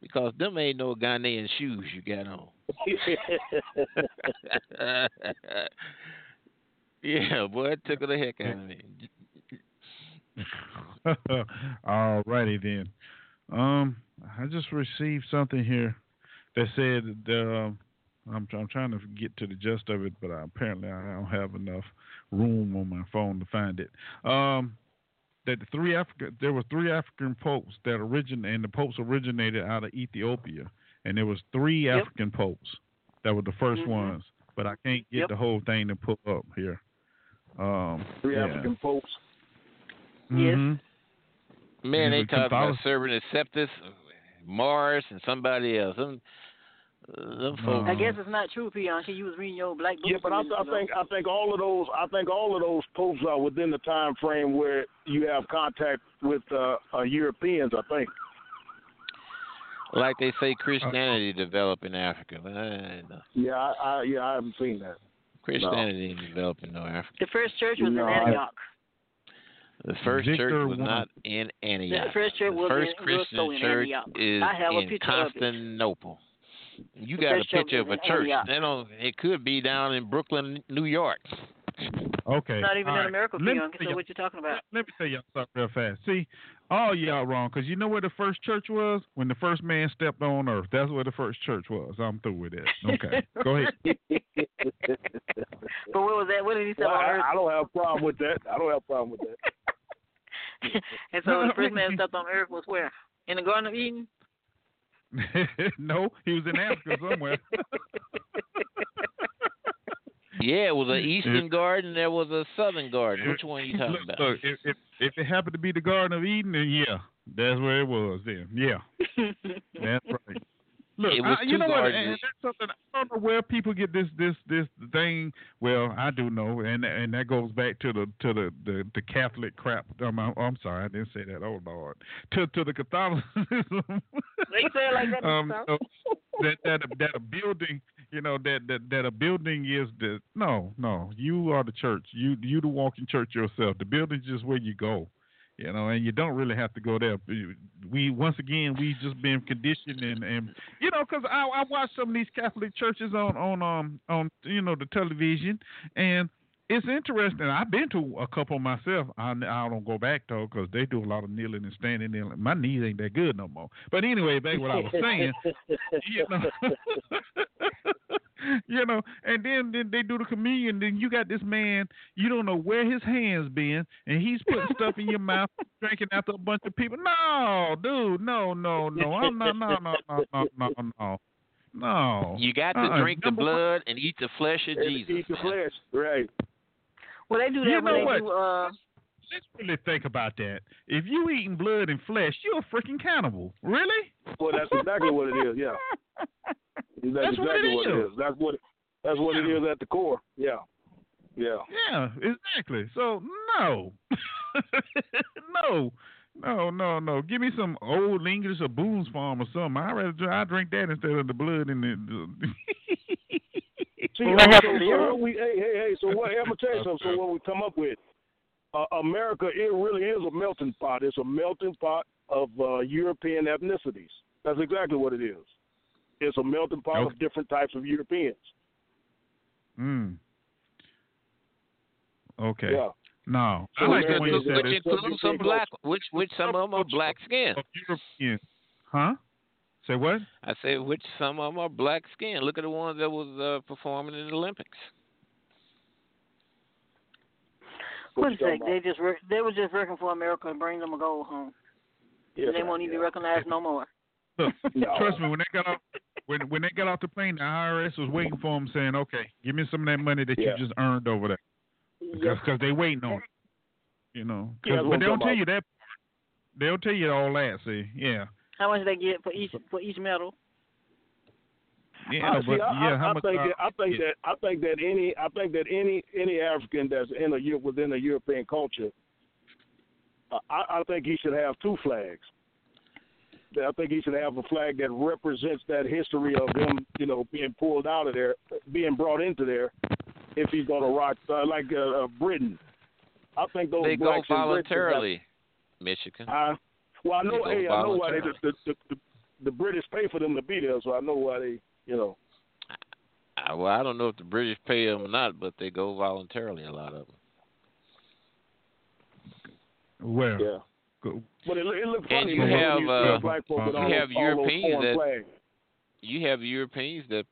Because them ain't no Ghanaian shoes you got on. (laughs) yeah, boy, it took the heck out of me. (laughs) All righty then. Um, I just received something here that said the. I'm I'm trying to get to the gist of it, but I, apparently I don't have enough room on my phone to find it. Um, that the three African there were three African popes that originated, and the popes originated out of Ethiopia, and there was three Yep. African popes that were the 1st Mhm. ones, but I can't get Yep. the whole thing to pull up here. Um, Three yeah. African popes. Yes. Mhm. Man, they talk about Catholic- serving Acceptus, Mars, and somebody else. Them, uh, them folks. I guess it's not true, Pianki. You was reading your black book. Yeah, but I, some I think I think all of those I think all of those posts are within the time frame where you have contact with uh, uh, Europeans. I think. Like they say, Christianity developed in Africa. I. Yeah, I, I yeah I haven't seen that. Christianity didn't develop in no Africa. the first church was No, in I- Antioch. The first Victor church was won. not in Antioch. The first church the was first in- Christian also in church Antioch. is I have a in picture of it. Constantinople. You got a picture of a church. Antioch. They don't. It could be down in Brooklyn, New York. Okay. Not even all in right. America, Let me Pianki. So you- what you talking about? Let me tell y'all something real fast. See, all y'all wrong because you know where the first church was when the first man stepped on earth. That's where the first church was. I'm through with it. Okay, go ahead. (laughs) But what was that? What did he say Well, on I, earth? I don't have a problem with that. I don't have a problem with that. (laughs) and so the (laughs) first man stepped on earth was where? In the Garden of Eden? (laughs) no, he was in Africa somewhere. (laughs) Yeah, it was an eastern garden. There was a southern garden. Which one are you talking look, about? look, if, if if it happened to be the Garden of Eden, then yeah, that's where it was. Then yeah, (laughs) that's right. Look, It was I, you two know what? And gardens. that's something I don't know where people get this this this thing. Well, I do know, and and that goes back to the to the the, the Catholic crap. Um, I'm, I'm sorry, I didn't say that. Oh Lord, to to the Catholicism. They say it like that. um, so. so that that a, that a building, you know, that that that a building is the no no. You are the church. You you the walking church yourself. The building's just where you go. You know, and you don't really have to go there. We once again we just been conditioned and and you know because I I watch some of these Catholic churches on on um on you know the television and it's interesting. I've been to a couple myself. I, I don't go back though because they do a lot of kneeling and standing. Kneeling. My knees ain't that good no more. But anyway, back what I was saying. (laughs) you know, (laughs) you know, and then, then they do the communion. Then you got this man. You don't know where his hands been, and he's putting stuff in your mouth, drinking after a bunch of people. No, dude, no, no, no. I'm not. No, no, no, no, no, no. No. You got to Uh-uh. drink the Number one- blood and eat the flesh of And Jesus. Eat the flesh, right? Well, they do that You when know they what? do. Uh, Let's really think about that. If you eating blood and flesh, you're a freaking cannibal. Really? Well, that's exactly what it is. Yeah, (laughs) that's, That's what exactly it what it is. is. That's what it, that's what it is at the core. Yeah, yeah. Yeah, exactly. So no, (laughs) no, no, no, no. Give me some old English or Boone's Farm or something. I rather I drink that instead of the blood in the. (laughs) See, I have so, so we, hey, hey, hey. So what? I'm gonna tell you something. So what we come up with? Uh, America, it really is a melting pot. It's a melting pot of uh, European ethnicities. That's exactly what it is. It's a melting pot Okay. of different types of Europeans. mm. Okay. Yeah. No, I like the America way you is said a- which includes some black, which which some of them are black skin. Of European, huh? Say what? I said which some of them are black skin. Look at the ones that was uh, performing in the Olympics. what you is that? They just work. They were just working for America and bring them a gold home. Yes, and they won't even yeah. be recognized no more. Look, (laughs) No. trust me. When they got off, when when they got off the plane, the IRS was waiting for them, saying, "Okay, give me some of that money that Yeah. you just earned over there." Yep. because they waiting on it. You know, 'Cause- Yeah, that's what but they don't talking tell you that. They'll tell you all that. See, yeah, How much they get for each for each medal? yeah, I, but see, I, yeah, I, how I much? think uh, that I think yeah. that I think that any I think that any any African that's in a Eu- within a European culture, uh, I, I think he should have two flags. I think he should have a flag that represents that history of him, you know, being pulled out of there, being brought into there, if he's going to rock uh, like uh, uh, Britain. I think those They go blacks in Britain voluntarily, Michigan. Uh, well, I know. They Hey, I know why they, the, the, the, the British pay for them to be there, so I know why they, you know. I, well, I don't know if the British pay them or not, but they go voluntarily. A lot of them. Where? Yeah. Go- But it, it looks And funny. you when have, uh, black folk you all have those, all those Europeans that- flags. You have Europeans that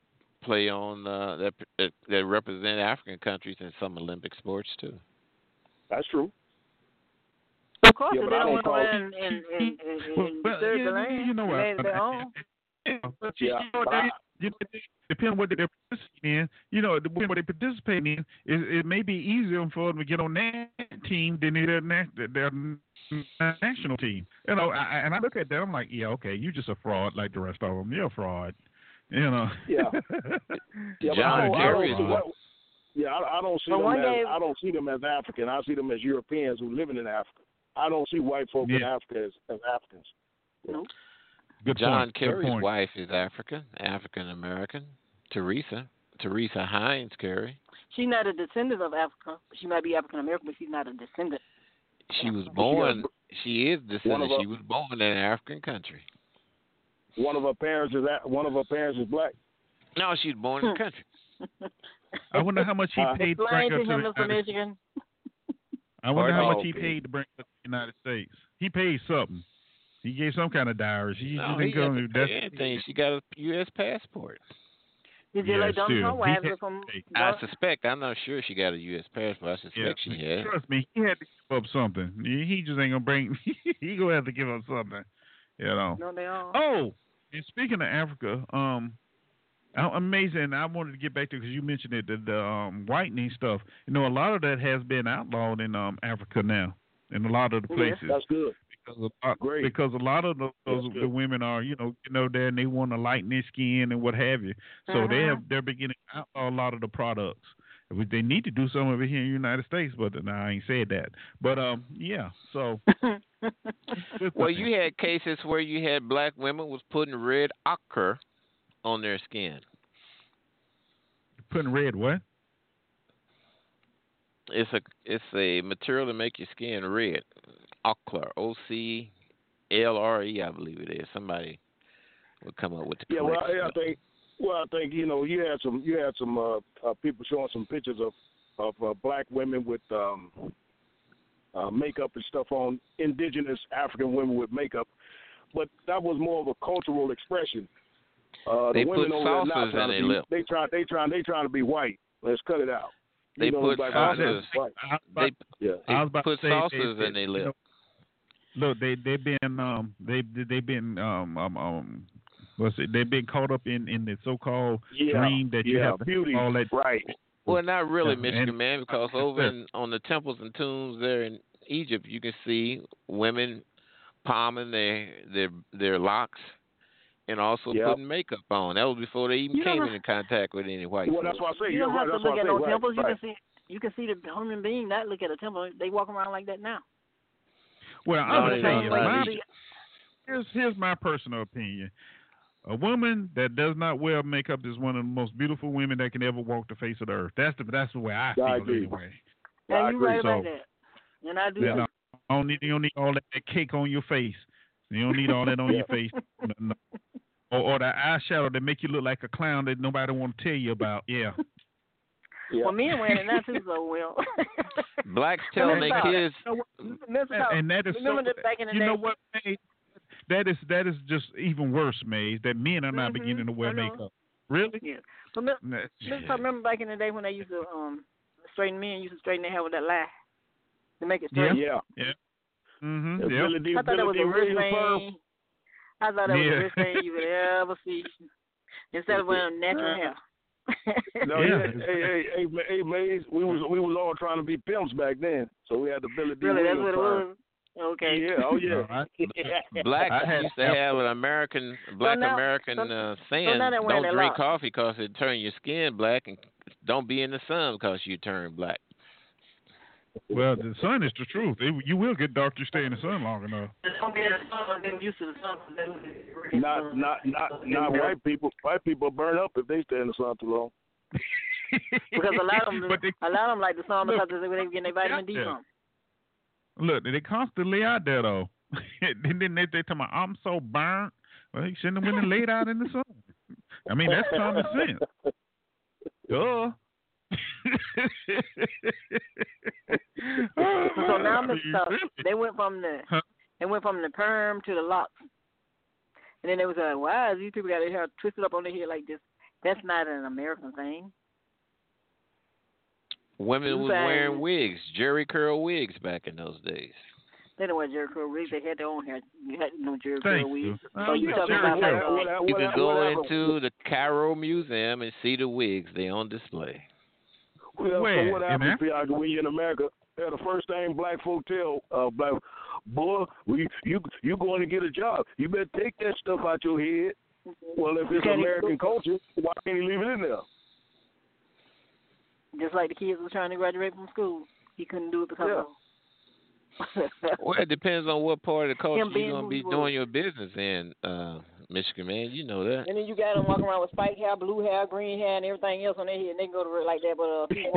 play on uh, that, that that represent African countries in some Olympic sports too. That's true. Of course, Yeah, they don't don't want to call- and, and, and, and, Well, and well, (laughs) disturb yeah, the land, you know what? they, they own. Yeah, but you, Yeah, know, they, you know, it on what they're participating in. You know, the what they participate in, it, it may be easier for them to get on that team than their na- their national team. You know, I, I- and I look at that, I'm like, yeah, okay, you just a fraud like the rest of them. You're a fraud. You know. Yeah. (laughs) Yeah, John I don't, I Kerry don't see is what, yeah, I, I don't see But them as day- I don't see them as African. I see them as Europeans who living in Africa. I don't see white folk in Africa as, as Africans. Good John point. Good Kerry's point. wife is African, African American. Teresa, Teresa Heinz Kerry. She's not a descendant of Africa. She might be African American, but she's not a descendant. She was born. She is One descendant. of She was born in an African country. One of her parents is a- one of her parents is black. No, she was born in the hmm. country. (laughs) I wonder how much he paid to Explain to him, to Mr. the United Michigan. I wonder how much he Okay. paid to bring her to the United States. He paid something. He gave some kind of diary. She No, he didn't come. hasn't That's anything. She got a U.S. passport. Did you Yeah, like Donald still. Trump? What He happened had- from? I suspect. I'm not sure she got a U.S. passport. I suspect Yeah, she had. Trust me, he had to give up something. He he just ain't gonna bring. (laughs) he gonna have to give up something. You know. No, they are. Oh, and speaking of Africa, um, I'm amazing. I wanted to get back to because you mentioned it, the, the um, whitening stuff. You know, a lot of that has been outlawed in um Africa now, in a lot of the Yeah, places. That's good. because a lot, Great. because a lot of those, those the women are you know you know there and they want to lighten their skin and what have you. So they Mhm. have they're beginning to outlaw a lot of the products. They need to do some of it here in the United States, but no, I ain't said that. But um, yeah. So (laughs) Well, you had cases where you had black women was putting red ochre on their skin. putting red what? It's a it's a material to make your skin red. Ochre, O C L R E, I believe it is. Somebody would come up with the Yeah, well, correct I, I think. Well, I think you know you had some you had some uh, uh, people showing some pictures of of uh, black women with um, uh, makeup and stuff on, indigenous African women with makeup, but that was more of a cultural expression. Uh, They the women put over saucers trying in to their be, lip. They try they try they trying to be white. Let's cut it out. They You know, put black saucers. White. I was They Yeah. I was about put to saucers in their you lip. know, Look, they they've been um they they've been um um um what's it? They've been caught up in in the so-called Yeah. dream that you have beauty. all that Right. Well, not really, Yeah, Michigan and- man, because over in, on the temples and tombs there in Egypt, you can see women palming their their their locks and also Yep. putting makeup on. That was before they even You came into contact with any white Well, folks. that's why I say you you're don't right. have to That's look at say no right. temples. You can see you can see the human being not look at a temple. They walk around like that now. Well, No, I'm they gonna tell you, Like my, here's here's my personal opinion. A woman that does not wear makeup is one of the most beautiful women that can ever walk the face of the earth. That's the that's the way I feel agree. anyway. I Yeah, you agree. right about that. And I do. Yeah, too. no, I don't need you don't need all that, that cake on your face. You don't need all that on your (laughs) face. No, no. Or, or the eyeshadow that make you look like a clown that nobody want to tell you about. Yeah. Yeah. Well, men wearing (laughs) (laughs) it now too, so well. Blacks telling their Remember- kids, And, and that is so. back in the you day? know what, Maze? That is that is just even worse, Maze. That men are not Mhm, beginning to wear makeup. Really? Yeah. But Mr. Nah, Mr. Talk, remember back in the day when they used to um straighten men used to straighten their hair with that lie to make it straight. Yeah. yeah. Mm-hmm. Yep. Billy Dee I thought that was the worst Williams perm. thing. I thought that was the worst thing you could ever see. Instead of wearing natural hair. No, (laughs) Yeah. yeah. Hey, hey, hey, Ma- hey, Maze, we was we was all trying to be pimps back then, so we had the Billy Dee really, that's Williams what it was. Okay. Yeah, oh yeah. All right. (laughs) blacks I had- used to have an American black now- American so- uh, saying, now "Don't drink locks. coffee because it turn your skin black, and don't be in the sun because you turn black." Well, the sun is the truth. It, you will get dark. You stay in the sun long enough. Don't be in the sun, get used to the sun. 'cause they look at the Not not not not white people. White people burn up if they stay in the sun too long. (laughs) because a lot of them, but they, a lot of them like the song Look, because they are getting their vitamin D yeah. from. look, they constantly out there though. (laughs) and then they they tell me I'm so burnt. Well, he shouldn't have been laid out in the sun. I mean, that's common sense. (laughs) Duh. (laughs) So now, Miss You Stuff, really- they went from the Huh? they went from the perm to the locks, and then they was like, "Why is these people got their hair twisted up on their head like this?" That's not an American thing. Women You was wearing wigs, Jerry curl wigs back in those days. They didn't wear Jerry curl wigs. They had their own hair. You had no Jerry Thank curl wigs. So you talking about like curl. You can go whatever. into the Cairo Museum and see the wigs. They on display. Well, Where? so what In happens, Africa? Piaga, when you in America? Yeah, the first thing black folk tell uh, black boy, we, you you going to get a job. You better take that stuff out your head. Well, if it's American culture, why can't you leave it in there? just like the kids was trying to graduate from school. He couldn't do it because Yeah. of. Well, it depends on what part of the culture you're gonna be he was. doing your business in, uh, Michigan man. You know that. And then you got them walking around with spike hair, blue hair, green hair, and everything else on their head, and they can go to work like that. But uh, people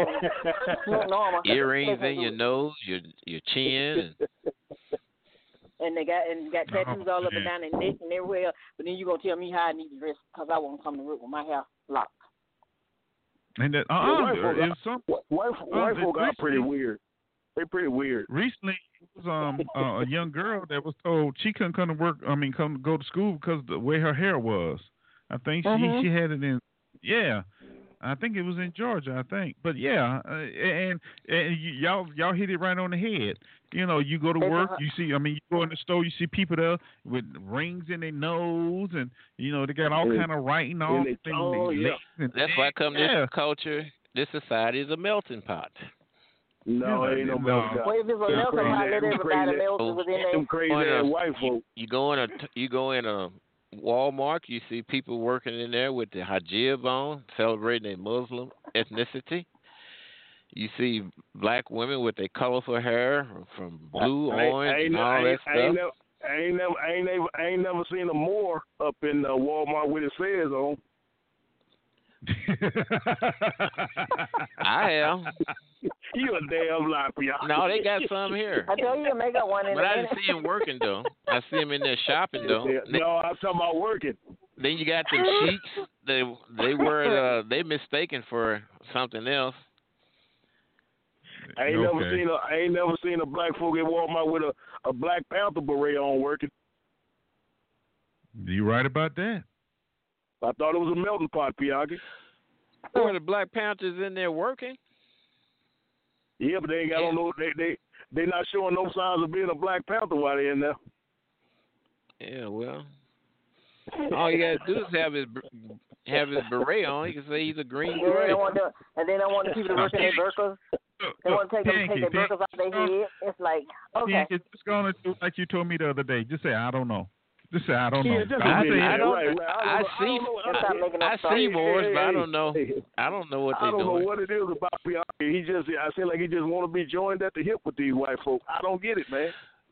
want (laughs) normal. Earrings They in your nose, your your chin, and (laughs) and they got and got Oh, tattoos all up and down their neck and everywhere. But then you gonna tell me how I need to dress because I won't come to work with my hair locked. And that, Yeah, uh, white folk it's some White, white, white the folk are pretty weird. They pretty weird. recently it was um (laughs) uh, a young girl that was told she couldn't come to work. I mean, come go to school because the way her hair was. I think she Mhm. she had it in. Yeah, I think it was in Georgia. I think, but yeah, uh, and and y- y'all y'all hit it right on the head. You know, you go to work, you see. I mean, you go in the store, you see people there with rings in their nose, and you know they got all kind of writing all they- things. oh, yeah. that's why come yeah. this culture, this society is a melting pot. No, Yeah, ain't no no. milk. Well, if it's a Them milk, crazy I ass- everybody crazy melt ass- within Them crazy ass white folk. You go in a you go in a Walmart, you see people working in there with the hijab on, celebrating their Muslim ethnicity. You see black women with their colorful hair from blue, I- I- orange, I ain't and ne- all I that ain't- I ain't stuff. never- I ain't never, I ain't never, I ain't never seen a more up in uh, Walmart with it says on. I am. You a damn lie, y'all. No, they got some here. I tell you, to make up one in But I didn't see him working though. I see him in there shopping though. No, I'm talking about working. Then you got them cheeks. They they were uh, they mistaken for something else. I ain't never seen a, I ain't never seen a black folk at Walmart with a, a Black Panther beret on working. you right about that? I thought it was a melting pot, Piagi. Were the Black Panthers in there working? Yeah, but they ain't got Yeah. on no, they they they not showing no signs of being a Black Panther while they're in there. Yeah, well, all you gotta do is have his have his beret on. You can say he's a green Yeah, they beret. don't want to, and they don't want the people to work in their burkas. Uh, they want to uh, take them, take their burkas off their head. It's like, okay. Pinky, just gonna do like you told me the other day. Just say I don't know. Just say I don't know. Yeah, I, admit. I don't. Right, right. I I don't know- I see. don't know- Let's stop making I see Moors, but I don't know. hey, I don't know what they're doing. I don't know what it is about Piagi. He just, I feel like he just want to be joined at the hip with these white folk. I don't get it, man.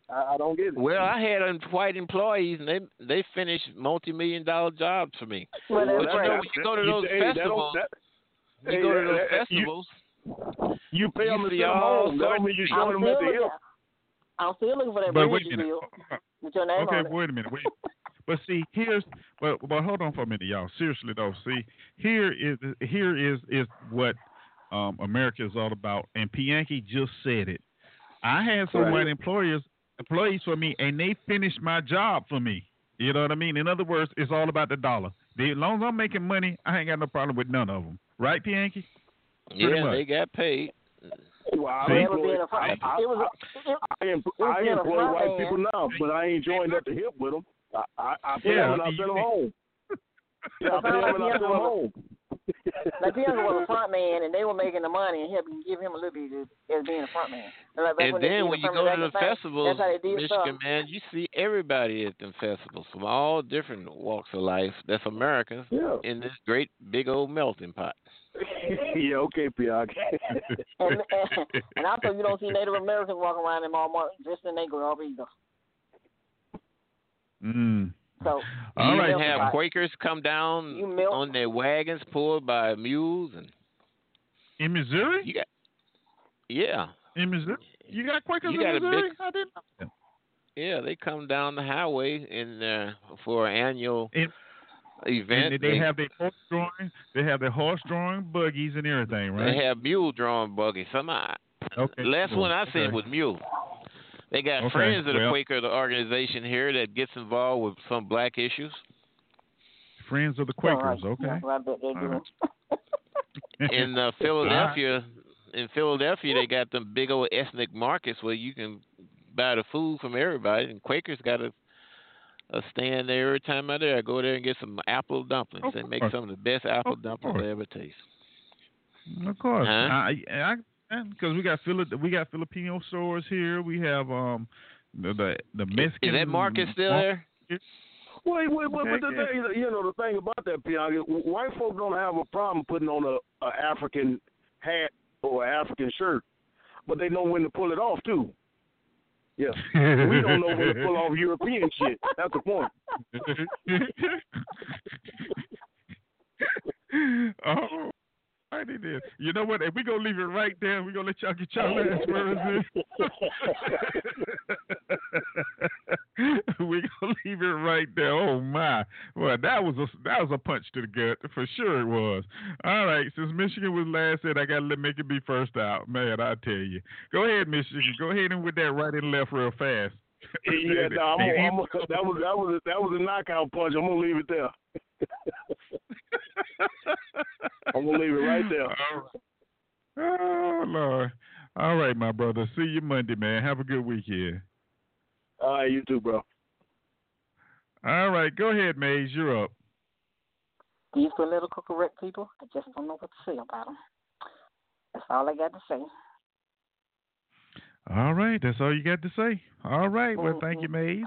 I, I don't get it. Well, I had um, white employees, and they they finished multi-million dollar jobs for me. Well, But you right. know, when you go to those hey, that festivals, that- you go to those that- festivals. You pay them to y'all, home. That don't mean you I'm them at still the looking. hip. I'm still looking for that But bridge wait a minute. Built with your name Okay, on it. wait a minute. Wait. But see, here's but but hold on for a minute, y'all. Seriously though, see, here is here is is what um America is all about. And Pianki just said it. I had some Right. white employers employees for me, and they finished my job for me. You know what I mean? In other words, it's all about the dollar. The, as long as I'm making money, I ain't got no problem with none of them. Right, Pianki? Yeah, much. they got paid. Well, I See? Employ, being a I, front. I, It was. A, it, I, em- was I being employ white man. people now, but I ain't joined at the hip with them. I, I, I pay Yeah, them and I you send them think- home. Yeah, I pay them and I send them home. (laughs) like Pianki was a front man, and they were making the money and helping give him a little bit as being a front man. And, like, And then when you go to the thing, festivals, that's how they did Michigan stuff. man, you see everybody at them festivals from all different walks of life. That's Americans Yeah. in this great big old melting pot. (laughs) yeah, okay, Piag. (laughs) And, and, and also, you don't see Native Americans walking around in Walmart dressed in their garb either. Mm. So All you even have Right. Quakers come down You milk- on their wagons pulled by mules and In Missouri? You got yeah. In Missouri? You got Quakers You in got a Missouri? big- I didn't know. Yeah, they come down the highway in uh, for annual And- event. And they, have their horse drawing. They have their horse drawing buggies and everything, right? They have mule drawn buggies. Some I, Okay, last cool. one I seen Okay. was mule. They got Okay, friends of the well- Quaker, the organization here that gets involved with some black issues. Friends of the All right. Quakers. Okay. That's I bet they do. in uh, Philadelphia, in Philadelphia, they got them big old ethnic markets where you can buy the food from everybody. And Quakers got a a stand there every time I'm there. I go there and get some apple dumplings. Of they make some of the best apple Of dumplings course. I ever taste. Of course, Huh? I, I, because we got Phili- we got Filipino stores here. We have um the the, the Mexican. Is that market still there? Wait, wait, wait, but the thing, you know, the thing about that, Pianki, white folk don't have a problem putting on a, a African hat or an African shirt, but they know when to pull it off too. Yeah, (laughs) we don't know when to pull off European shit. That's the point. (laughs) oh, Did this. You know what? If we gonna leave it right there, we gonna let y'all get y'all last (laughs) words in. (laughs) we gonna leave it right there. Oh my! Well, that was a that was a punch to the gut for sure. It was. All right, since Michigan was last in, I gotta let make it be first out. Man, I tell you. Go ahead, Michigan. Go ahead and with that right and left real fast. (laughs) yeah, no, I'm, gonna- I'm, that was that was a, that was a knockout punch. I'm gonna leave it there. (laughs) I'm gonna leave it right there. Oh Lord. All right, my brother. See you Monday, man. Have a good weekend. All right, you too, bro. All right, go ahead, Maze. You're up. These political correct people, I just don't know what to say about them. That's all I got to say. All right, that's all you got to say. All right, well, thank you. Maze,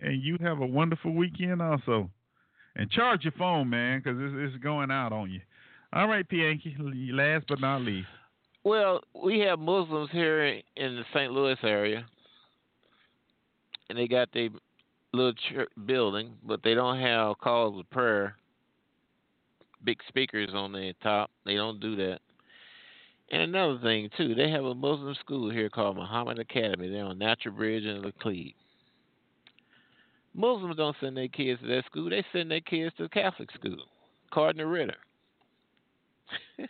and you have a wonderful weekend also. And charge your phone, man, because it's, it's going out on you. All right, Pianki. Last but not least. Well, we have Muslims here in the St. Louis area, and they got their little church building, but they don't have calls of prayer, big speakers on the top. They don't do that. And another thing too, they have a Muslim school here called Muhammad Academy. They're on Natural Bridge and Laclede. Muslims don't send their kids to that school. They send their kids to Catholic school, Cardinal Ritter. (laughs)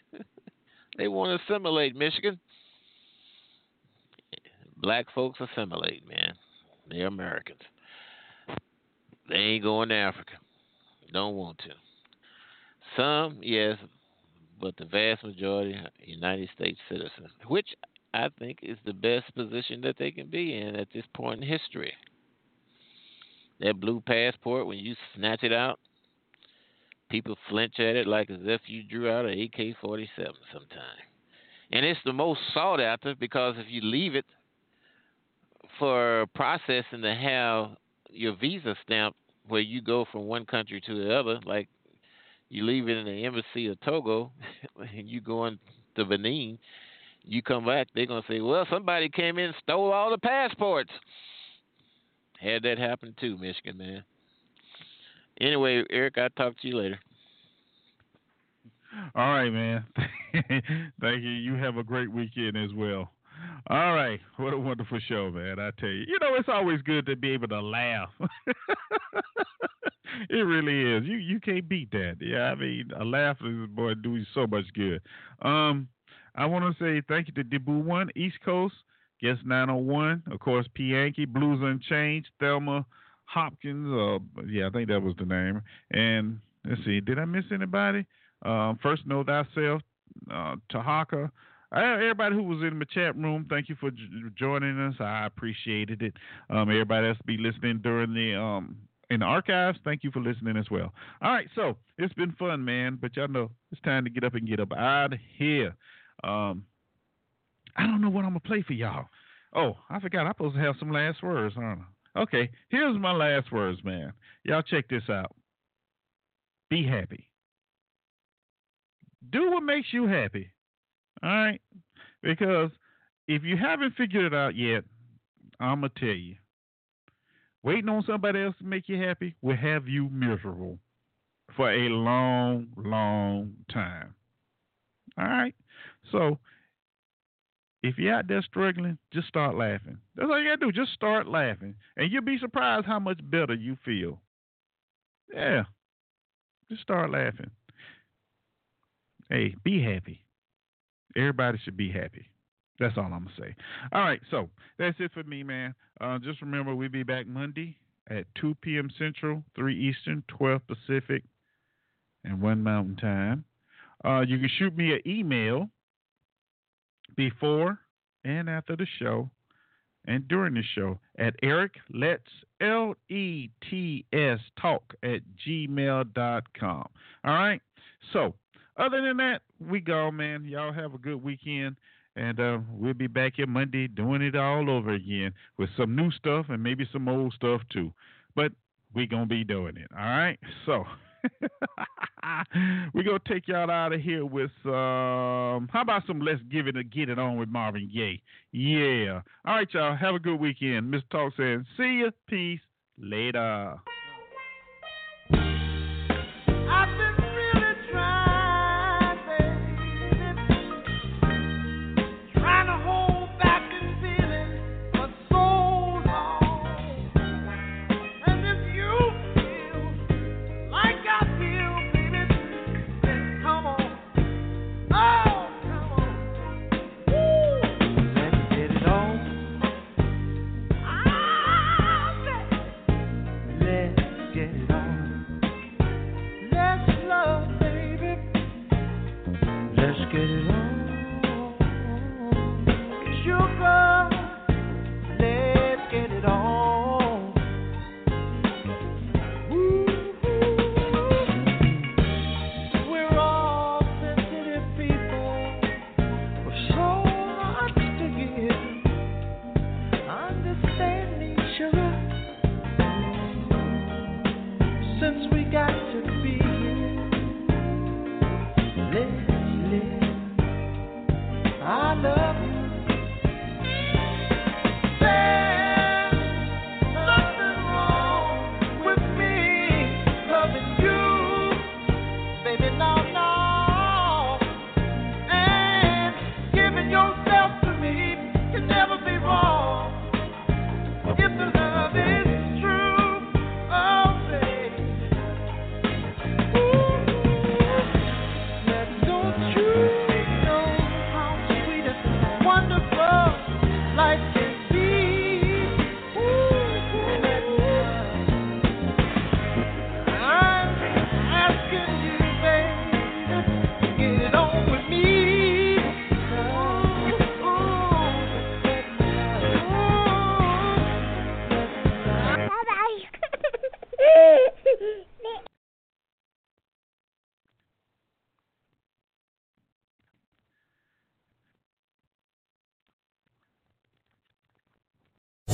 they want to assimilate Michigan. Black folks assimilate, man. They're Americans. They ain't going to Africa. Don't want to. Some, yes, but the vast majority are United States citizens, which I think is the best position that they can be in at this point in history. That blue passport, when you snatch it out, people flinch at it like as if you drew out an AK 47 sometime. And it's the most sought after because if you leave it for processing to have your visa stamp where you go from one country to the other, like you leave it in the embassy of Togo (laughs) and you go in to Benin, you come back, they're gonna say, Well, somebody came in and stole all the passports. Had that happen too, Michigan man. Anyway, Eric, I'll talk to you later. All right, man. (laughs) Thank you. You have a great weekend as well. All right. What a wonderful show, man. I tell you. You know, it's always good to be able to laugh. (laughs) it really is. You you can't beat that. Yeah, I mean, a laugh is boy doing so much good. Um I want to say thank you to Debu One, East Coast, Guest 901, of course, Pianki, Blues Unchained, Thelma Hopkins. Uh, yeah, I think that was the name. And let's see, did I miss anybody? Um, first, know thyself, uh, Tahaka. Uh, everybody who was in the chat room, thank you for j- joining us. I appreciated it. Um, everybody else be listening during the um in the archives. Thank you for listening as well. All right, so it's been fun, man. But y'all know it's time to get up and get up out of here. Um, I don't know what I'm gonna play for y'all. Oh, I forgot. I'm supposed to have some last words, I? Okay, here's my last words, man. Y'all check this out. Be happy. Do what makes you happy. All right? Because if you haven't figured it out yet, I'm going to tell you. Waiting on somebody else to make you happy will have you miserable for a long, long time. All right? So if you're out there struggling, just start laughing. That's all you gotta do. Just start laughing, and you'll be surprised how much better you feel. Yeah, just start laughing. Hey, be happy. Everybody should be happy. That's all I'm gonna say. All right, so that's it for me, man. Uh, just remember, we'll be back Monday at 2 p.m. Central, 3 Eastern, 12 Pacific, and 1 Mountain Time. Uh, you can shoot me an email before and after the show and during the show at Eric Let's L E T S talk at gmail.com. All right. So other than that, we go, man. Y'all have a good weekend. And uh, we'll be back here Monday doing it all over again with some new stuff and maybe some old stuff too. But we're going to be doing it. All right. So (laughs) we're going to take y'all out of here with um, how about some Let's Give It a Get It On with Marvin Gaye? Yeah. All right, y'all. Have a good weekend. Mr. Talk saying, see ya. Peace. Later. Let's get